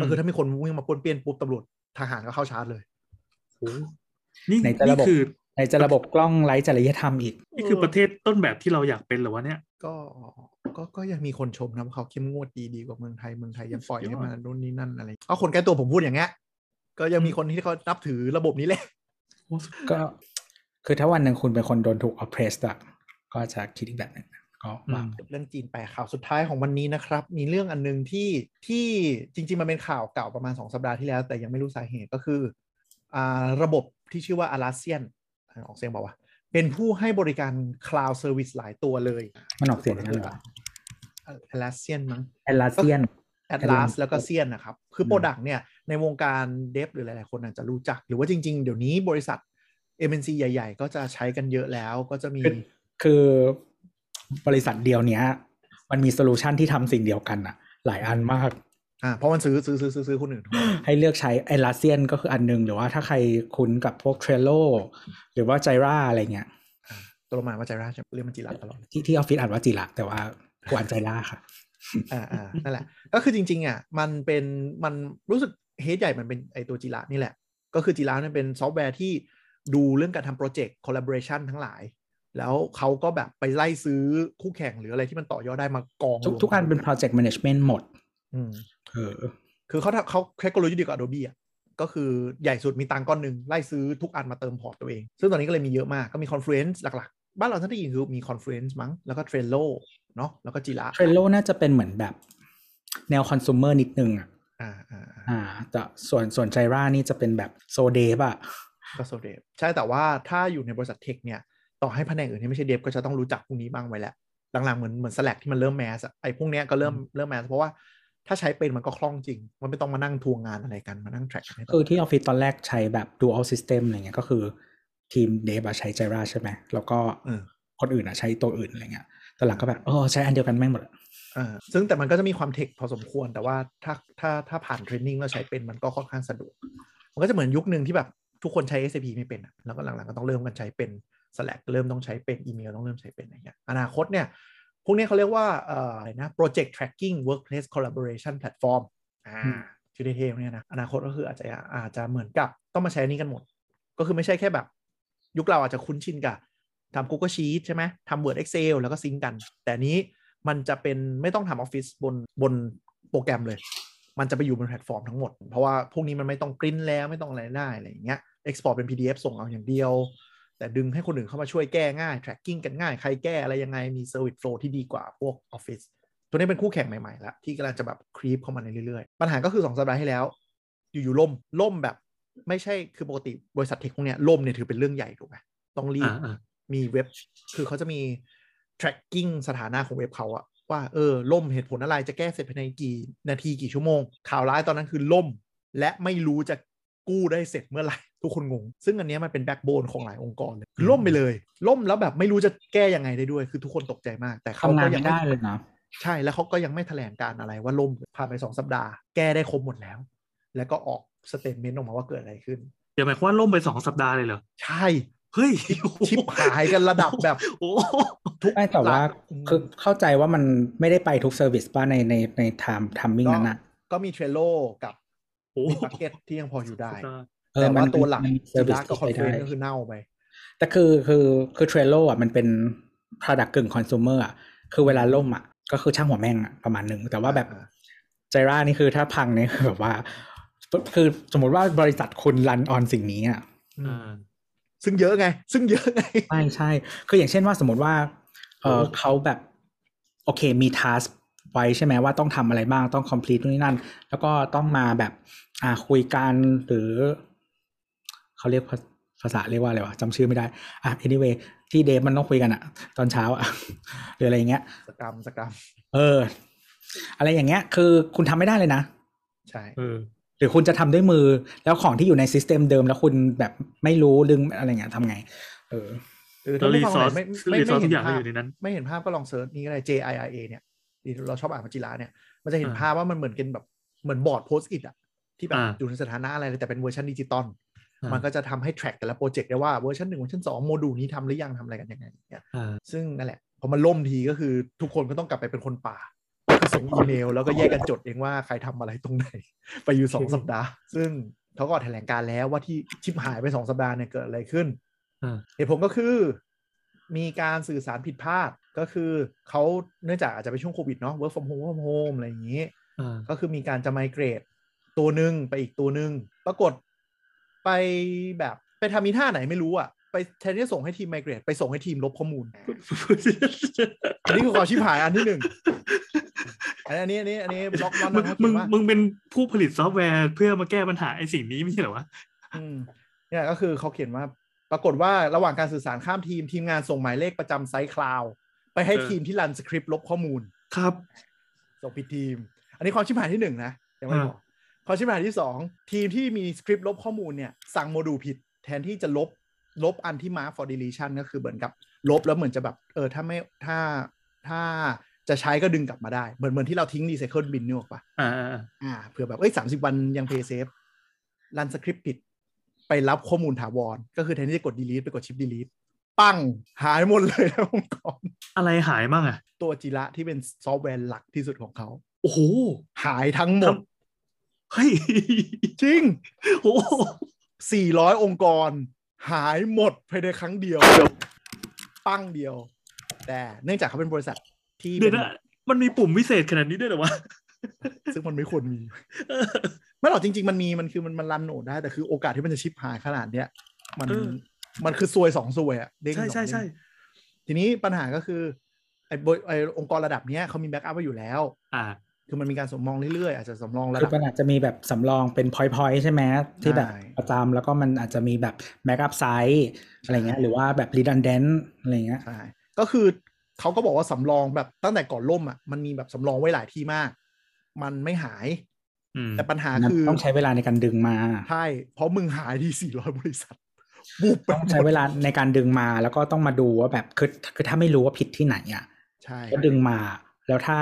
ก็คือถ้ามีคนวิ่งมาป้วนเปี้ยนปุ๊บตำรวจทหารก็เข้าชาร์จเลยโอ้ นี่ในจะระนี่บบคือในจะระบบกล้องไร้จริยธรรมอีก นี่คือประเทศต้นแบบที่เราอยากเป็นเหรอวะเนี่ย ก็ก็ก็ยังมีคนชมนะว่าเขาเข้มงวดดีดีกว่าเมืองไทยเมืองไทยยังปล่อยให้มานู่นนี่นั่นอะไรเอาคนใกล้ตัวผมพูดอย่างเงี้ยก็ยังมีคนที่เขานับถือระบบนี้แหละก็คือถ้าวันหนึ่งคุณเป็นคนโดนถูก oppressed อะก็จะคิดอีกแบบหนึ่งก็ว่าอืมเรื่องจีนแปลข่าวสุดท้ายของวันนี้นะครับ มีเรื่องอันหนึงที่ที่จริง ๆ มันเป็นข่าวเก่าประมาณ 2 สัปดาห์ที่แล้ว แต่ยังไม่รู้สาเหตุก็คืออ่า ระบบที่ชื่อว่า Atlassian อ่านออกเสียงบอกว่าเป็นผู้ให้บริการ Cloud Service หลายตัวเลย มันออกเสียงอย่างนั้นเหรอ Atlassian มั้ง Atlassian Atlas แล้วก็เซียนนะครับ คืออืมโปรดักต์เนี่ย ในวงการ dev หรือหลาย ๆ คนอาจจะรู้จัก หรือว่าจริง ๆ เดี๋ยวนี้บริษัท MNC ใหญ่ ๆ ก็จะใช้กันเยอะแล้วก็จะมี คือคือบริษัทเดียวเนี้ย มันมี solution ที่ทำสิ่งเดียวกันอะหลายอันมาก อ่าเพราะมันซื้อซื้อซื้อซื้อซื้อคนอื่น ให้เลือกใช้ Atlassian ก็คืออันหนึง หรือว่าถ้าใครคุ้นกับพวก Trello หรือว่า Jira อะไรเงี้ยตัวประมาณว่า Jira เรียกมันจิระตลอดที่ที่ออฟฟิศอ่านว่าจิระแต่ว่ากูอ่าน Jira ค่ะอ่าอ่านั่นแหละ ก็คือจริง ๆ อะ มันเป็นมันรู้สึก head ใหญ่มันเป็นไอตัวจิระนี่แหละ ก็คือจิระมันเป็นซอฟต์แวร์ที่ดูเรื่องการทำโปรเจกต์ collaboration ทั้งหลาย แล้วเขาก็แบบไปไล่ซื้อคู่แข่งหรืออะไรที่มันต่อยอดได้มากองทุกรวมทุกอันเป็น project management หมด อืมเออคือเขาทำเขาเทคโนโลยีเดียวกับ Adobe อะก็คือใหญ่สุดมีตังค์ก้อนหนึ่งไล่ซื้อทุกอันมาเติมพอร์ตตัวเอง ซึ่งตอนนี้ก็เลยมีเยอะมากก็มี Confluence หลักๆ บ้านเราท่านได้ยินคือมี Confluence มั้งแล้วก็ Trello เนาะแล้วก็จิระ Trello น่าจะเป็นเหมือนแบบ แนวคอน sumer นิดนึงอะอ่าอ่าอ่าอ่าแต่ส่วนส่วน Jira นี่จะเป็นแบบ so dev อะก็ so dev ใช่แต่ว่าถ้าอยู่ในบริษัท tech เนี่ยต่อให้แผนกอื่นที่ไม่ใช่ dev ก็จะต้องรู้จักพวกนี้บ้างไว้แหละหลังๆเหมือนเหมือน Slack ที่มันเริ่ม mass อะไอ้พวกเนี้ยก็เริ่มเริ่ม mass เพราะว่า ถ้าใช้เป็นมันก็คล่องจริง มันไม่ต้องมานั่งทวงงานอะไรกัน มานั่ง track กันให้ตลอดคือที่ออฟฟิศตอนแรกใช้แบบ dual system อะไรเงี้ยก็คือ ทีม dev ใช้ Jira ใช่ไหมแล้วก็เออคนอื่นอะใช้ตัวอื่นอะไรเงี้ยแต่หลังก็แบบเออใช้อันเดียวกันแม่งหมดอะอ่าซึ่งแต่มันก็จะมีความ tech พอสมควร แต่ว่าถ้าถ้าถ้าผ่าน training แล้วใช้เป็นมันก็ค่อนข้างสะดวก มันก็จะเหมือนยุคหนึ่งที่แบบทุกคนใช้ SAP ไม่เป็นอะแล้วก็หลังๆก็ต้องเริ่มกันใช้เป็น Slack เริ่มต้องใช้เป็นอีเมลต้องเริ่มใช้เป็นอะไรเงี้ยอนาคตเนี่ย พวกนี้เขาเรียกว่าเอ่ออะไรนะ project tracking workplace collaboration platform อ่าชื่อเท่ๆเนี่ยนะอนาคตก็คืออาจจะอาจจะเหมือนกับต้องมาใช้อันนี้กันหมด ก็คือไม่ใช่แค่แบบ ยุคเราอาจจะคุ้นชินกับทำ Google Sheet ใช่ไหมทำ Word Excel แล้วก็ซิงก์กัน แต่อันนี้มันจะเป็นไม่ต้องทำออฟฟิศบนบนโปรแกรมเลย มันจะไปอยู่บนแพลตฟอร์มทั้งหมด เพราะว่าพวกนี้มันไม่ต้องปริ้นแล้วไม่ต้องอะไรได้อะไรอย่างเงี้ย export เป็น PDF ส่งเอาอย่างเดียว แต่ดึงให้คนอื่นเข้ามาช่วยแก้ง่าย tracking กันง่าย ใครแก้อะไรยังไงมี service flow ที่ดีกว่าพวก Office ตัวนี้เป็นคู่แข่งใหม่ๆแล้วที่กำลังจะแบบครีปเข้ามาในเรื่อยๆ ปัญหาก็คือ2สัปดาห์ที่แล้ว อยู่ๆล่มล่มแบบไม่ใช่คือปกติบริษัทเทคพวกเนี้ยล่มเนี่ยถือเป็นเรื่องใหญ่ถูกไหมต้องรีบอ่าอ่ามีเว็บ คือเขาจะมี tracking สถานะของเว็บเขาอะว่าเออล่มเหตุผลอะไรจะแก้เสร็จภายในกี่ นาทีกี่ชั่วโมง ข่าวร้ายตอนนั้นคือล่ม และไม่รู้จะกู้ได้เสร็จเมื่อไหร่ ทุกคนงง ซึ่งอันเนี้ยมันเป็น backbone ของหลายองค์กรเลยคือล่มไปเลย ล่มแล้วแบบไม่รู้จะแก้ยังไงได้ด้วย คือทุกคนตกใจมาก แต่เขาทำงานก็ยัไม่งได้เลยนะใช่แล้วเขาก็ยังไม่แถลงการอะไรว่าล่มผ่านไปสองสัปดาห์แก้ได้ครบหมดแล้ว แล้วก็ออก statement ออกมาว่าเกิดอะไรขึ้น เดี๋ยวหมายความว่าล่มไปสองสัปดาห์เลยเหรอใช่เฮ้ยชิบหายกันระดับแบบโอ้ทุกไม่แต่ว่าหลักคือเข้าใจว่ามันไม่ได้ไปทุก service ป่ะในในใน timing นั้นอะ ก็มี Trello กับโอ้มี Bitbucket ที่ยังพออยู่ได้เออ แต่มัว่ามันตัวหลักเซอร์วิจิสระกับ Confluence ก็คือเน่าไป แต่คือคือคือ Trello อะมันเป็น product กึ่งคอน sumer อะคือเวลาล่มอะก็คือช่างหัวแม่งอะประมาณหนึ่งแต่ว่าแบบอ่าไจรานี่คือถ้าพังเนี่ยคือแบบว่า คือสมมติว่าบริษัทคุณรันออนสิ่งนี้อะอืมอ่าซึ่งเยอะไง ซึ่งเยอะไง ใช่ใช่คืออย่างเช่นว่าสมมติว่า เออโอ้เขาแบบ โอเคมีทัสไว้ใช่ไหมว่าต้องทำอะไรบ้างต้อง complete นู่นนี่นั่น แล้วก็ต้องมาแบบ อ่าคุยกันหรือ เขาเรียกภาภาษาเรียกว่าอะไรวะจำชื่อไม่ได้ อะ anyway ที่เดฟมันต้องคุยกันอะตอนเช้าอะหรืออะไรอย่างเงี้ยสกรรมสกรรมเออ อะไรอย่างเงี้ย คือคุณทำไม่ได้เลยนะ ใช่เออหรือคุณจะทำด้วยมือแล้วของที่อยู่ในซิสเต็มเดิมแล้วคุณแบบไม่รู้ดึงอะไรเงี้ยทำไง เออหรือแล้ถ้าวผู้รีฟังซคอนสไหนไม่ไม่รีซอไม่สทุเห็กอย่างนภาก็อพยู่ในนั้นไม่เห็นภาพก็ลองเซิร์ชนี่ก็ได้ JIRA เนี่ยที่เราชอบอ่านมาจิระเนี่ย มันจะเห็นอ่าภาพว่ามันเหมือนกันแบบเหมือนบอร์ดโพสต์อิทอะที่แบบอ่าอยู่ในสถานะอะไรแต่เป็นเวอร์ชันดิจิตอลอ่า มันก็จะทำให้ track แต่ละโปรเจกต์ได้ว่าเวอร์ชันหนึ่งเวอร์ชันสองโมดูลนี้ทำหรือยังทำอะไรกันยังไงอย่างเงี้ยอ่าซึ่งนั่นแหละพอมันล่มทีก็คือทุกคนก็ต้องกลับไปเป็นคนป่าคือส่งอีเมลแล้วก็แยกกันจดเองว่าใครทำอะไรตรงไหน ไปอยู่สองโอเคสัปดาห์ ซึ่งเขาก็ออกแถลงการแล้วว่าที่ชิปหายไปสองสัปดาห์เนี่ยเกิดอะไรขึ้นอ่าเหตุผลก็คือ มีการสื่อสารผิดพลาดก็คือเขาเนื่องจากอาจจะเป็นช่วงโควิดเนาะ work from home work from home อะไรอย่างนี้อ่าก็คือมีการจะไมเกรดตัวหนึ่งไปอีกตัวหนึ่งปรากฏ ไปแบบไปทำมีท่าไหนไม่รู้อะไปแทนที่จะส่งให้ทีมไมเกรดไปส่งให้ทีมลบข้อมูล อันนี้คือความชิบหายอันที่หนึ่งอันนี้อันนี้อันนี้บล็อกมันมึงเขามึเขียนว่ามึงเป็นผู้ผลิตซอฟต์แวร์เพื่อมาแก้ปัญหาไอ้สิ่งนี้ไม่ใช่เหรอวะอืมเนี่ยก็คือเขาเขียนว่าปรากฏว่าระหว่างการสื่อสารข้ามทีม ทีมงานส่งหมายเลขประจำไซต์ cloud ไปให้เออทีมที่ run script ลบข้อมูล ครับ ส่งผิดทีม อันนี้ความชิบหายที่หนึ่งนะยังไม่อ่าบอก ความชิบหายที่สองทีมที่มีสคริปต์ลบข้อมูลเนี่ย สั่งโมดูลผิด แทนที่จะลบลบอันที่มา for deletion ก็คือเหมือนกับลบแล้วเหมือนจะแบบ เออ ถ้าไม่ถ้าถ้าจะใช้ก็ดึงกลับมาได้ เหมือนเหมือนที่เราทิ้ง recycle bin นี่ออกปะอ่าอ่าอ่าอ่าเผื่อแบบ เอ้ยสามสิบวันยังเพย์เซฟ run script ผิด ไปลบข้อมูลถาวร ก็คือแทนที่จะกด delete ไปกดชิป delete ปังหายหมดเลยทั้งองค์กรอะไรหายมั่งอะตัว Jira ที่เป็นซอฟต์แวร์หลักที่สุดของเขา โอ้โห หายทั้งหมดทำ เฮ้ยจริงโอ้โห400องค์กร หายหมดภายในครั้งเดียว ปั้งเดียว แต่เนื่องจากเขาเป็นบริษัทที่เดี๋ยวเป็นนะมันมีปุ่มวิเศษขนาดนี้ด้วยเหรอวะซึ่งมันไม่ควรมี ไม่หรอกจริง ๆ มันมีมันคือมันมันรันโหนดได้ แต่คือโอกาสที่มันจะชิปหายขนาดเนี้ยมันเออมันคือซวยสองซวยอะเด้งใช่สองใช่เด้งใช่ทีนี้ปัญหาก็คือไอ้บริไอ้องค์กรระดับเนี้ยเขามีแบ็กอัพไว้อยู่แล้ว อ่า คือมันมีการสำรองเรื่อยๆ อาจจะสำรองระคือดับมันอาจจะมีแบบสำรองเป็น point ๆใช่ไหมที่แบบใช่ประจำแล้วก็มันอาจจะมีแบบ backup site อะไรเงี้ยหรือว่าแบบ redundant อะไรเงี้ยใช่ก็คือเขาก็บอกว่าสำรองแบบตั้งแต่ก่อนล่มอะมันมีแบบสำรองไว้หลายที่มาก มันไม่หายอืมแต่ปัญหามันคือต้องใช้เวลาในการดึงมาใช่เพราะมึงหายที่400บริษัทบุบไปต้องใช้เวลาในการดึงมาแล้วก็ต้องมาดูว่าแบบคือคือถ้าไม่รู้ว่าผิดที่ไหนอะใช่ก็ดึงมาแล้วถ้า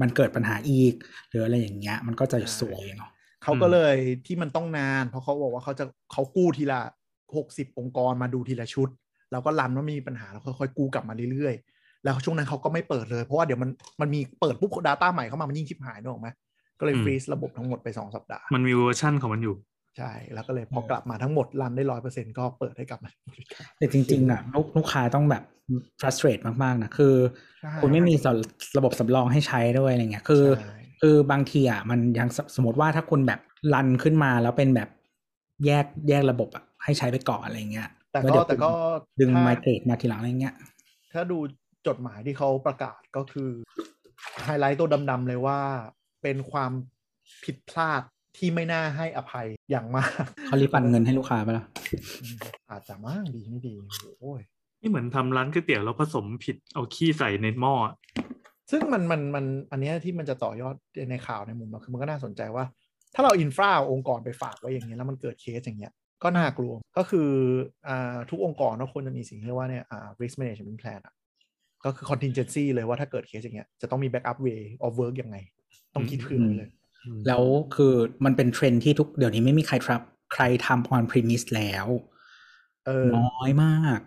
มันเกิดปัญหาอีก หรืออะไรอย่างเงี้ย มันก็จะซวยเนาะเขาก็เลยที่มันต้องนาน เพราะเขาบอกว่าเขาจะเขากู้ทีละ60องค์กรมาดูทีละชุด แล้วก็ run ว่ามีปัญหาแล้วค่อยๆกู้กลับมาเรื่อยๆ แล้วช่วงนั้นเขาก็ไม่เปิดเลย เพราะว่าเดี๋ยวมันมันมีเปิดปุ๊บ Data ใหม่เข้ามามันยิ่งชิบหายนึกออกไหมก็เลยอืม freeze ระบบทั้งหมดไป2สัปดาห์ มันมีเวอร์ชั่นของมันอยู่ ใช่ แล้วก็เลยพอกลับมาทั้งหมด run ได้ร้อยเปอร์เซ็นก็เปิดให้กลับมาบริการแต่จริงๆอะลูกลูกค้าต้องแบบ frustrate มากๆนะคือใช่คุณไม่มีสระบบสำรองให้ใช้ด้วยอะไรเงี้ย คือใช่คือบางทีอะมันยังสสมมติว่าถ้าคุณแบบรันขึ้นมาแล้วเป็นแบบแยกแยกระบบอะให้ใช้ไปก่อนอะไรเงี้ย แต่ล้วก็เดี๋ยวแต่ก็ดึงถ้าไมเกรดมาทีหลังอะไรเงี้ย ถ้าดูจดหมายที่เขาประกาศก็คือไฮไลท์ตัวดำๆเลยว่าเป็นความผิดพลาด ที่ไม่น่าให้อภัยอย่างมากเขารีฟันเงินให้ลูกค้าไปแล้วอืมอาจจะมั่งดีไม่ดีโอ้ยนี่เหมือนทำร้านก๋วยเตี๋ยวแล้วผสมผิดเอาขี้ใส่ในหม้ออะซึ่งมันมันมันอันเนี้ยที่มันจะต่อยอดในข่าวในมุมเราคือมันก็น่าสนใจว่า ถ้าเราอินฟราองค์กรไปฝากไว้อย่างเงี้ยแล้วมันเกิดเคสอย่างเงี้ยก็น่ากลัวก็คืออ่าทุกองค์กรก็ควรจะมีสิ่งที่เรียกว่าเนี่ยอ่า risk management plan อะก็คือ contingency เลยว่าถ้าเกิดเคสอย่างเงี้ยจะต้องมี backup way of work ยังไง ต้องคิดเผื่อไว้เลย แล้วคือมันเป็นเทรนด์ที่ทุกเดี๋ยวนี้ไม่มีใครครับใครทำ on premise แล้วเออน้อยมาก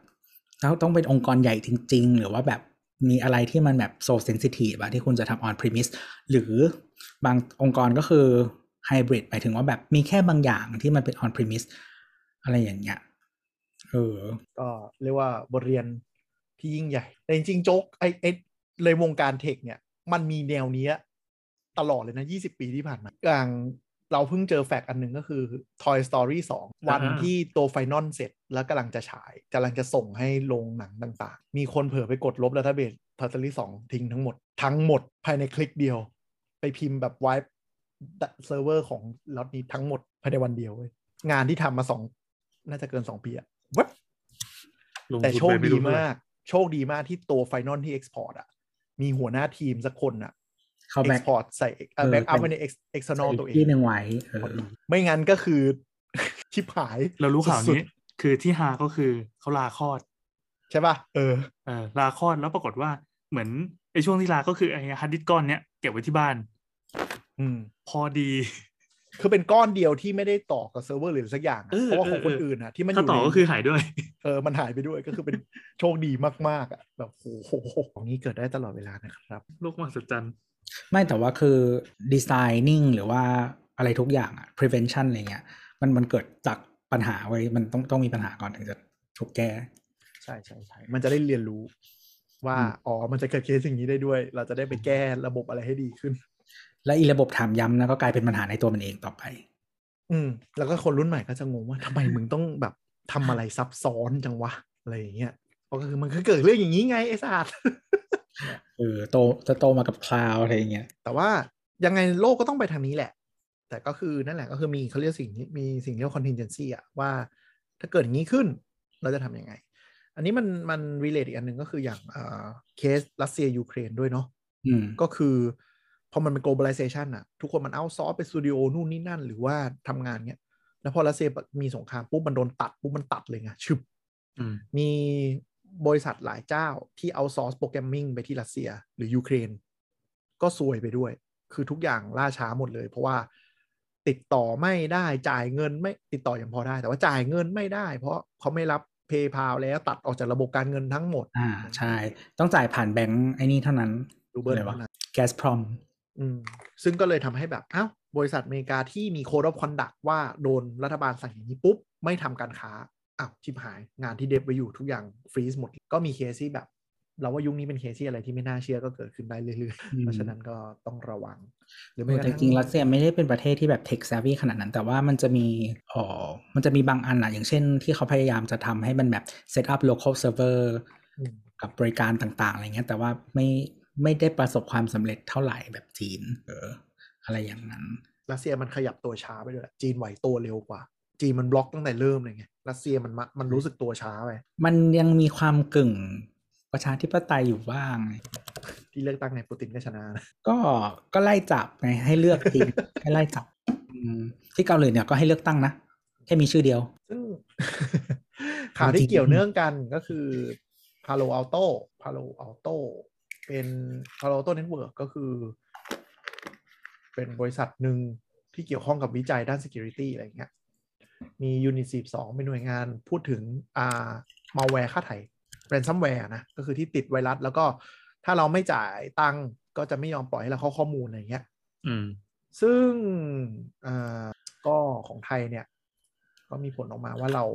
แล้วต้องเป็นองค์กรใหญ่จริง ๆ หรือว่าแบบมีอะไรที่มันแบบ so sensitive อะที่คุณจะทำ on premise หรือบางองค์กรก็คือ hybrid หมายถึงว่าแบบมีแค่บางอย่างที่มันเป็น on premise อะไรอย่างเงี้ยเออ ก็เรียกว่าบทเรียนที่ยิ่งใหญ่ แต่จริงๆโจ๊กไอ้ไอ้เลยวงการ tech เนี่ย มันมีแนวเนี้ย ตลอดเลยนะ20ปีที่ผ่านมาอย่างเราเพิ่งเจอ fact อันหนึ่งก็คือ Toy Story 2 วันที่ตัว final เสร็จแล้วกำลังจะฉายกำลังจะส่งให้โรงหนังต่างๆ มีคนเผลอไปกดลบ Database Toy Story 2 ทิ้งทั้งหมด ทั้งหมดภายในคลิกเดียว ไปพิมพ์แบบ wipe เซิร์ฟเวอร์ของล็อตนี้ทั้งหมดภายในวันเดียวเว้ยงานที่ทำมาสองน่าจะเกิน2ปีอะเว็บลงแต่ทุนโชคไปไม่ดีรู้เท่ไหร่มาก โชคดีมากที่ตัว final ที่ export อะมีหัวหน้าทีมสักคนอะ เขา export ใส่เออแบ็กอัพเป็นไว้ใน external ตัวเองที่หนึ่งไว้เออไม่งั้นก็คือชิบหาย เรารู้ข่าวสุดนี้ คือที่ฮาก็คือเขาลาคลอดๆใช่ป่ะ เออเออลาคลอดแล้วปรากฏว่าเหมือนไอ้ช่วงที่ลาก็คือไอ้ฮาร์ดดิสก์ก้อนเนี้ยเก็บไว้ที่บ้าน อืม พอดี คือเป็นก้อนเดียวที่ไม่ได้ต่อกับเซิร์ฟเวอร์หรือสักอย่างอะเออเพราะว่าของเออคนเอออื่อื่นอะที่มันอถ้ายู่ต่อในก็คือหายด้วย เออ มันหายไปด้วยก็คือเป็นโชคดีมากๆอะแบบโอ้โหของนี้เกิดได้ตลอดเวลานะครับ โลกมหัศจรรย์ ไม่แต่ว่าคือ designing หรือว่าอะไรทุกอย่างอะ prevention อะไรเงี้ย มันมันเกิดจากปัญหาไว้ยมันต้องต้องมีปัญหาก่อนถึงจะถูกแก้ ใช่ใช่ใช่มันจะได้เรียนรู้ ว่าอืมอ๋อมันจะเกิดเคสอย่างนี้ได้ด้วย เราจะได้ไปแก้ระบบอะไรให้ดีขึ้น และอีระบบถามย้ำนะก็กลายเป็นปัญหาในตัวมันเองต่อไป อืม แล้วก็คนรุ่นใหม่ก็จะงงว่าทำไมมึงต้องแบบทำอะไรซับซ้อนจังวะอะไรอย่างเงี้ยเพราะก็คือมันคือเกิดเรื่องอย่างนี้ไงไอ้ศาสตร์ เออโตจะโตมากับคลาวอะไรอย่างเงี้ยแต่ว่ายังไงโลกก็ต้องไปทางนี้แหละ แต่ก็คือนั่นแหละก็คือมีเขาเรียกสิ่งนี้มีสิ่งที่เรียกว่า contingency อะว่าถ้าเกิดอย่างนี้ขึ้นเราจะทำยังไง อันนี้มันมัน relate อีกอันหนึ่งก็คืออย่างเอ่อเคสรัสเซียยูเครนด้วยเนาะอืมก็คือพอมันเป็น globalization อะทุกคนมัน outsource ไปสตูดิโอนู่นนี่นั่น หรือว่าทำงานเงี้ยแล้วพอรัสเซียมีสงครามปุ๊บมันโดนตัดปุ๊บมันตัดเลยไงชึบอืมมี บริษัทหลายเจ้าที่ outsource programming ไปที่รัสเซียหรือยูเครน ก็ซวยไปด้วย คือทุกอย่างล่าช้าหมดเลย เพราะว่าติดต่อไม่ได้จ่ายเงินไม่ติดต่อยังพอได้ แต่ว่าจ่ายเงินไม่ได้ เพราะเขาไม่รับ PayPal แล้วตัดออกจากระบบการเงินทั้งหมด อ่าใช่ ต้องจ่ายผ่านแบงก์ไอ้นี่เท่านั้นรูเบิลอะไรวะเท่านั้น Gazprom อืมซึ่งก็เลยทำให้แบบอ้าวบริษัทอเมริกาที่มี code of conduct ว่าโดนรัฐบาลสั่งอย่างนี้ปุ๊บ ไม่ทำการค้า อ้าวชิบหายงานที่ dev ไปอยู่ทุกอย่าง freeze หมด ก็มีเคสที่แบบ เราว่ายุคนี้เป็นเคสที่อะไรที่ไม่น่าเชื่อก็เกิดขึ้นได้เรื่อยอืๆมเพราะฉะนั้นก็ต้องระวัง หรือเอไม่อกระแต่ทั่งจริงๆรัสเซียไม่ได้เป็นประเทศที่แบบเทค s ซ v วี่ขนาดนั้น แต่ว่ามันจะมีอ๋อมันจะมีบางอันอะอย่างเช่นที่เขาพยายามจะทำให้มันแบบเซตอัพ local server อืมกับบริการต่างๆอะไรเงี้ยแต่ว่าไม่ไม่ได้ประสบความสำเร็จเท่าไหร่แบบจีน เออ อะไรอย่างนั้นรัสเซียมันขยับตัวช้าไปด้วยแหละจีนไหวตัวเร็วกว่า จีนมันบล็อกตั้งแต่เริ่มเลยไงรัสเซียมันมามันรู้สึกตัวช้าไปมันยังมีความกึ่งประชาธิปไตยอยู่บ้าง ที่เลือกตั้งในปูตินก็ชนะนะก็ก็ไล่จับไงให้เลือกทีมให้ไล่จับอืมที่เกาหลีเนี่ยก็ให้เลือกตั้งนะแค่มีชื่อเดียว ซึ่งข่าวที่เกี่ยวเนื่องกันก็คือ Palo Alto Palo Alto เป็น Palo Alto Network ก็คือ เป็นบริษัทหนึ่งที่เกี่ยวข้องกับวิจัยด้าน security อะไรอย่างเงี้ยมี Unit 42เป็นหน่วยงานพูดถึงอ่า malware ค่าไถ่ ransomware นะ ก็คือที่ติดไวรัส แล้วก็ถ้าเราไม่จ่ายตังค์ก็จะไม่ยอมปล่อยให้เราเข้าข้อมูลอะไรอย่างเงี้ย อืม ซึ่งอ่าก็ของไทยเนี่ย ก็มีผลออกมาว่าเรา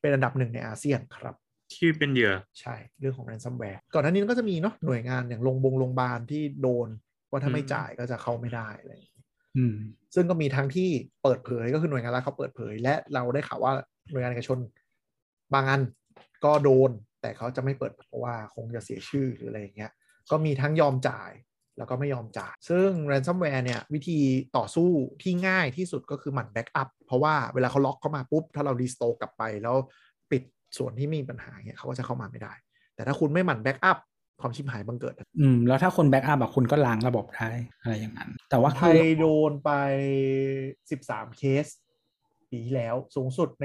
เป็นอันดับหนึ่งในอาเซียนครับ ที่เป็นเหยื่อ ใช่ เรื่องของ ransomware ก่อนหน้านี้ก็จะมีเนาะหน่วยงานอย่างโรงบงโรงพยาบาลที่โดน ว่าถ้าไม่อืมจ่ายก็จะเข้าไม่ได้อะไรอย่างงี้อืม ซึ่งก็มีทั้งที่เปิดเผยก็คือหน่วยงานรัฐเขาเปิดเผย และเราได้ข่าวว่าหน่วยงานเอกชน บางอันก็โดน แต่เขาจะไม่เปิดเพราะว่าคงจะเสียชื่อหรืออะไรอย่างเงี้ยก็มีทั้งยอมจ่ายแล้วก็ไม่ยอมจ่าย ซึ่ง ransomware เนี่ย วิธีต่อสู้ที่ง่ายที่สุดก็คือหมั่น backup เพราะว่าเวลาเขาล็อกเข้ามาปุ๊บ ถ้าเรา restore กลับไป แล้วปิดส่วนที่มีปัญหาเนี่ยเขาก็จะเข้ามาไม่ได้ แต่ถ้าคุณไม่หมั่น backup ความชิบหายบังเกิด อืม แล้วถ้าคน backup อะคุณก็ล้างระบบได้อะไรอย่างนั้น แต่ว่าไทยคือโดนไป13เคส ปีที่แล้วสูงสุดใน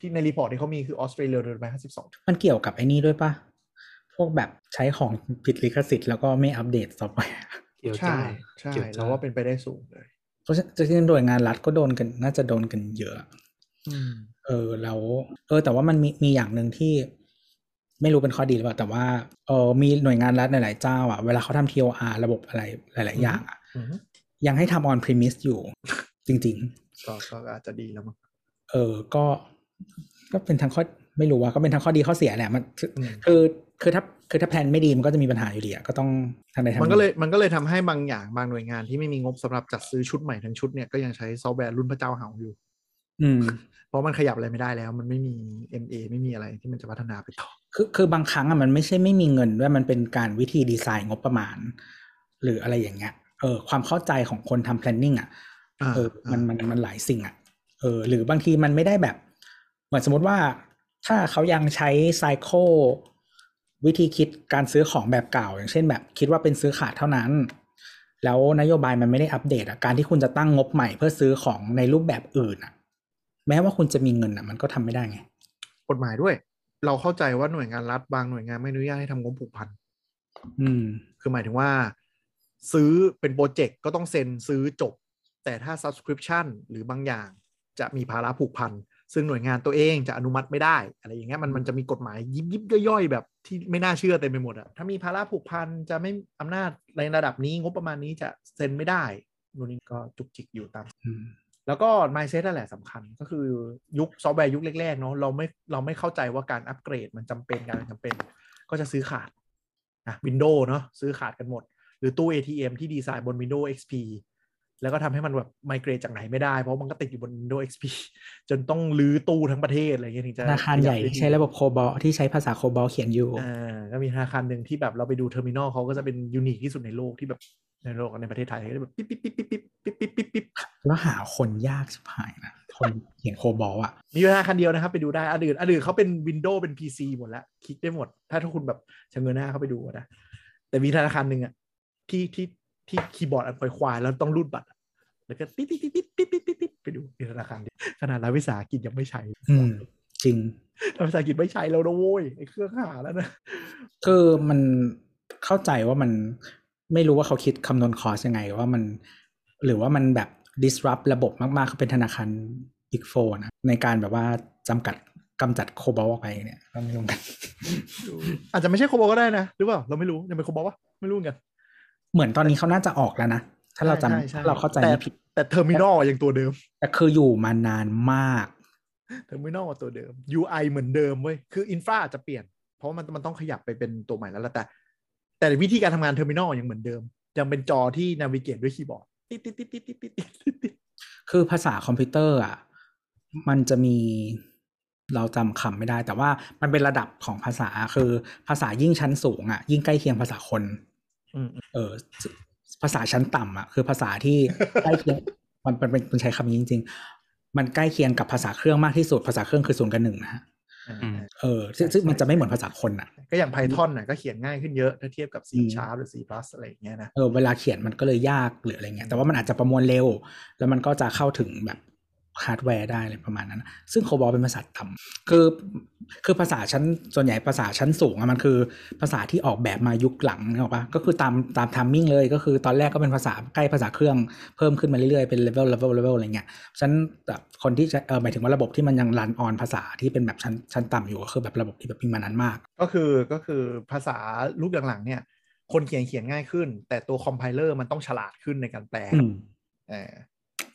ที่ใน report ที่เขามีคือออสเตรเลียโดนไป52มันเกี่ยวกับไอ้นี่ด้วยปะพวกแบบใช้ของผิดลิขสิทธิ์แล้วก็ไม่อัปเดตซอฟต์แวร์เกี่ยวใช่จ้าใช่เกี่ยวจ้าเราว่าเป็นไปได้สูงเลยเพราะฉะนั้นจริงๆหน่วยงานรัฐก็โดนกันน่าจะโดนกันเยอะอืมเออแล้วเออแต่ว่ามันมีมีอย่างหนึ่งที่ ไม่รู้เป็นข้อดีหรือเปล่า แต่ว่าเออมีหน่วยงานรัฐหลาย ๆ เจ้าอะเวลาเขาทำ TOR ระบบอะไรหลาย ๆ อย่างอะอืมยังให้ทำ on premise อยู่ จริงก็ก็อาจจะดีแล้วมั้งๆเออก็ก็เป็นทั้งข้อไม่รู้ว่าก็เป็นทั้งข้อดีข้อเสียแหละมันคืออืมคือคือถ้าคือถ้าแผนไม่ดีมันก็จะมีปัญหาอยู่ดีอะก็ต้องทำใดทำหมันนึ่งก็เลยมันก็เลยทำให้บางอย่างบางหน่วยงานที่ไม่มีงบสำหรับจัดซื้อชุดใหม่ทั้งชุดเนี่ยก็ยังใช้ซอฟต์แวร์รุ่นพระเจ้าเหาอยู่ อืม เพราะมันขยับอะไรไม่ได้แล้ว มันไม่มี MA ไม่มีอะไรที่มันจะพัฒนาไปต่อคือคือบางครั้งอะมันไม่ใช่ไม่มีเงินด้วยมันเป็นการวิธีดีไซน์งบประมาณ หรืออะไรอย่างเงี้ยเออความเข้าใจของคนทำ planning อะอ่าเออมันอ่ามันมันหลายสิ่งอะเออหรือบางทีมันไม่ได้แบบ เหมือนสมมติว่าถ้าเขายังใช้ไซเคิลวิธีคิดการซื้อของแบบเก่า อย่างเช่นแบบคิดว่าเป็นซื้อขาดเท่านั้น แล้วนโยบายมันไม่ได้อัปเดตอะการที่คุณจะตั้งงบใหม่เพื่อซื้อของในรูปแบบอื่นอะ แม้ว่าคุณจะมีเงินอะ มันก็ทำไม่ได้ไง กฎหมายด้วย เราเข้าใจว่าหน่วยงานรัฐบางหน่วยงานไม่อนุญาตให้ทำงบผูกพัน อืม คือหมายถึงว่า ซื้อเป็นโปรเจกต์ก็ต้องเซ็นซื้อจบ แต่ถ้า subscription หรือบางอย่างจะมีภาระผูกพัน ซึ่งหน่วยงานตัวเองจะอนุมัติไม่ได้ อะไรอย่างเงี้ยมันมันจะมีกฎหมายยิบยิบย่อยๆ แบบที่ไม่น่าเชื่อเต็มไปหมดอะถ้ามีภาระผูกพันจะไม่อำนาจในระดับนี้งบประมาณนี้จะเซ็นไม่ได้นู่นนี่ก็จุกจิกอยู่ตามอืม แล้วก็ mindset นั่นแหละสำคัญก็คือยุคซอฟต์แวร์ยุคแรกๆเนาะเราไม่เราไม่เข้าใจว่าการอัปเกรดมันจำเป็นการจำเป็น ก็จะซื้อขาดนะ Windows เนาะซื้อขาดกันหมด หรือตู้ ATM ที่ดีไซน์บน Windows XP แล้วก็ทำให้มันแบบ migrate จากไหนไม่ได้ เพราะมันก็ติดอยู่บน Windows XP จนต้องรื้อตู้ทั้งประเทศอะไรอย่างเงี้ยถึงจะธนาคารใหญ่ที่ใช้ระบบ COBOL ที่ใช้ภาษา COBOL เขียนอยู่อ่าก็มีธนาคารหนึ่งที่แบบเราไปดู terminal เขาก็จะเป็น unique ที่สุดในโลกที่แบบ ในโลกในประเทศไทยก็จะแบบปิ๊บปิ๊บปิ๊บปิ๊บปิ๊บปิ๊บปิ๊บปิ๊บแล้วหาคนยากชิบหายนะคนเขียนโคบอลอะ มีธนาคารเดียวนะครับ ไปดูได้อันอื่นอันอื่นเขาเป็น Windows เป็น PC หมดแล้ว คลิกได้หมด ถ้าถ้าคุณแบบชะเงินหน้าเข้าไปดูอะนะ แต่มีธนาคารหนึ่งอะที่ที่ที่คีย์บอร์ดอันควายๆแล้วต้องรูดบัตรอะแล้วก็ติ๊ดติ๊ดติ๊ดติ๊ดติ๊ดติ๊ดติ๊ดไปดูมีธนาคารเดียวขนาดรัฐวิสาหกิจยังไม่ใช้อืมจริงรัฐวิสาหกิจไม่ใช้แล้วนะโว้ยไอ้เครื่องหาแล้วนะคือมันเข้าใจว่ามัน ไม่รู้ว่าเขาคิดคำนวณ cost ยังไงว่ามัน หรือว่ามันแบบ disrupt ระบบมากๆเขาเป็นธนาคาร Big Four นะในการแบบว่าจำกัดกำจัด COBOL ออกไปเนี่ยก็ไม่รู้กัน อาจจะไม่ใช่ COBOL ก็ได้นะ หรือเปล่า เราไม่รู้ยังเป็น COBOL วะไม่รู้เหมือนกัน เหมือนตอนนี้เขาน่าจะออกแล้วนะ ถ้าเราจำใช่ใช่ถ้าเราเข้าใจแต่ไม่ผิด แต่ terminal ยังตัวเดิม แต่คืออยู่มานานมาก terminal ตัวเดิม UI เหมือนเดิมเว้ยคือ infra อาจจะเปลี่ยน เพราะว่ามันมันต้องขยับไปเป็นตัวใหม่แล้วแหละแต่ แต่วิธีการทำงาน terminal ยังเหมือนเดิม ยังเป็นจอที่ navigate ด้วยคีย์บอร์ดติดติดติดติดติดติดติดคือภาษาคอมพิวเตอร์อะ มันจะมีเราจำคำไม่ได้ แต่ว่ามันเป็นระดับของภาษาคือภาษายิ่งชั้นสูงอะ ยิ่งใกล้เคียงภาษาคนเออภาษาชั้นต่ำอะคือภาษาที่ใกล้เคียงมันเป็นมันใช้คำนี้จริง ๆ มันใกล้เคียงกับภาษาเครื่องมากที่สุดภาษาเครื่องคือศูนย์กับหนึ่งนะฮะ เออซึ่งซึ่งมันจะไม่เหมือนภาษาคนอะ ก็อย่าง Python น่ะก็เขียนง่ายขึ้นเยอะถ้าเทียบกับ C อืม Sharp หรือ C plus อะไรอย่างเงี้ยนะเออเวลาเขียนมันก็เลยยากหรืออะไรเงี้ยแต่ว่ามันอาจจะประมวลเร็ว แล้วมันก็จะเข้าถึงแบบ ฮาร์ดแวร์ได้อะไรประมาณนั้น ซึ่ง COBOL เป็นภาษาต่ำคือคือภาษาชั้นส่วนใหญ่ภาษาชั้นสูงอะมันคือภาษาที่ออกแบบมายุคหลังนึกออกปะก็คือตามตาม timing เลย ก็คือตอนแรกก็เป็นภาษาใกล้ภาษาเครื่องเพิ่มขึ้นมาเรื่อยๆเป็นเลเวลเลเวลเลเวลอะไรเงี้ยฉะนันแบบคนที่จะเออหมายถึงว่าระบบที่มันยังรันออนภาษาที่เป็นแบบชั้นชั้นต่ำอยู่ก็คือแบบระบบที่แบบมีมานานมาก ก็คือก็คือภาษาลูกหลังๆเนี่ยคนเขียนเขียนง่ายขึ้น แต่ตัวคอมไพเลอร์มันต้องฉลาดขึ้นในการแปลอืมเออ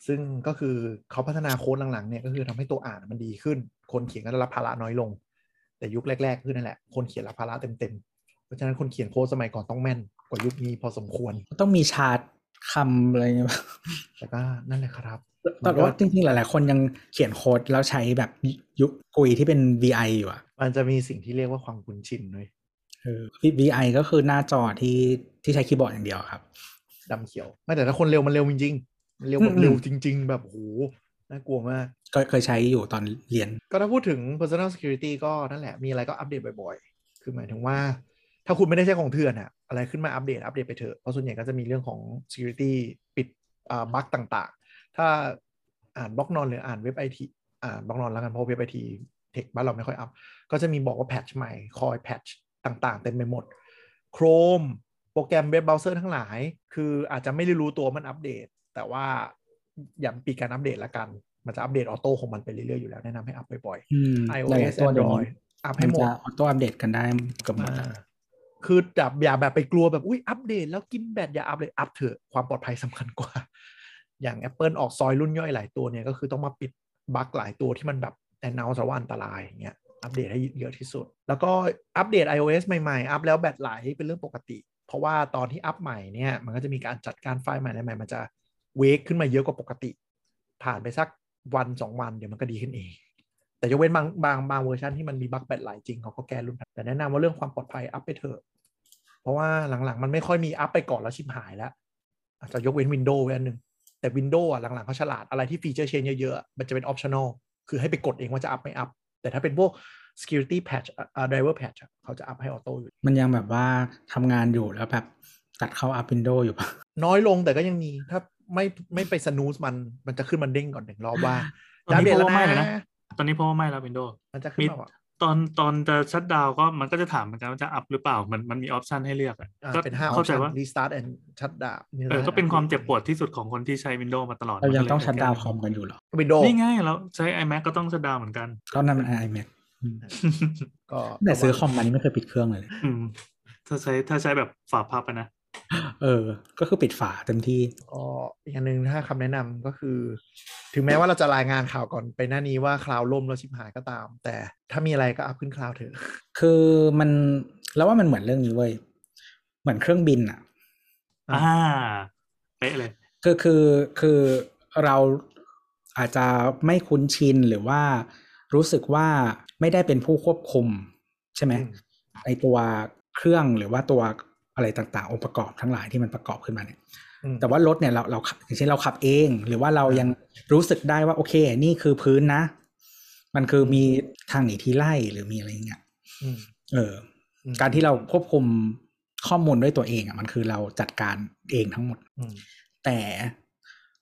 ซึ่งก็คือเขาพัฒนาโค้ดหลังๆเนี่ยก็คือทำให้ตัวอ่านมันดีขึ้น คนเขียนก็ได้รับภาระน้อยลง แต่ยุคแรกๆคือนั่นแหละคนเขียนรับภาระเต็มๆเพราะฉะนั้นคนเขียนโค้ดสมัยก่อนต้องแม่นกว่ายุคนี้พอสมควร ต้องมีชาร์ตคำอะไรเงี้ยแต่ก็นั่นแหละครับแต่ว่าจริงๆ หลายๆ คนยังเขียนโค้ดแล้วใช้แบบยุคกุยที่เป็น VI อยู่อะมันจะมีสิ่งที่เรียกว่าความคุ้นชินด้วยเออ VI ก็คือหน้าจอที่ที่ใช้คีย์บอร์ดอย่างเดียวครับดำเขียว ไม่แต่ถ้าคนเร็วมันเร็วจริงๆ มันเร็วแบบอืมเร็วจริง ๆ แบบโหน่ากลัวมาก ก็เคยใช้อยู่ตอนเรียน ก็ถ้าพูดถึง personal security ก็นั่นแหละมีอะไรก็อัปเดตบ่อยๆ คือหมายถึงว่า ถ้าคุณไม่ได้ใช้ของเถื่อนอะอะไรขึ้นมาอัปเดตอัปเดตไปเถอะ เพราะส่วนใหญ่ก็จะมีเรื่องของ security ปิดอ่าบั๊กต่างๆ ถ้าอ่าน Blognone หรืออ่านเว็บไอทีอ่าน Blognone แล้วกันเพราะเว็บไอที tech บ้านเราไม่ค่อยอัพ ก็จะมีบอกว่า patch ใหม่คอย patch ต่างๆ เต็มไปหมด Chrome โปรแกรมเว็บเบราว์เซอร์ทั้งหลาย คืออาจจะไม่ได้รู้ตัวมันอัปเดต แต่ว่าอย่าปิดการอัปเดตละกัน มันจะอัปเดต auto ของมันไปเรื่อยๆอยู่แล้ว แนะนำให้อัปบ่อยๆอืม iOS หลายๆตัวเดี๋ยวนี้ Android อัพให้มันหมดจะ auto update กันได้เกือบหมดอ่าอะคือแบบอย่าแบบไปกลัวแบบอุ้ยอัปเดตแล้วกินแบตอย่าอัปเลยอัพเถอะความปลอดภัยสำคัญกว่า อย่าง Apple ออกซอยรุ่นย่อยหลายตัวเนี่ยก็คือต้องมาปิดบั๊กหลายตัวที่มันแบบ announce ว่าอันตรายอย่างเงี้ยอัปเดตให้เยอะที่สุด แล้วก็อัปเดต iOS ใหม่ๆ อัพแล้วแบตไหลเป็นเรื่องปกติ เพราะว่าตอนที่อัพใหม่เนี่ยมันก็จะมีการจัดการไฟล์ใหม่อะไรใหม่มันจะ wake ขึ้นมาเยอะกว่าปกติ ผ่านไปสักวันสองวันเดี๋ยวมันก็ดีขึ้นเอง แต่ยกเว้นบางบางบางเวอร์ชันที่มันมีบั๊กแบตไหลจริงเขาก็แก้รุ่นนั้นแต่แนะนำว่าเรื่องความปลอดภัยอัพไปเถอะเพราะว่าหลังๆ มันไม่ค่อยมีอัพไปก่อนแล้วชิบหายแล้ว อาจจะยกเว้น Windows ไว้อันหนึ่งแต่ Windows อะหลังๆเขาฉลาดอะไรที่ feature change เยอะๆมันจะเป็น optional คือให้ไปกดเองว่าจะอัพไม่อัพแต่ถ้าเป็นพวก security patch อ่า driver patch อะเขาจะอัพให้ auto อยู่ มันยังแบบว่าทำงานอยู่แล้วแบบตัดเข้าอัพ Windows อยู่ปะน้อยลงแต่ก็ยังมี ถ้า ไม่ไม่ไปสนูสมันมันจะขึ้นมันเด้งก่อนหนึ่งรอบว่าตอนนี้จะเพราะว่าไม่แล้แล้ววนะนะตอนนี้เพราะว่าไม่แล้ว Windows มันจะขึ้นมาว่าตอนตอนจะชัดดาวก็มันก็จะถามเหมือนกันว่าจะอัพหรือเปล่ามันมันมีออปชันให้เลือกอะอ่าก็เป็นห้าเข้าใจ option ว่า restart and shut down เออก็เป็นความเจ็บปวดที่สุดของคนที่ใช้ Windows มาตลอดเรายังมันก็ลต้องชัดดาวน์แก้คอมกันอยู่เหรอวินโดว์นี่ไงเราใช้ iMac ก็ต้องชัดดาวน์เหมือนกันก็นั่นมัน iMac อืมก็แต่ซื้อคอมมานี่ไม่เคยปิดเครื่องเลยอืมถ้าใช้ถ้าใช้แบบฝาพับอะนะ เออ ก็คือปิดฝาเต็มที่ก็อีกอย่างหนึ่งถ้าคำแนะนำก็คือ ถึงแม้ว่าเราจะรายงานข่าวก่อนไปหน้านี้ว่าคลาวล่มแล้วชิบหายก็ตาม แต่ถ้ามีอะไรก็อัพขึ้นคลาวเถอะ คือมันแล้วว่ามันเหมือนเรื่องนี้เว้ย เหมือนเครื่องบินอะ อ่าอ่าเป๊ะเลยคือคือคือเราอาจจะไม่คุ้นชินหรือว่ารู้สึกว่าไม่ได้เป็นผู้ควบคุม ใช่ไหมอืมในตัวเครื่องหรือว่าตัว อะไรต่างๆ องค์ประกอบทั้งหลายที่มันประกอบขึ้นมาเนี่ยอืมแต่ว่ารถเนี่ยเราเราขับอย่างเช่นเราขับเอง หรือว่าเราอ่ายัยังรู้สึกได้ว่าโอเค นี่คือพื้นนะ มันคือมีทางหนีที่ไล่หรือมีอะไรอย่างเงี้ยอืมเอออืมการที่เราควบคุมข้อมูลด้วยตัวเองอะมันคือเราจัดการเองทั้งหมดอืมแต่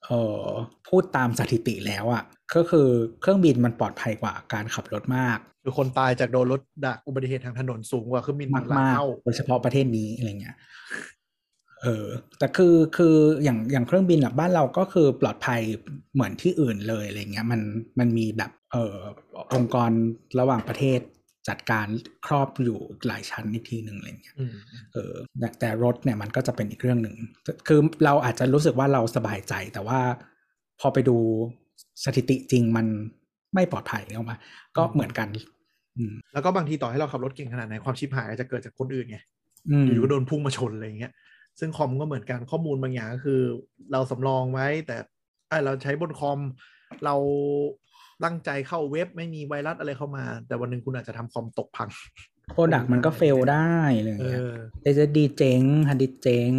เออพูดตามสถิติแล้วอะ ก็คือเครื่องบินมันปลอดภัยกว่าการขับรถมากคือคนตายจากโดนรถดักอุบัติเหตุทางถนนสูงกว่าเครื่องบินมากหลายมากเท่าโดยเฉพาะประเทศนี้อะไรเงี้ยเออแต่คือคืออย่างอย่างเครื่องบินอะบ้านเราก็คือปลอดภัยเหมือนที่อื่นเลยอะไรเงี้ยมันมันมีแบบเออองค์กรระหว่างประเทศจัดการครอบอยู่หลายชั้นอีกทีหนึ่งอะไรเงี้ยอืมเออแต่แต่รถเนี่ยมันก็จะเป็นอีกเรื่องหนึ่งคือเราอาจจะรู้สึกว่าเราสบายใจแต่ว่าพอไปดู สถิติจริงมันไม่ปลอดภัยเนกอะมา ก็เหมือนกันอืมแล้วก็บางทีต่อให้เราขับรถเก่งขนาดไหนความชิบหายอาจจะเกิดจากคนอื่นไงอืมอยู่ก็โดนพุ่งมาชนอะไรอย่างเงี้ยซึ่งคอมก็เหมือนกันข้อมูลบางอย่างก็คือ เราสำรองไว้ แต่ไอยเราใช้บนคอม เราตั้งใจเข้าเว็บไม่มีไวรัสอะไรเข้ามา แต่วันหนึ่งคุณอาจจะทำคอมตกพังโปรดักมันก็เฟลได้อะไรอย่างเอเงี้ยอเอสดีเจ๊งฮาร์ดดิสก์เจ๊ง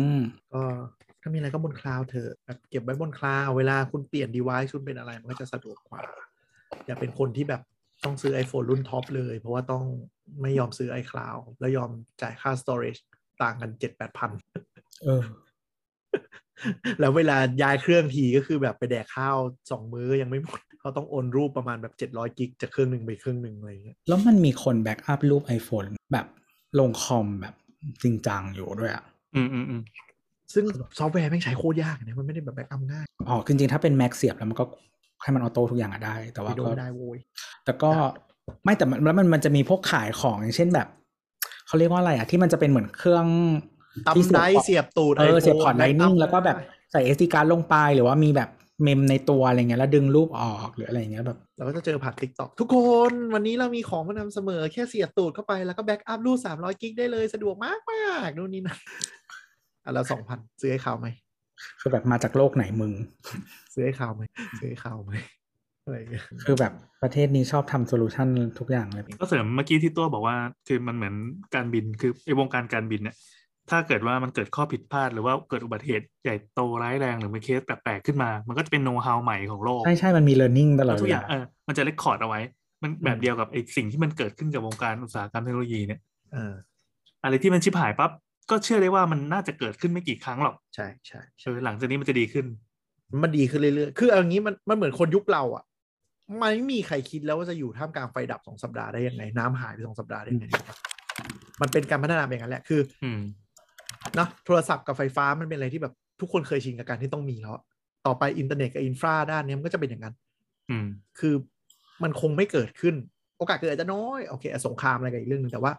ก็ ถ้ามีอะไรก็บนคลาวด์เถอะแบบเก็บไว้บนคลาวด์เวลาคุณเปลี่ยน device คุณเป็นอะไรมันก็จะสะดวกกว่า อย่าเป็นคนที่แบบต้องซื้อ iPhone รุ่นท็อปเลย เพราะว่าต้องไม่ยอมซื้อ iCloud แล้วยอมจ่ายค่า storage ต่างกันเจ็ดแปดพันเออ แล้วเวลาย้ายเครื่องทีก็คือแบบไปแดกข้าวสองมื้อยังไม่หมดเขาต้องโอนรูปประมาณแบบเจ็ดร้อยกิกจากเครื่องหนึ่งไปเครื่องหนึ่งอะไรอย่างเงี้ยแล้วมันมีคนแบ็กอัพรูป iPhone แบบลงคอมแบบจริงจังอยู่ด้วยอะ อืมอืมอืม ซึ่งซอฟต์แวร์แม่งใช้โคตรยากนะมันไม่ได้แบบแบ็กอัพง่ายอ๋อจริงๆถ้าเป็น Mac เสียบแล้วมันก็ให้มันออโต้ทุกอย่างอะได้ แต่ว่าไม่โดก็นได้โว้ยแต่ก็ไม่แต่มันแล้วมันมันจะมีพวกขายของอย่างเช่นแบบเขาเรียกว่าอะไรอะที่มันจะเป็นเหมือนเครื่องที่ตำไดพอร์ตเสียบตูดเออ iPhone เสียบพอร์ตไล backup นิ่งแล้วก็แบบได้ใส่ SD card ลงไปหรือว่ามีแบบเมมในตัวอะไรเงี้ยแล้วดึงรูปออกหรืออะไรเงี้ยแบบเราก็จะเจอผ่านติ๊กต็อกทุกคนวันนี้เรามีของมานำเสนอแค่เสียบตูดเข้าไปแล้วก็ backup รูปสามร้อยกิกได้เลยสะดวกมากมากๆนู่นนี่นั่น อะแล้วสองพันซื้อให้เขาไหมคือแบบมาจากโลกไหนมึง ซื้อให้เขาไหมซื้อให้เขาไหมอะไรอย่างเงี้ยคือแบบประเทศนี้ชอบทำ solution ทุกอย่างเลยก็เสริมเมื่อกี้ที่ตัวบอกว่าคือมันเหมือนการบินคือไอ้วงการการบินเนี่ยถ้าเกิดว่ามันเกิดข้อผิดพลาดหรือว่าเกิดอุบัติเหตุใหญ่โตร้ายแรงหรือมีเคสแปลกๆขึ้นมา มันก็จะเป็นโน้ตฮาวใหม่ของโลก ใช่ใช่มันมี learning ตลอแล้ดวทุเวกอย่าลางเออมันจะเรคคอร์ดเอาไว้ มันแบบเดียวกับไอ้สิ่งที่มันเกิดขึ้นกับวงการอุตสาหกรรมเทคโนโลยีเนี่ยอ่าอะไรที่มันชิบหายปั๊บ ก็เชื่อได้ว่ามันน่าจะเกิดขึ้นไม่กี่ครั้งหรอก ใช่ใช่เอใช่อหลังจากนี้มันจะดีขึ้น มันดีขึ้นเรื่อยๆ คือเอางี้มันมันเหมือนคนยุคเราอะ มันไม่มีใครคิดแล้วว่าจะอยู่ท่ามกลางไฟดับสองสัปดาห์ได้ยังไง น้ำหายไปสองสัปดาห์ได้ยังไง มันเป็นการพัฒนาแบบนั้นแหละ คือ อืมเนอะโทรศัพท์กับไฟฟ้ามันเป็นอะไรที่แบบทุกคนเคยชินกับการที่ต้องมีแล้ว ต่อไปอินเทอร์เน็ตกับ infra ด้านเนี้ยมันก็จะเป็นอย่างนั้น อืม คือมันคงไม่เกิดขึ้น โอกาสเกิดอาจจะน้อย โอเคอะสงครามอะไรกันอีกเรื่องหนึ่งแต่ว่า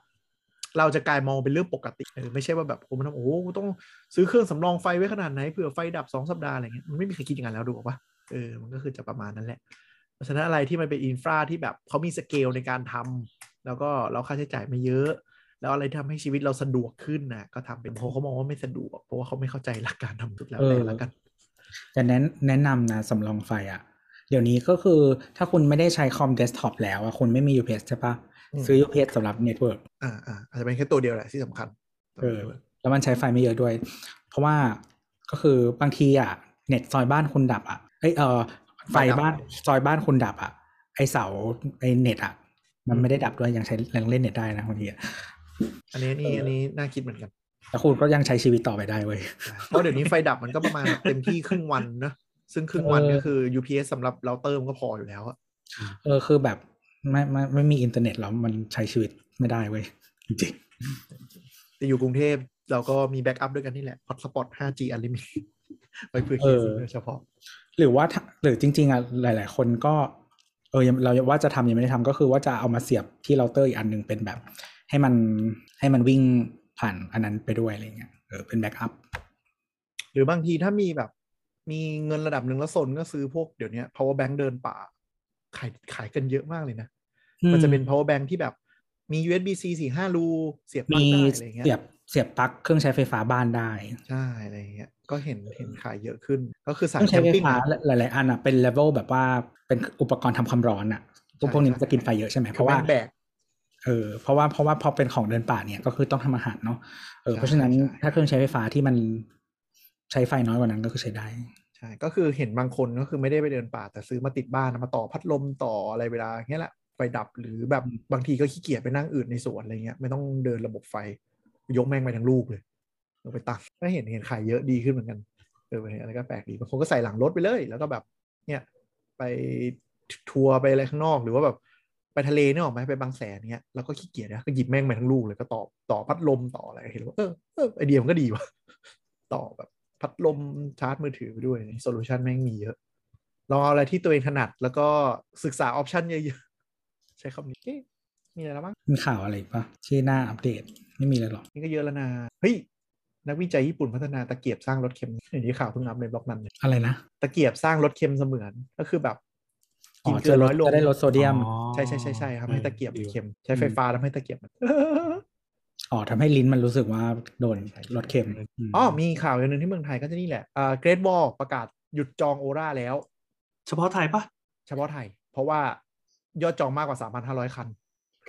เราจะกลายมองเป็นเรื่องปกติเออไม่ใช่ว่าแบบโอ้มันต้องโอ้โหต้องซื้อเครื่องสำรองไฟไว้ขนาดไหนเผื่อไฟดับสองสัปดาห์อะไรเงี้ยมันไม่มีใครคิดอย่างนั้นแล้วดูออกปะเออมันก็คือจะประมาณนั้นแหละเพราะฉะนั้นอะไรที่มันเป็น infra ที่แบบเขามีสเกลในการทำแล้วก็เราค่าใช้จ่ายไม่เยอะ แล้วอะไรที่ทำให้ชีวิตเราสะดวกขึ้นนะก็ทำเป็นเพราะเขามองว่าไม่สะดวก เพราะว่าเขาไม่เข้าใจหลักการทำสุดแล้วแต่ละกันแต่แนะแนะนำนะสำรองไฟอะเดี๋ยวนี้ก็คือถ้าคุณไม่ได้ใช้คอมเดสก์ท็อปแล้วอะคุณไม่มี UPS ใช่ปะอืมซื้อ UPS สำหรับ network อ่าอ่าอาจจะเป็นแค่ตัวเดียวแหละที่สำคัญเออแล้วมันใช้ไฟไม่เยอะด้วย เพราะว่าก็คือบางทีอะ เน็ตซอยบ้านคุณดับอะเอ้ยเออไฟบ้านซอยบ้านคุณดับอะไอเสาไอเน็ตอะ มันไม่ได้ดับด้วยยังใช้ยังเล่นเน็ตได้นะบางทีอะอันนี้นี่อันนี้น่าคิดเหมือนกันแต่คุณก็ยังใช้ชีวิตต่อไปได้เว้ยเพราะเดี๋ยวนี้ไฟดับมันก็ประมาณแบบเต็มที่ครึ่งวันนะซึ่งครึ่งวันเออก็คือ UPS สำหรับเราเตอร์ก็พออยู่แล้วอะเออคือแบบไม่ไม่ไม่มีอินเทอร์เน็ตแล้วมันใช้ชีวิต ไม่ได้เว้ย จริงแต่อยู่กรุงเทพเราก็มี backup ด้วยกันนี่แหละ Hotspot 5G Unlimited ไว้เพื่อเคสโดยเฉพาะ หรือว่าถ้าหรือจริง ๆอะหลาย ๆ คนก็ เออยังเราว่าจะทำยังไม่ได้ทำก็คือว่าจะเอามาเสียบที่เราเตอร์อีกอันหนึ่งเป็นแบบ ให้มันให้มันวิ่งผ่านอันนั้นไปด้วยอะไรเงี้ยเออเป็น backup หรือบางทีถ้ามีแบบ มีเงินระดับหนึ่งแล้วสนก็ซื้อพวกเดี๋ยวนี้ power bank เดินป่า ขายขายกันเยอะมากเลยนะ มันจะเป็น power bank ที่แบบ มี USB C สี่ห้ารูเสียบปลั๊มีกได้อะไรเงี้ยเสียบเสียบปลั๊กเครื่องใช้ไฟฟ้าบ้านได้ ใช่อะไรเงี้ยก็เห็นเห็นขายเยอะขึ้น ก็คือเคสายรื่องแคใช้มไฟปิ้งฟ้าอะหลาย ๆ อันอะเป็นเลเวลแบบว่าเป็นอุปกรณ์ทำความร้อนอะพวกใช่พวกนี้ใช่มันจะกินไฟเยอะใช่ไหมเพคือราะว่าแม่งแบกเออเพราะว่าเพราะว่าพอเป็นของเดินป่าเนี่ยก็คือต้องทำอาหารเนาะเออใช่เพราะฉะนั้นใช่ถ้าเครื่องใช้ไฟฟ้าที่มันใช้ไฟน้อยกว่านั้นก็คือใช้ได้ใช่ก็คือเห็นบางคนก็คือไม่ได้ไปเดินป่าแต่ซื้อมาติดบ้านมาต่อพัดลมต่ออะไรเวลาเงี้ยแหละ ไฟดับหรือแบบบางทีก็ขี้เกียจไปนั่งอื่นในสวนอะไรเงี้ยไม่ต้องเดินระบบไฟ ยกแม่งไปทั้งลูกเลยเอาไปตั้งก็เห็นเห็นขายเยอะดีขึ้นเหมือนกันเอออะไรก็แปลกดีบางคนก็ใส่หลังรถไปเลย แล้วก็แบบเนี่ยไปทัวร์ไปอะไรข้างนอกหรือว่าแบบไปทะเลเนี่ยออกไหมไปบางแสนเนี้ยแล้วก็ขี้เกียจนะก็หยิบแม่งไปทั้งลูกเลยก็ต่อต่อพัดลมต่ออะไรเห็นว่าเออเออไอเดียมันก็ดีว่ะต่อแบบพัดลมชาร์จมือถือไปด้วย solution แม่งมีเยอะลองเอาอะไรที่ตัวเองถนัดแล้วก็ศึกษา option เยอะๆ ใช้คำนี้เอ๊ะมีอะไรแล้วบ้างมีข่าวอะไรอีกปะที่น่าอัปเดตไม่มีเลยหรอกนี่ก็เยอะแล้วนะเฮ้ยนักวิจัยญี่ปุ่นพัฒนาตะเกียบสร้างรสเค็มเห็นที่ข่าวเพิ่งอัพในบล็อกนั้นเลยอะไรนะตะเกียบสร้างรสเค็มเสมือนก็คือแบบอ๋กิอนเกลือน้อยลงจะได้ลดโซเดียมอ๋อใช่ใช่ใช่ใช่ทำให้ตะเกียบดีมันว่ะเค็มใช้ไฟฟ้าทำให้ตะเกียบมันอ๋อทำให้ลิ้นมันรู้สึกว่าโดนใช่รสเค็มอ๋อมีข่าวอย่างหนึ่งที่เมืองไทยก็จะนี่แหละอ่าเกรดบอลประกาศหยุดจองโอราแล้ว เฉพาะไทยปะเฉพาะไทย เพราะว่า ยอดจองมากกว่า 3,500 คัน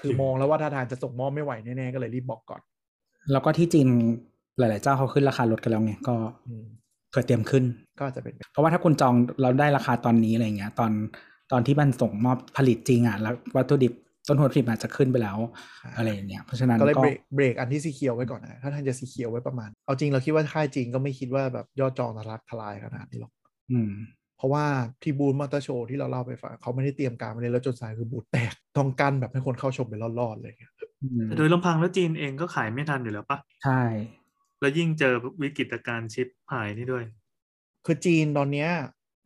คือมองแล้วว่าท่าทางจะส่งมอบไม่ไหวแน่ๆก็เลยรีบบอกก่อน แล้วก็ที่จีนหลาย ๆ เจ้าเขาขึ้นราคารถกันแล้วไงก็อืมเผื่อเตรียมขึ้นก็อาจจะเป็น เพราะว่าถ้าคุณจองเราได้ราคาตอนนี้อะไรเงี้ย ตอนตอนที่มันส่งมอบผลิตจริงอะแล้ววัตถุดิบต้นทุนผลิตอาจจะขึ้นไปแล้วอะไรอย่างเงี้ยเพราะฉะนั้นก็เลยก็เบรกเบรกอันที่สีเขียวไว้ก่อนนะถ้าท่านจะสีเขียวไว้ประมาณ เอาจริงเราคิดว่าค่ายจีนก็ไม่คิดว่าแบบยอดจองทะลักทลายขนาดนี้หรอกอืม เพราะว่าที่บูธมอเตอร์โชว์ที่เราเล่าไปฟังเขาไม่ได้เตรียมการมาเลยแล้วจนสายคือบูธแตกต้องกันแบบให้คนเข้าชมเป็นรอดๆเลยอืมแต่โดยลำพังแล้วจีนเองก็ขายไม่ทันอยู่แล้วปะใช่ แล้วยิ่งเจอวิกฤตการณ์ชิปหายนี่ด้วย คือจีนตอนเนี้ย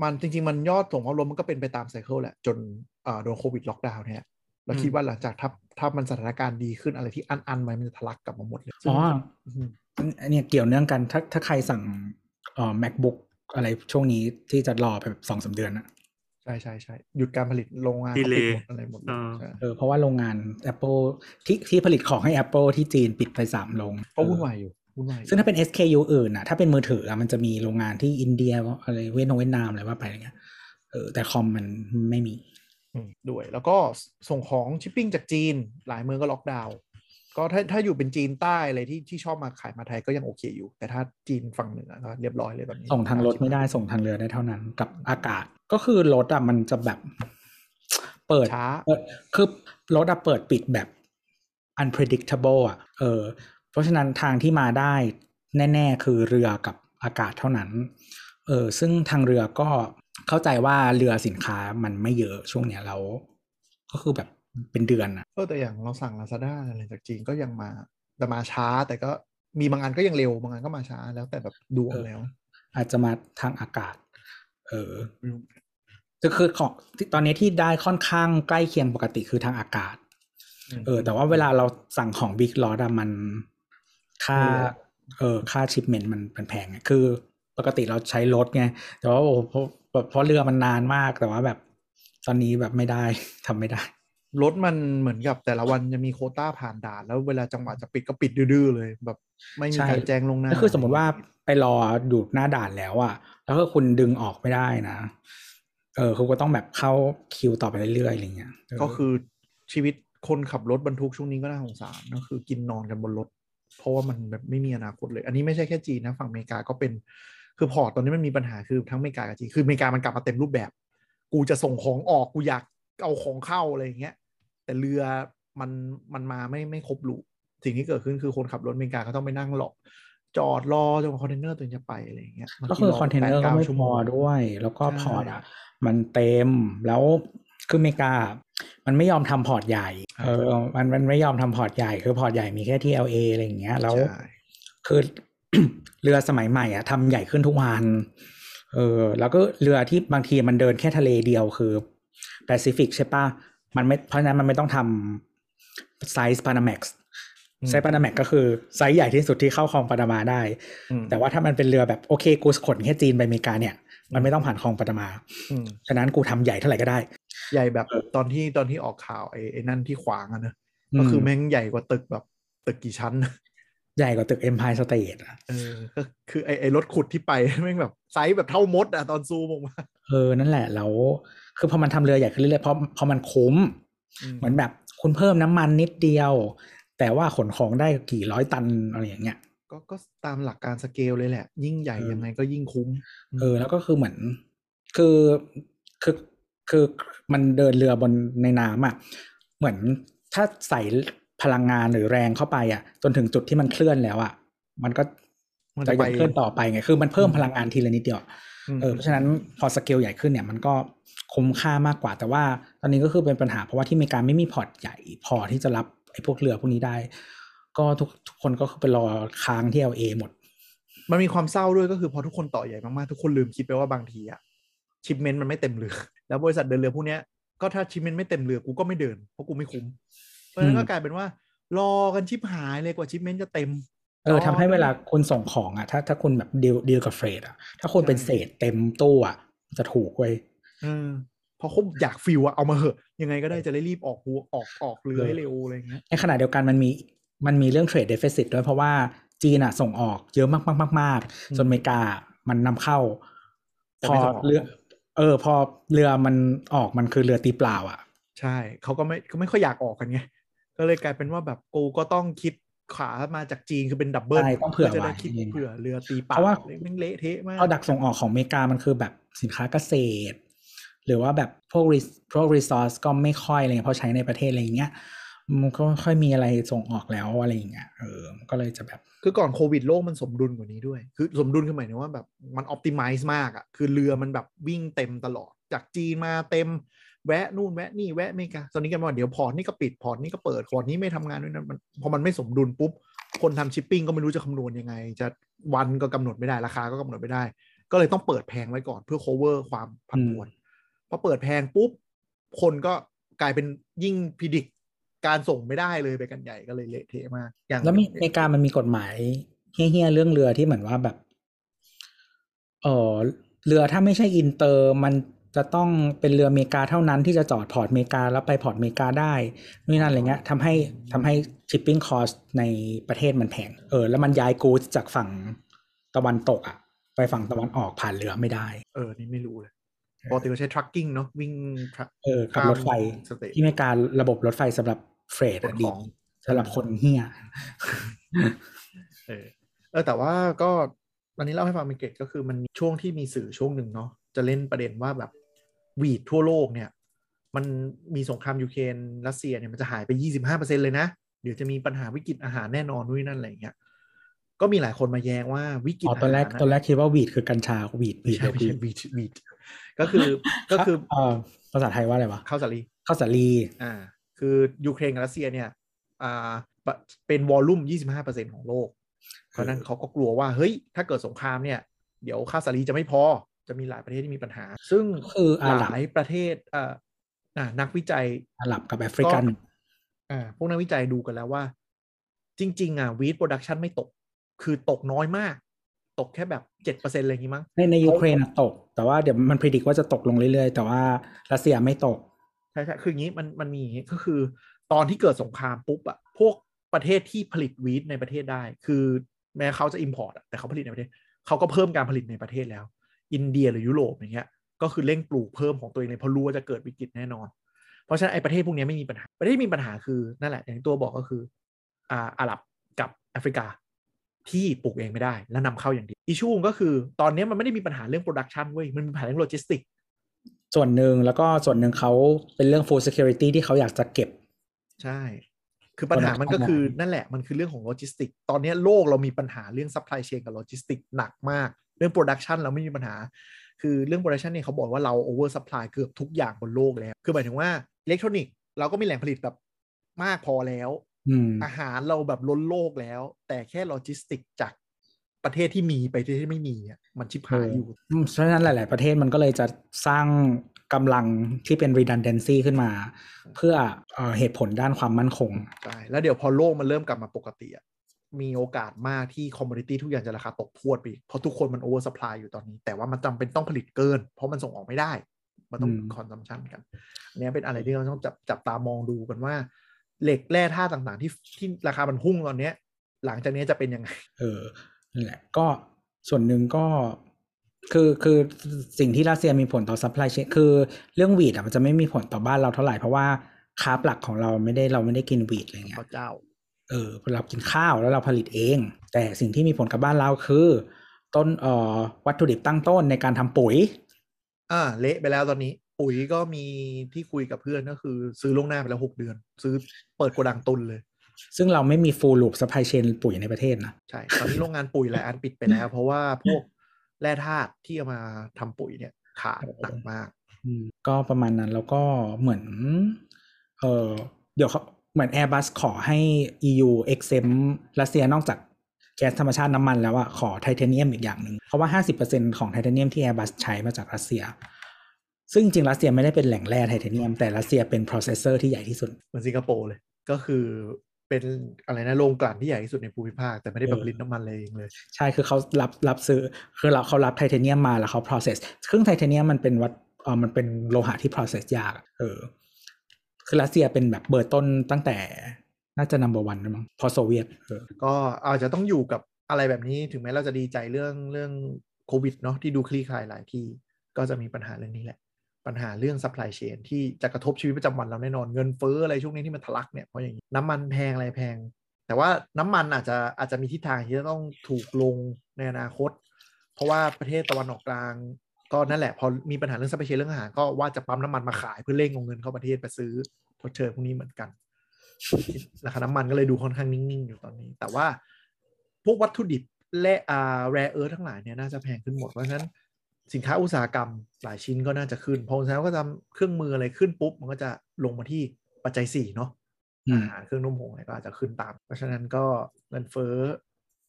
มันจริง ๆ มันยอดส่งออกรวมมันก็เป็นไปตามไซเคิลแหละ จนเอ่อโดนโควิดล็อกดาวน์เนี่ยเราคิดว่าหลังจากถ้าถ้ามันสถานการณ์ดีขึ้นอะไรที่อันอันๆไว้มันจะทะลักกลับมาหมดเลยซึ่งอ๋อมอันเนี้ยเกี่ยวเนื่องกันถ้าถ้าใครสั่งเอ่อ macbook อะไรช่วงนี้ที่จะรอไปแบบสองสามเดือนอะใช่ใช่ใช่หยุดการผลิตโรงงาน Delay เขาปิดหมดอะไรหมดเลยเออใช่เออเพราะว่าโรงงาน Apple ที่ที่ผลิตของให้ Apple ที่จีนปิดไปสามโรงก็วุ่นวายอยู่วุ่นวายอยู่ซึ่งถ้าเป็น SKU อื่นอะถ้าเป็นมือถืออะมันจะมีโรงงานที่อินเดียอะไรเวียดนามเวียดนามอะไรว่าไปอะไรเงี้ยเออแต่คอมมันไม่มีอืมด้วย แล้วก็ส่งของชิปปิ้งจากจีน หลายเมืองก็ล็อกดาวน์ ก็ถ้าถ้าอยู่เป็นจีนใต้อะไรที่ที่ชอบมาขายมาไทยก็ยังโอเคอยู่ แต่ถ้าจีนฝั่งเหนือก็เรียบร้อยเลยตอนนี้ ส่งทางรถไม่ได้ส่งทางเรือได้เท่านั้นกับอากาศก็คือรถอะมันจะแบบ เปิดช้าเปิดคือรถอะเปิดปิดแบบ unpredictable อะเออ เพราะฉะนั้นทางที่มาได้แน่ ๆ คือเรือกับอากาศเท่านั้น เออซึ่งทางเรือก็เข้าใจว่าเรือสินค้ามันไม่เยอะช่วงเนี้ยแล้วก็คือแบบ เป็นเดือนอะเออแต่อย่างเราสั่ง Lazada อะไรจากจีนก็ยังมา แต่มาช้าแต่ก็มีบางอันก็ยังเร็วบางอันก็มาช้าแล้วแต่แบบดวงแล้ว อาจจะมาทางอากาศ เออไม่รู้ก็คือของที่ตอนนี้ที่ได้ค่อนข้างใกล้เคียงปกติคือทางอากาศมเออ แต่ว่าเวลาเราสั่งของบิ๊กลอตอะมันค่า เออค่าชิปเมนต์มันมันแพงไงคือปกติเราใช้รถไง แต่ว่าโอ้เพราะแบบเพราะเรือมันนานมากแต่ว่าแบบตอนนี้แบบไม่ได้ทำไม่ได้ รถมันเหมือนกับแต่ละวันจะมีโควต้าผ่านด่าน แล้วเวลาจังหวะจะปิดก็ปิดดื้อๆเลยแบบ ไม่มีใช่การแจ้งลวงหน้าก็คือสมมติว่าไปรออยู่หน้าด่านแล้วอะแล้วก็คุณดึงออกไม่ได้นะ เออคุณก็ต้องแบบเข้าคิวต่อไปเรื่อยๆอะไรเงี้ยเก็คือชีวิตคนขับรถบรรทุกช่วงนี้ก็น่าสงสารก็คือกินนอนกันบนรถ เพราะว่ามันแบบไม่มีอนาคตเลย อันนี้ไม่ใช่แค่จีนนะฝั่งอเมริกาก็เป็นคือ port ตอนนี้มันมีปัญหาคือทั้งอเมริกากับจีนคืออเมริกามันกลับมาเต็มรูปแบบ กูจะส่งของออกกูอยากเอาของเข้าอะไรอย่างเงี้ย แต่เรือมันมันมาไม่ไม่ครบรูปสิ่งที่เกิดขึ้นคือคนขับรถอเมริกาก็ต้องไปนั่งหลอกจอดรอจนกว่าคอนเทนเนอร์ตัวเองจะไปอะไรอย่างเงี้ยบางทีก็คือคอนเทนเนอร์แปก็ดไม่ชั่วพโมองด้วย แล้วก็ใช่ port อะ มันเต็มแล้วคืออเมริกา มันไม่ยอมทำ port ใหญ่เออมันมันไม่ยอมทำ port ใหญ่คือ port ใหญ่มีแค่ที่ LA อะไรอย่างเงี้ย แล้วใช่คือเรือสมัยใหม่อะทำใหญ่ขึ้นทุกวันเออแล้วก็เรือที่บางทีมันเดินแค่ทะเลเดียวคือแปซิฟิกใช่ปะ มันไม่เพราะฉะนั้นมันไม่ต้องทำไซส์ Panamax อืมไซส์ Panamax ก็คือไซส์ใหญ่ที่สุดที่เข้าคลองปานามาได้อืมแต่ว่าถ้ามันเป็นเรือแบบโอเคกูขนแค่จีนไปอเมริกาเนี่ย มันไม่ต้องผ่านคลองปานามาอืมฉะนั้นกูทำใหญ่เท่าไหร่ก็ได้ ใหญ่แบบเออตอนที่ตอนที่ออกข่าวไอ้ไอ้นั่นที่ขวางอะเนอะอืมก็คือแม่งใหญ่กว่าตึกแบบตึกกี่ชั้น ใหญ่กว่าตึก Empire State อะเออก็คือไอ้ไอ้รถขุดที่ไปแม่งแบบไซส์แบบเท่ามดอะตอนซูมออกมาเออนั่นแหละแล้ว คือพอมันทำเรือใหญ่ขึ้นเรื่อยๆเพราะเพราะมันคุ้ม เหมือนแบบคุณเพิ่มน้ำมันนิดเดียว แต่ว่าขนของได้กี่ร้อยตันอะไรอย่างเงี้ยก็ก็ตามหลักการสเกลเลยแหละ ยิ่งใหญ่เออยังไงก็ยิ่งคุ้ม เออ แล้วก็คือเหมือน คือคือคือมันเดินเรือบนในน้ำอะเหมือนถ้าใส่พลังงานหรือแรงเข้าไปอะ จนถึงจุดที่มันเคลื่อนแล้วอะ มันก็มันจะจะยังไปเคลื่อนต่อไปไง คือมันเพิ่มพลังงานทีละนิดเดียวม เออเพราะฉะนั้นพอสเกลใหญ่ขึ้นเนี่ยมันก็คุ้มค่ามากกว่า แต่ว่าตอนนี้ก็คือเป็นปัญหาเพราะว่าที่อเมริกาไม่มี port ใหญ่พอที่จะรับไอ้พวกเรือพวกนี้ได้ ก็ทุกทุกคนก็คือไปรอค้างที่ LA หมด มันมีความเศร้าด้วยก็คือพอทุกคนต่อใหญ่มากๆ ทุกคนลืมคิดไปว่าบางทีอะ shipment มันไม่เต็มเรือ แล้วบริษัทเดินเรือพวกเนี้ยก็ถ้า shipment ไม่เต็มเรือกูก็ไม่เดินเพราะกูไม่คุ้มเพราะฉะนั้นก็กลายเป็นว่ารอกันชิปหายเลยกว่า shipment จะเต็ม เออทำให้เวลาคุณส่งของอะ ถ้าถ้าคุณแบบ deal deal กับ freight อะ ถ้าคุณเป็นใช่เศษเต็มตู้อะจะถูกเว้ยเออพอเขาอยาก fill อะเอามาเหอะ ยังไงก็ได้จะได้รีบออกหัวออกออกเรือให้เร็วอะไรอย่างเงี้ยในขณะเดียวกันมันมีมันมีเรื่อง trade deficit ด้วยเพราะว่าจีนอะส่งออกเยอะมากๆๆๆจนอเมริกามันนำเข้าแต่ไม่ส่งออก พอเรือ เออ พอเรือมันออกมันคือเรือตีเปล่า อะ ใช่เขาก็ไม่ก็ไม่ค่อยอยากออกกันไงก็เลยกลายเป็นว่าแบบกูก็ต้องคิด ขามาจากจีนคือเป็น double ใช่ต้องเผื่อจะได้ไว้คิดเผื่อเรือตีเปล่าเพราะว่าแม่งเละเทะมาก product ส่งออกของอเมริกามันคือแบบสินค้าเกษตร หรือว่าแบบพวก res- พวก resource ก็ไม่ค่อยอะไรเงี้ยเพราะใช้ในประเทศอะไรอย่างเงี้ยมันก็ไม่ค่อยมีอะไรส่งออกแล้วอะไรอย่างเงี้ย เออ ก็เลยจะแบบ คือก่อนโควิดโลกมันสมดุลกว่านี้ด้วย คือสมดุลคือหมายถึงว่าแบบมันอ p ติ m i z e มากอะ่ะ คือเรือมันแบบวิ่งเต็มตลอด จากจีนมาเต็ม แวะนู่นแวะนี่แวะอเมริกาตอนนี้กันว่าเดี๋ยว port นี่ก็ปิด port นี่ก็เปิด port นี้ไม่ทำงานด้วยนะมันพอมันไม่สมดุลปุ๊บ คนทำชิปปิ้งก็ไม่รู้จะคำนวณยังไง จะวันก็กำหนดไม่ได้ราคาก็กำหนดไม่ได้ ก็เลยต้องเปิดแพงไว้ก่อนเพื่อ cover ความผันผวนพอเปิดแพงปุ๊บ คนก็กลายเป็นยิ่ง predict การส่งไม่ได้เลยไปกันใหญ่ก็เลยเละเทะมากอย่างแล้วมีอเมริกามันมีกฎหมายเฮี้ยๆเรื่องเรือที่เหมือนว่าแบบเออเรือถ้าไม่ใช่อินเตอร์มัน จะต้องเป็นเรืออเมริกาเท่านั้นที่จะจอด port อเมริกาแล้วไป port อเมริกาได้นี่นั่นอะไรเงี้ยทำให้ทำให้ shipping cost ในประเทศมันแพงเออแล้วมันย้ายกู d จากฝั่งตะวันตกอะไปฝั่งตะวันออกผ่านเรือไม่ได้ เออ นี่ไม่รู้เลยปกติเราใช้ trucking เนาะวิ่ง truck เออกับรถไฟสเตทที่อเมริการะบบรถไฟสำหรับเฟรดขอะนดีของสำหรับคนเฮี้ยเออเออแต่ว่าก็อันนี้เล่าให้ฟังเป็นเกตก็คือมันมีช่วงที่มีสื่อช่วงหนึ่งเนาะจะเล่นประเด็นว่าแบบ วีดทั่วโลกเนี่ย มันมีสงครามยูเครนรัสเซียเนี่ยมันจะหายไป 25%เลยนะ เดี๋ยวจะมีปัญหาวิกฤตอาหารแน่นอนนู่นนนั่นอะไรอย่างเงี้ยก็มีหลายคนมาแย้งว่าวิกฤตอ๋ออาตอนแรหากรตอนแรกคิดว่าวีดคือกัญชาวีดวีไม่ดใช่ไม่วีใช่ดวีดวีดก็คือก็คือเออภาษาไทยว่าอะไรวะข้าวสาลีข้าวสาลีอ่าคือยูเครนกับรัสเซียเนี่ยอ่าเป็นวอลลุ่ม 25%ของโลก เพราะฉะนั้นเขาก็กลัวว่าเฮ้ยถ้าเกิดสงครามเนี่ย เดี๋ยวข้าวสาลีจะไม่พอ จะมีหลายประเทศที่มีปัญหา ซึ่งคืออาหรับหลายประเทศอ่าอ่านักวิจัยอาหรับกับแอฟริกันอ่าพวกนักวิจัยดูกันแล้วว่า จริง ๆ อะ wheat production ไม่ตก คือตกน้อยมาก ตกแค่แบบ7%อะไรอย่างงี้มั้งในในยูเครนอะตก แต่ว่าเดี๋ยวมันพิจิว่าจะตกลงเรื่อยๆ แต่ว่ารัสเซียไม่ตกใช่ใช่คืออย่างนี้มันมันมีอย่างนี้ก็คือ ตอนที่เกิดสงครามปุ๊บอะพวกประเทศที่ผลิต wheat ในประเทศได้ คือแม้เขาจะ import แต่เขาผลิตในประเทศเขาก็เพิ่มการผลิตในประเทศแล้ว อินเดียหรือยุโรปอย่างเงี้ยก็คือเร่งปลูกเพิ่มของตัวเองเลยเพราะรู้ว่าจะเกิดวิกฤตแน่นอน เพราะฉะนั้นไอ้ประเทศพวกนี้ไม่มีปัญหา ประเทศที่มีปัญหาคือนั่นแหละอย่างที่ตัวบอกก็คืออ่าอาหรับกับแอฟริกาที่ปลูกเองไม่ได้และนำเข้าอย่างเดียว issue ก็คือตอนนี้มันไม่ได้มีปัญหาเรื่อง production เว้ยมันมีปัญหาเรื่องโลจิสติกส่วนหนึ่งแล้วก็ส่วนหนึ่งเขาเป็นเรื่อง food security ที่เขาอยากจะเก็บ ใช่ คือปัญหามันก็คือ Production นั่นแหละมันคือเรื่องของโลจิสติก ตอนนี้โลกเรามีปัญหาเรื่อง supply chain กับโลจิสติกหนักมากเรื่อง production เราไม่มีปัญหา คือเรื่อง production เนี่ยเขาบอกว่าเรา oversupply เกือบทุกอย่างบนโลกแล้ว คือหมายถึงว่าอิเล็กทรอนิกส์เราก็มีแหล่งผลิตแบบมากพอแล้วอืมอาหารเราแบบล้นโลกแล้ว แต่แค่โลจิสติกจากประเทศที่มีไปประเทศที่ไม่มีอะมันชิบหายอยู่อืมเพราะฉะนั้นหลาย ๆ ประเทศมันก็เลยจะสร้างกำลังที่เป็น redundancy ขึ้นมา เพื่อเอ่อเหตุผลด้านความมั่นคงใช่แล้วเดี๋ยวพอโลกมันเริ่มกลับมาปกติอะ มีโอกาสมากที่ commodity ทุกอย่างจะราคาตกพรวดไปอีกเพราะทุกคนมัน oversupply อยู่ตอนนี้ แต่ว่ามันจำเป็นต้องผลิตเกิน เพราะมันส่งออกไม่ได้ มันต้องอืม consumption กันอันเนี้ยเป็นอะไรที่เราต้องจับจับตามองดูกันว่า เหล็กแร่ธาตุต่างๆ ที่ที่ราคามันพุ่งตอนเนี้ย หลังจากนี้จะเป็นยังไง เออนั่นแหละก็ส่วนหนึ่งก็คือคือสิ่งที่รัสเซียมีผลต่อ supply chain คือเรื่องวีดอะมันจะไม่มีผลต่อบ้านเราเท่าไหร่เพราะว่าค้าปลักของเราไม่ได้เราไม่ได้กินวีดอะไรเงี้พยระเจ้า เออเรากินข้าวแล้วเราผลิตเอง แต่สิ่งที่มีผลกับบ้านเราคือ ต้นเอ่อวัตถุดิบตั้งต้นในการทำปุ๋ย อ่า เละไปแล้วตอนนี้ ปุ๋ยก็มีที่คุยกับเพื่อนก็คือ ซื้อล่วงหน้าไปแล้วหกเดือน ซื้อเปิดโกดังตุนเลย ซึ่งเราไม่มี full loop supply chain ปุ๋ยในประเทศนะใช่ตอนนี้โรงงานปุ๋ยหลายอันปิดไปแล้ว เพราะว่าพวกแร่ธาตุที่เอามาทำปุ๋ยเนี่ยขาดหนักมากอืมก็ประมาณนั้นแล้วก็เหมือน เออเดี๋ยวเขา เหมือน Airbus ขอให้ EU exempt รัสเซียนอกจากแก๊สธรรมชาติน้ำมันแล้วอะขอไทเทเนียมอีกอย่างหนึ่งเพราะว่า 50%ของไทเทเนียมที่ Airbus ใช้มาจากรัสเซีย ซึ่งจริงๆรัสเซียไม่ได้เป็นแหล่งแร่ไทเทเนียมแต่รัสเซียเป็น processor ที่ใหญ่ที่สุดเหมือนสิงคโปร์เลย ก็คือเป็นอะไรนะโรงกลั่นที่ใหญ่ที่สุดในภูมิภาค แต่ไม่ได้แบบเออผลิตน้ำมันเลยเองเลย ใช่คือเขารับรับซื้อคือเราเขารับไทเทเนียมมาแล้วเขา process ซึ่งไทเทเนียมมันเป็นวัตเออมันเป็นโลหะที่ process ยากอะเออ คือรัสเซียเป็นแบบเบอร์ต้นตั้งแต่น่าจะ number one ด้วยมั้งพอโซเวียตก็อาจจะต้องอยู่กับอะไรแบบนี้ถึงแม้เราจะดีใจเรื่องเรื่องโควิดเนาะที่ดูคลี่คลายหลายที่ก็จะมีปัญหาเรื่องนี้แหละ ปัญหาเรื่อง supply chain ที่จะกระทบชีวิตประจำวันเราแน่นอนเงินเฟ้ออะไรช่วงนี้ที่มันทะลักเนี่ยเพราะอย่างนี้น้ำมันแพงอะไรแพง แต่ว่าน้ำมันอาจจะอาจจะมีทิศทางที่จะต้องถูกลงในอนาคต เพราะว่าประเทศตะวันออกกลาง ก็นั่นแหละ พอมีปัญหาเรื่อง supply chain เรื่องอาหารก็ว่าจะปั๊มน้ำมันมาขายเพื่อเร่งเอาเงินเข้าประเทศไปซื้อทดเชยพวกนี้เหมือนกันราคาน้ำมันก็เลยดูค่อนข้างนิ่ง ๆ อยู่ตอนนี้ แต่ว่าพวกวัตถุดิบและอ่าแรเออร์ทั้งหลายเนี่ยน่าจะแพงขึ้นหมด เพราะฉะนั้นสินค้าอุตสาหกรรมหลายชิ้นก็น่าจะขึ้น พอแล้วก็ทำเครื่องมืออะไรขึ้นปุ๊บ มันก็จะลงมาที่ปัจจัยสี่เนาะอืมอาหารเครื่องนุ่มหงอะไรก็อาจจะขึ้นตาม เพราะฉะนั้นก็เงินเฟ้อ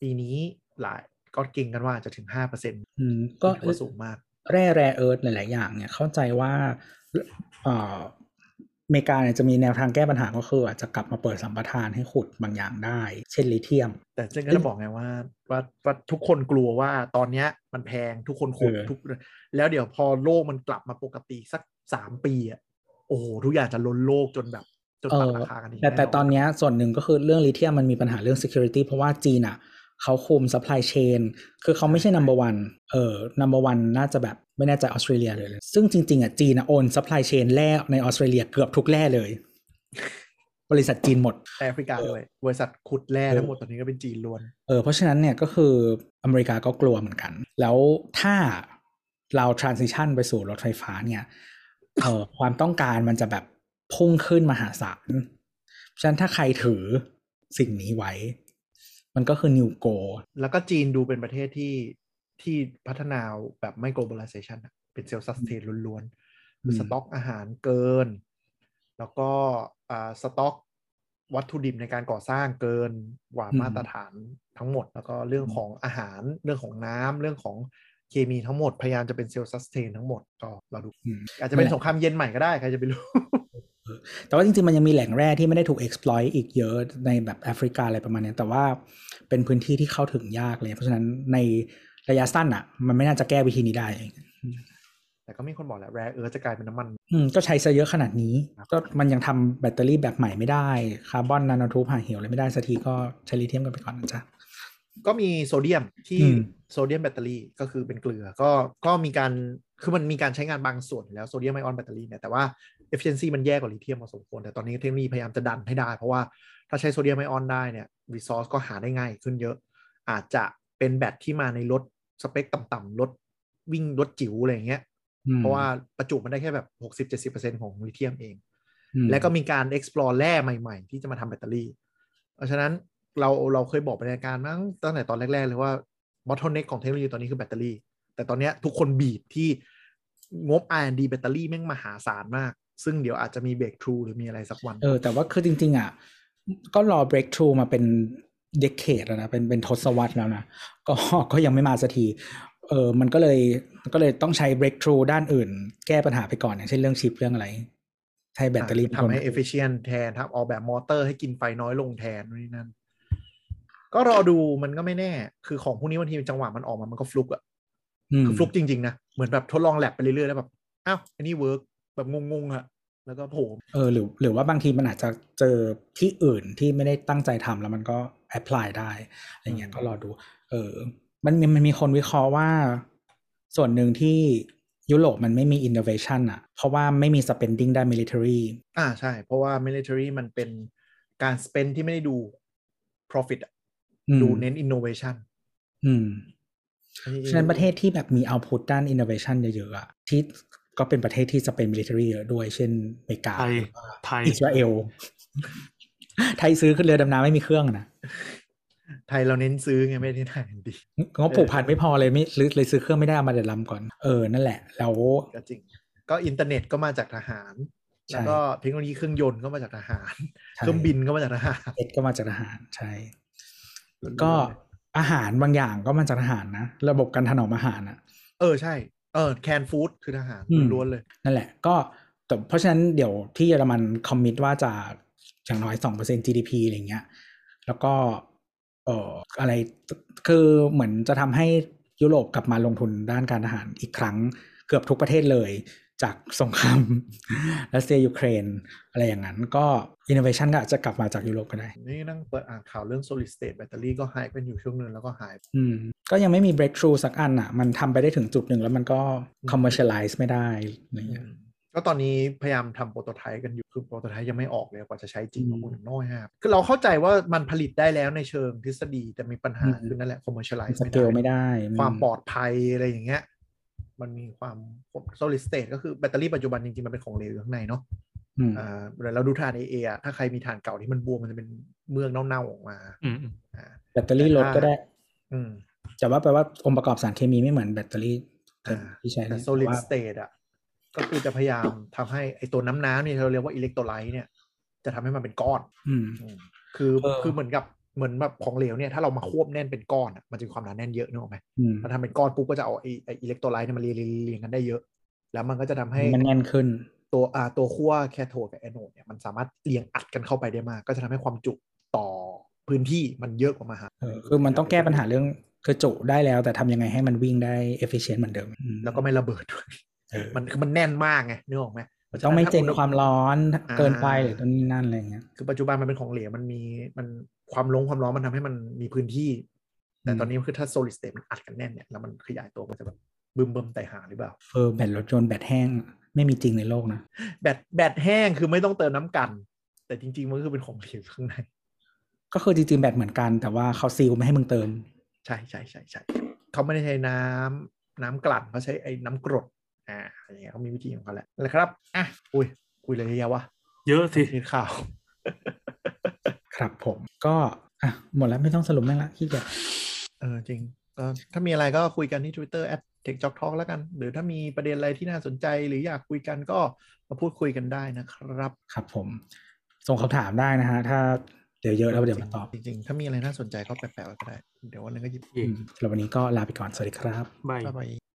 ปีนี้หลายก็เก่งกันว่าจะถึงห้าเปอร์เซ็นต์อืมก็ถือว่าสูงมาก แร่แรเอิร์ธหลาย ๆ อย่างเนี่ยเข้าใจว่าเอ่ออเมริกาเนี่ยจะมีแนวทางแก้ปัญหาก็คืออาจจะกลับมาเปิดสัมปทานให้ขุดบางอย่างได้ เช่นลิเทียม แต่เจนก็จะบอกไงว่าว่าว่าทุกคนกลัวว่าตอนเนี้ยมันแพงทุกคนขุดเออทุก แล้วเดี๋ยวพอโลกมันกลับมาปกติสักสามปีอะโอ้โหทุกอย่างจะล้นโลกจนแบบจนเออตัดราคากันอีกแต่แต่แตอนเนี้ยส่วนหนึ่งก็คือเรื่องลิเทียมมันมีปัญหาเรื่อง security เพราะว่าจีนอะ เขาคุม supply chain คือเขาไม่ใช่ number one เออ number one น่าจะแบบไม่แน่ใจออสเตรเลียเลย ซึ่งจริง ๆอะจีนอะโอน supply chain แร่ในออสเตรเลียเกือบทุกแร่เลย บริษัทจีนหมดแอฟริกาด้วยบริษัทขุดแร่ทั้งหมดตอนนี้ก็เป็นจีนล้วนเออเพราะฉะนั้นเนี่ยก็คืออเมริกาก็กลัวเหมือนกัน แล้วถ้าเรา transition ไปสู่รถไฟฟ้าเนี่ยเออความต้องการมันจะแบบพุ่งขึ้นมหาศาลเพราะฉะนั้นถ้าใครถือสิ่งนี้ไว้ มันก็คือ new go แล้วก็จีนดูเป็นประเทศที่ที่พัฒนาแบบไม่ globalization อะเป็นเซลล์ sustain ล้วนๆคือมสต็อกอาหารเกิน แล้วก็อ่าสต็อกวัตถุดิบในการก่อสร้างเกินกว่าอืมมาตรฐานทั้งหมด แล้วก็เรื่องอืมของอาหารเรื่องของน้ำเรื่องของเคมีทั้งหมด พยายามจะเป็นเซลล์ sustain ทั้งหมดก็เราดูอืมอาจจะเป็นสงครามเย็นใหม่ก็ได้ ใครจะไปรู้ แต่ว่าจริงๆ มันยังมีแหล่งแร่ที่ไม่ได้ถูก exploit อีกเยอะในแบบแอฟริกาอะไรประมาณเนี้ยแต่ว่าเป็นพื้นที่ที่เข้าถึงยากเลย เพราะฉะนั้นในระยะสั้นอะ มันไม่น่าจะแก้วิธีนี้ได้ แต่ก็มีคนบอกแหละแร่เออจะกลายเป็นน้ำมัน อืมก็ใช้ซะเยอะขนาดนี้ครับก็มันยังทำแบตเตอรี่แบบใหม่ไม่ได้ carbon nanotube หาเหวอะไรไม่ได้สักทีก็ใช้ลิเธียมกันไปก่อนนะจ๊ะก็มีโซเดียมที่อืมโซเดียมแบตเตอรี่ก็คือเป็นเกลือก็ก็มีการคือมันมีการใช้งานบางส่วนอยู่แล้วโซเดียมไอออนแบตเตอรี่เนี่ยแต่ว่า efficiency มันแย่กว่าลิเธียมพอสมควร แต่ตอนนี้เทคโนโลยีพยายามจะดันให้ได้ เพราะว่าถ้าใช้โซเดียมไอออนได้เนี่ย resource ก็หาได้ง่ายขึ้นเยอะ อาจจะเป็นแบตที่มาในรถสเปคต่ำๆรถวิ่งรถจิ๋วอะไรอย่างเงี้ยอืมเพราะว่าประจุมันได้แค่แบบ 60-70%ของลิเธียมเองอืมและก็มีการ explore แร่ใหม่ๆ ที่จะมาทำแบตเตอรี่ เพราะฉะนั้นเราเราเคยบอกไปในรายการมั้งตั้งแต่ตอนแรก ๆ เลยว่า bottleneck ของเทคโนโลยีตอนนี้คือแบตเตอรี่ แต่ตอนเนี้ยทุกคนบีบที่งบ R&D แบตเตอรี่แม่งมหาศาลมาก ซึ่งเดี๋ยวอาจจะมี breakthrough หรือมีอะไรสักวัน เออ แต่ว่าคือจริง ๆ อะ ก็รอ breakthrough มาเป็น decade แล้วนะ เป็นเป็นทศวรรษแล้วนะ ก็ก็ยังไม่มาสักทีเออมันก็เลยก็เลยต้องใช้ breakthrough ด้านอื่น แก้ปัญหาไปก่อนอย่างเช่นเรื่องชิปเรื่องอะไร ใช้แบตเตอรี่เป็นทำให้คน efficient แทนทำออกแบบมอเตอร์ให้กินไฟน้อยลงแทนนู่นนี่นั่น ก็รอดูมันก็ไม่แน่ คือของพวกนี้บางทีจังหวะมันออกมามันก็ฟลุกอะมคือฟลุกจริง ๆ นะ เหมือนแบบทดลองแลบไปเรื่อยๆ แล้วแบบ อ้าว อันนี้เวิร์กแบบงงๆอะ แล้วก็โผล่เออหรือหรือว่าบางทีมันอาจจะเจอที่อื่นที่ไม่ได้ตั้งใจทำแล้วมันก็ apply ได้อะไรเงี้ยก็รอดู เออ มันมีมันมีคนวิเคราะห์ว่า ส่วนหนึ่งที่ยุโรปมันไม่มี innovation อะ เพราะว่าไม่มี spending ด้าน military อ่าใช่ เพราะว่า military มันเป็นการ spend ที่ไม่ได้ดู profit อะอืมดูเน้น innovation อืมอันนี้ฉะนั้นประเทศที่แบบมี output ด้าน innovation เยอะๆอะที่ ก็เป็นประเทศที่จะเป็น military เยอะด้วย เช่นอเมริกาไทยหรือว่าไทยอิสราเอล ไทยซื้อขึ้นเรือดำน้ำไม่มีเครื่องนะไทยเราเน้นซื้อไงไม่ได้ทางดีงบผูกพันไม่พอเลยไม่เลยเลยซื้อเครื่องไม่ได้เอามาเดี๋ยวลำก่อนเออนั่นแหละแล้วก็จริง ก็อินเทอร์เน็ตก็มาจากทหารใช่แล้วก็เทคโนโลยีเครื่องยนต์ก็มาจากทหารใช่เครื่องบินก็มาจากทหารเอ็ดก็มาจากทหารใช่ก็อาหารบางอย่างก็มาจากทหารนะระบบการถนอมอาหารอะ เออใช่ เออแคนฟู้ดคือทหารอืมล้วนๆเลย นั่นแหละก็แต่เพราะฉะนั้นเดี๋ยวที่เยอรมันคอมมิตว่าจะอย่างน้อยสองเปอร์เซ็น GDP อะไรเงี้ย แล้วก็เอ่ออะไรคือเหมือนจะทำให้ยุโรปกลับมาลงทุนด้านการทหารอีกครั้งเกือบทุกประเทศเลย จากสงครามรัสเซียยูเครน อะไรอย่างนั้นก็ innovation ก็อาจจะกลับมาจากยุโรปก็ได้ นี่นั่งเปิดอ่านข่าวเรื่อง solid state แบตเตอรี่ก็หายกันอยู่ช่วงหนึงแล้วก็หาย อืม ก็ยังไม่มี breakthrough สักอันอะ มันทำไปได้ถึงจุดหนึ่งแล้วมันก็ commercialize ไม่ได้อะไรเงี้ยก็ตอนนี้พยายามทำโปรโตไทป์กันอยู่ คือโปรโตไทป์ยังไม่ออกเลยกว่าจะใช้จริงอืมก็คงน้อยฮะคือเราเข้าใจว่ามันผลิตได้แล้วในเชิงทฤษฎีแต่มีปัญหาอืมคือนั่นแหละ commercialize สไม่เกลได้ไม่ได้ ความปลอดภัยอะไรอย่างเงี้ย มันมีความ solid state ก็คือแบตเตอรี่ปัจจุบันจริง ๆ มันเป็นของเหลวอยู่ข้างในเนาะอืมอ่าเวลาเราดูถ่านเอเอะถ้าใครมีถ่านเก่าที่มันบวมมันจะเป็นเมือกเน่าๆออกมาอืมอืมอ่าแบตเตอรี่รถก็ได้ อืมแต่ว่าแปลว่าองค์ประกอบสารเคมีไม่เหมือนแบตเตอรี่อ่าที่ใช้แต่เนี่ย solid ว่า state อะก็คือจะพยายามทำให้ไอตัวน้ำน้ำเนี่ยเราเรียกว่าอิเล็กโทรไลต์เนี่ย จะทำให้มันเป็นก้อน อืมอืมคือเออคือเหมือนกับ เหมือนแบบของเหลวเนี่ยถ้าเรามาควบแน่นเป็นก้อนอะมันจะมีความหนาแน่นเยอะนึกออกไหมอืมมันทำเป็นก้อนปุ๊บก็จะเอาไอไออิเล็กโทรไลต์เนี่ยมาเรียงเรียงเรียงกันได้เยอะ แล้วมันก็จะทำให้มันแน่นขึ้น ตัวอ่าตัวขั้วแคโทดกับแอนโอดเนี่ยมันสามารถเรียงอัดกันเข้าไปได้มาก ก็จะทำให้ความจุต่อพื้นที่มันเยอะกว่ามาหาเออคือมันต้องแก้ปัญหาเรื่องคือจุได้แล้วแต่ทำยังไงให้มันวิ่งได้ efficient เหมือนเดิมอืมแล้วก็ไม่ระเบิดด้วยเออมันคือมันแน่นมากไงนึกออกไหมต้องไม่เจนถ้าความร้อนอ่าเกินไปหรือตัวนี้นั่นอะไรอย่างเงี้ยคือปัจจุบันมันเป็นของเหลวมันมีมัน ความลงความร้อนมันทำให้มันมีพื้นที่ แต่อืมตอนนี้คือถ้า solid state มันอัดกันแน่นเนี่ยแล้วมันขยายตัวมันจะแบบบึมบึมไต่หาหรือเปล่าเออแบตรถยนต์แบตแห้งไม่มีจริงในโลกนะแบตแบตแห้งคือไม่ต้องเติมน้ำกัน แต่จริง ๆ มันก็คือเป็นของเหลวข้างในก็คือจริงๆแบตเหมือนกัน แต่ว่าเขาซีลไม่ให้มึงเติม ใช่ใช่ใช่ใช่เขาไม่ได้ใช้น้ำน้ำกลั่นเขาใช้ไอ้น้ำกรดอ่าอะไรอย่างเงี้ยเขามีวิธีของเขาแหละอะไรครับอะอุ้ยคุยอะไรเยอะแยะวะเยอะสิทีข่าว ครับผมก็อะหมดแล้วไม่ต้องสรุปแม่งละขี้เกียจเออจริงก็ถ้ามีอะไรก็คุยกันที่ Twitter at techjocktalk แล้วกัน หรือถ้ามีประเด็นอะไรที่น่าสนใจหรืออยากคุยกันก็มาพูดคุยกันได้นะครับ ครับผม ส่งคำถามได้นะฮะ ถ้าเดี๋ยวเยอะแล้วเดี๋ยวมาตอบ จริงๆ ถ้ามีอะไรน่าสนใจก็แปะๆไว้ก็ได้ เดี๋ยววันหนึงก็หยิบอืมสำหรับวันนี้ก็ลาไปก่อน สวัสดีครับบายบ๊าย